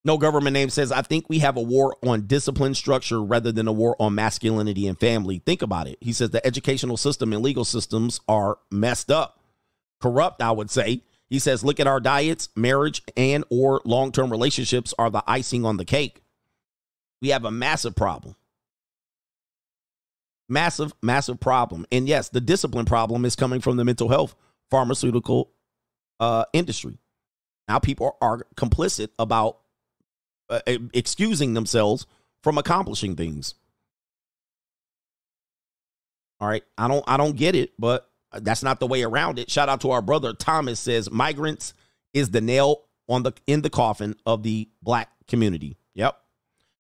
No government name says, I think we have a war on discipline structure rather than a war on masculinity and family. Think about it. He says the educational system and legal systems are messed up, corrupt, I would say. He says, look at our diets, marriage and or long-term relationships are the icing on the cake. We have a massive problem. Massive, massive problem. And yes, the discipline problem is coming from the mental health pharmaceutical uh, industry. Now people are complicit about uh, excusing themselves from accomplishing things. All right, I don't I don't get it, but that's not the way around it. Shout out to our brother Thomas says migrants is the nail on the in the coffin of the black community. Yep.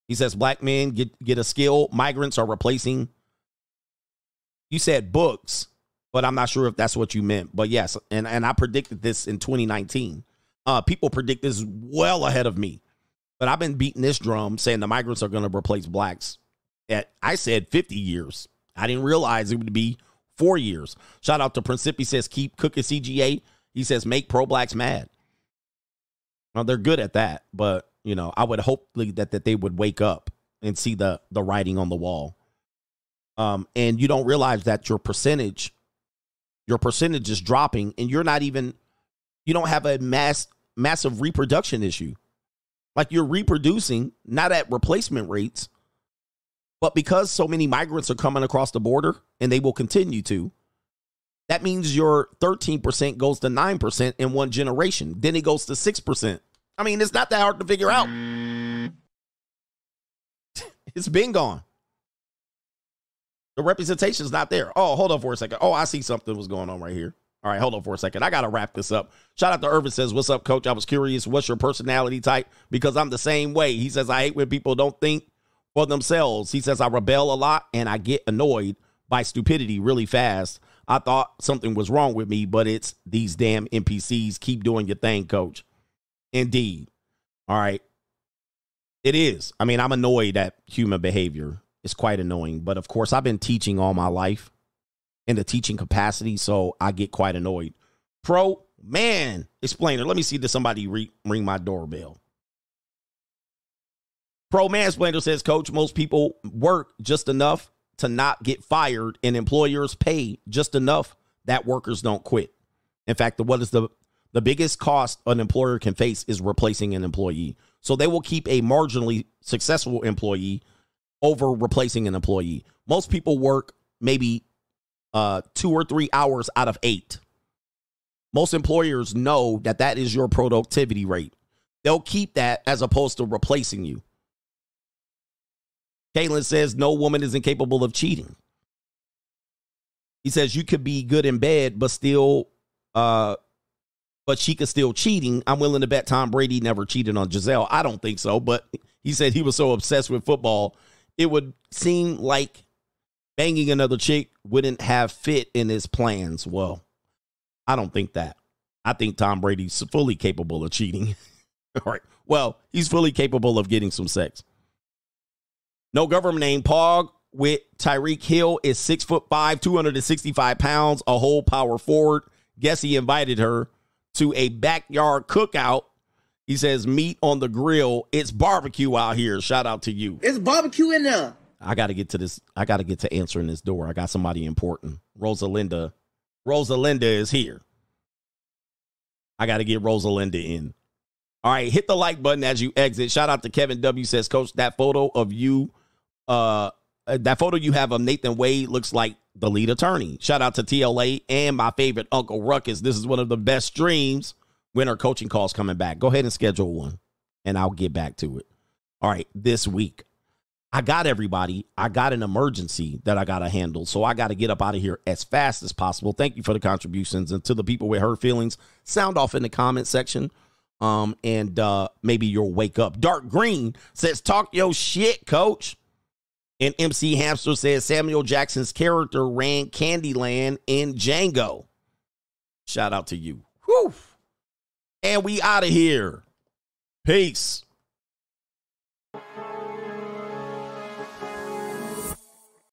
He says black men get get a skill, migrants are replacing you said books, but I'm not sure if that's what you meant. But yes, and and I predicted this in 2019. Uh people predict this well ahead of me. But I've been beating this drum saying the migrants are going to replace blacks. At I said 50 years. I didn't realize it would be four years. Shout out to Principi says keep cooking CGA. He says make pro blacks mad. Well, they're good at that, but you know, I would hope that that they would wake up and see the the writing on the wall. Um, and you don't realize that your percentage, your percentage is dropping, and you're not even, you don't have a mass massive reproduction issue. Like you're reproducing, not at replacement rates, but because so many migrants are coming across the border and they will continue to, that means your 13% goes to 9% in one generation. Then it goes to 6%. I mean, it's not that hard to figure out. it's been gone. The representation is not there. Oh, hold on for a second. Oh, I see something was going on right here. All right, hold on for a second. I got to wrap this up. Shout out to Irvin says, What's up, coach? I was curious. What's your personality type? Because I'm the same way. He says, I hate when people don't think for themselves. He says, I rebel a lot and I get annoyed by stupidity really fast. I thought something was wrong with me, but it's these damn NPCs. Keep doing your thing, coach. Indeed. All right. It is. I mean, I'm annoyed at human behavior. It's quite annoying. But of course, I've been teaching all my life in the teaching capacity, so I get quite annoyed. Pro man explainer. Let me see Did somebody re- ring my doorbell. Pro mansplainer says, Coach, most people work just enough to not get fired, and employers pay just enough that workers don't quit. In fact, what is the the biggest cost an employer can face is replacing an employee. So they will keep a marginally successful employee over replacing an employee. Most people work maybe uh, two or three hours out of eight. Most employers know that that is your productivity rate. They'll keep that as opposed to replacing you. Caitlin says no woman is incapable of cheating. He says you could be good in bed, but still, uh, but she could still cheating. I'm willing to bet Tom Brady never cheated on Gisele. I don't think so, but he said he was so obsessed with football, it would seem like banging another chick wouldn't have fit in his plans. Well, I don't think that. I think Tom Brady's fully capable of cheating. All right. Well, he's fully capable of getting some sex. No government name. Pog with Tyreek Hill is six foot five, 265 pounds, a whole power forward. Guess he invited her to a backyard cookout. He says, meat on the grill. It's barbecue out here. Shout out to you. It's barbecue in there. I got to get to this. I got to get to answering this door. I got somebody important. Rosalinda. Rosalinda is here. I got to get Rosalinda in. All right, hit the like button as you exit. Shout out to Kevin W. Says, Coach, that photo of you, uh, that photo you have of Nathan Wade looks like the lead attorney. Shout out to TLA and my favorite Uncle Ruckus. This is one of the best streams. Winter coaching calls coming back. Go ahead and schedule one, and I'll get back to it. All right, this week I got everybody. I got an emergency that I got to handle. So I got to get up out of here as fast as possible. Thank you for the contributions. And to the people with hurt feelings, sound off in the comment section. Um, and uh, maybe you'll wake up. Dark Green says, "Talk your shit, coach." And MC Hamster says Samuel Jackson's character ran Candyland in Django. Shout out to you. Whew. And we out of here. Peace.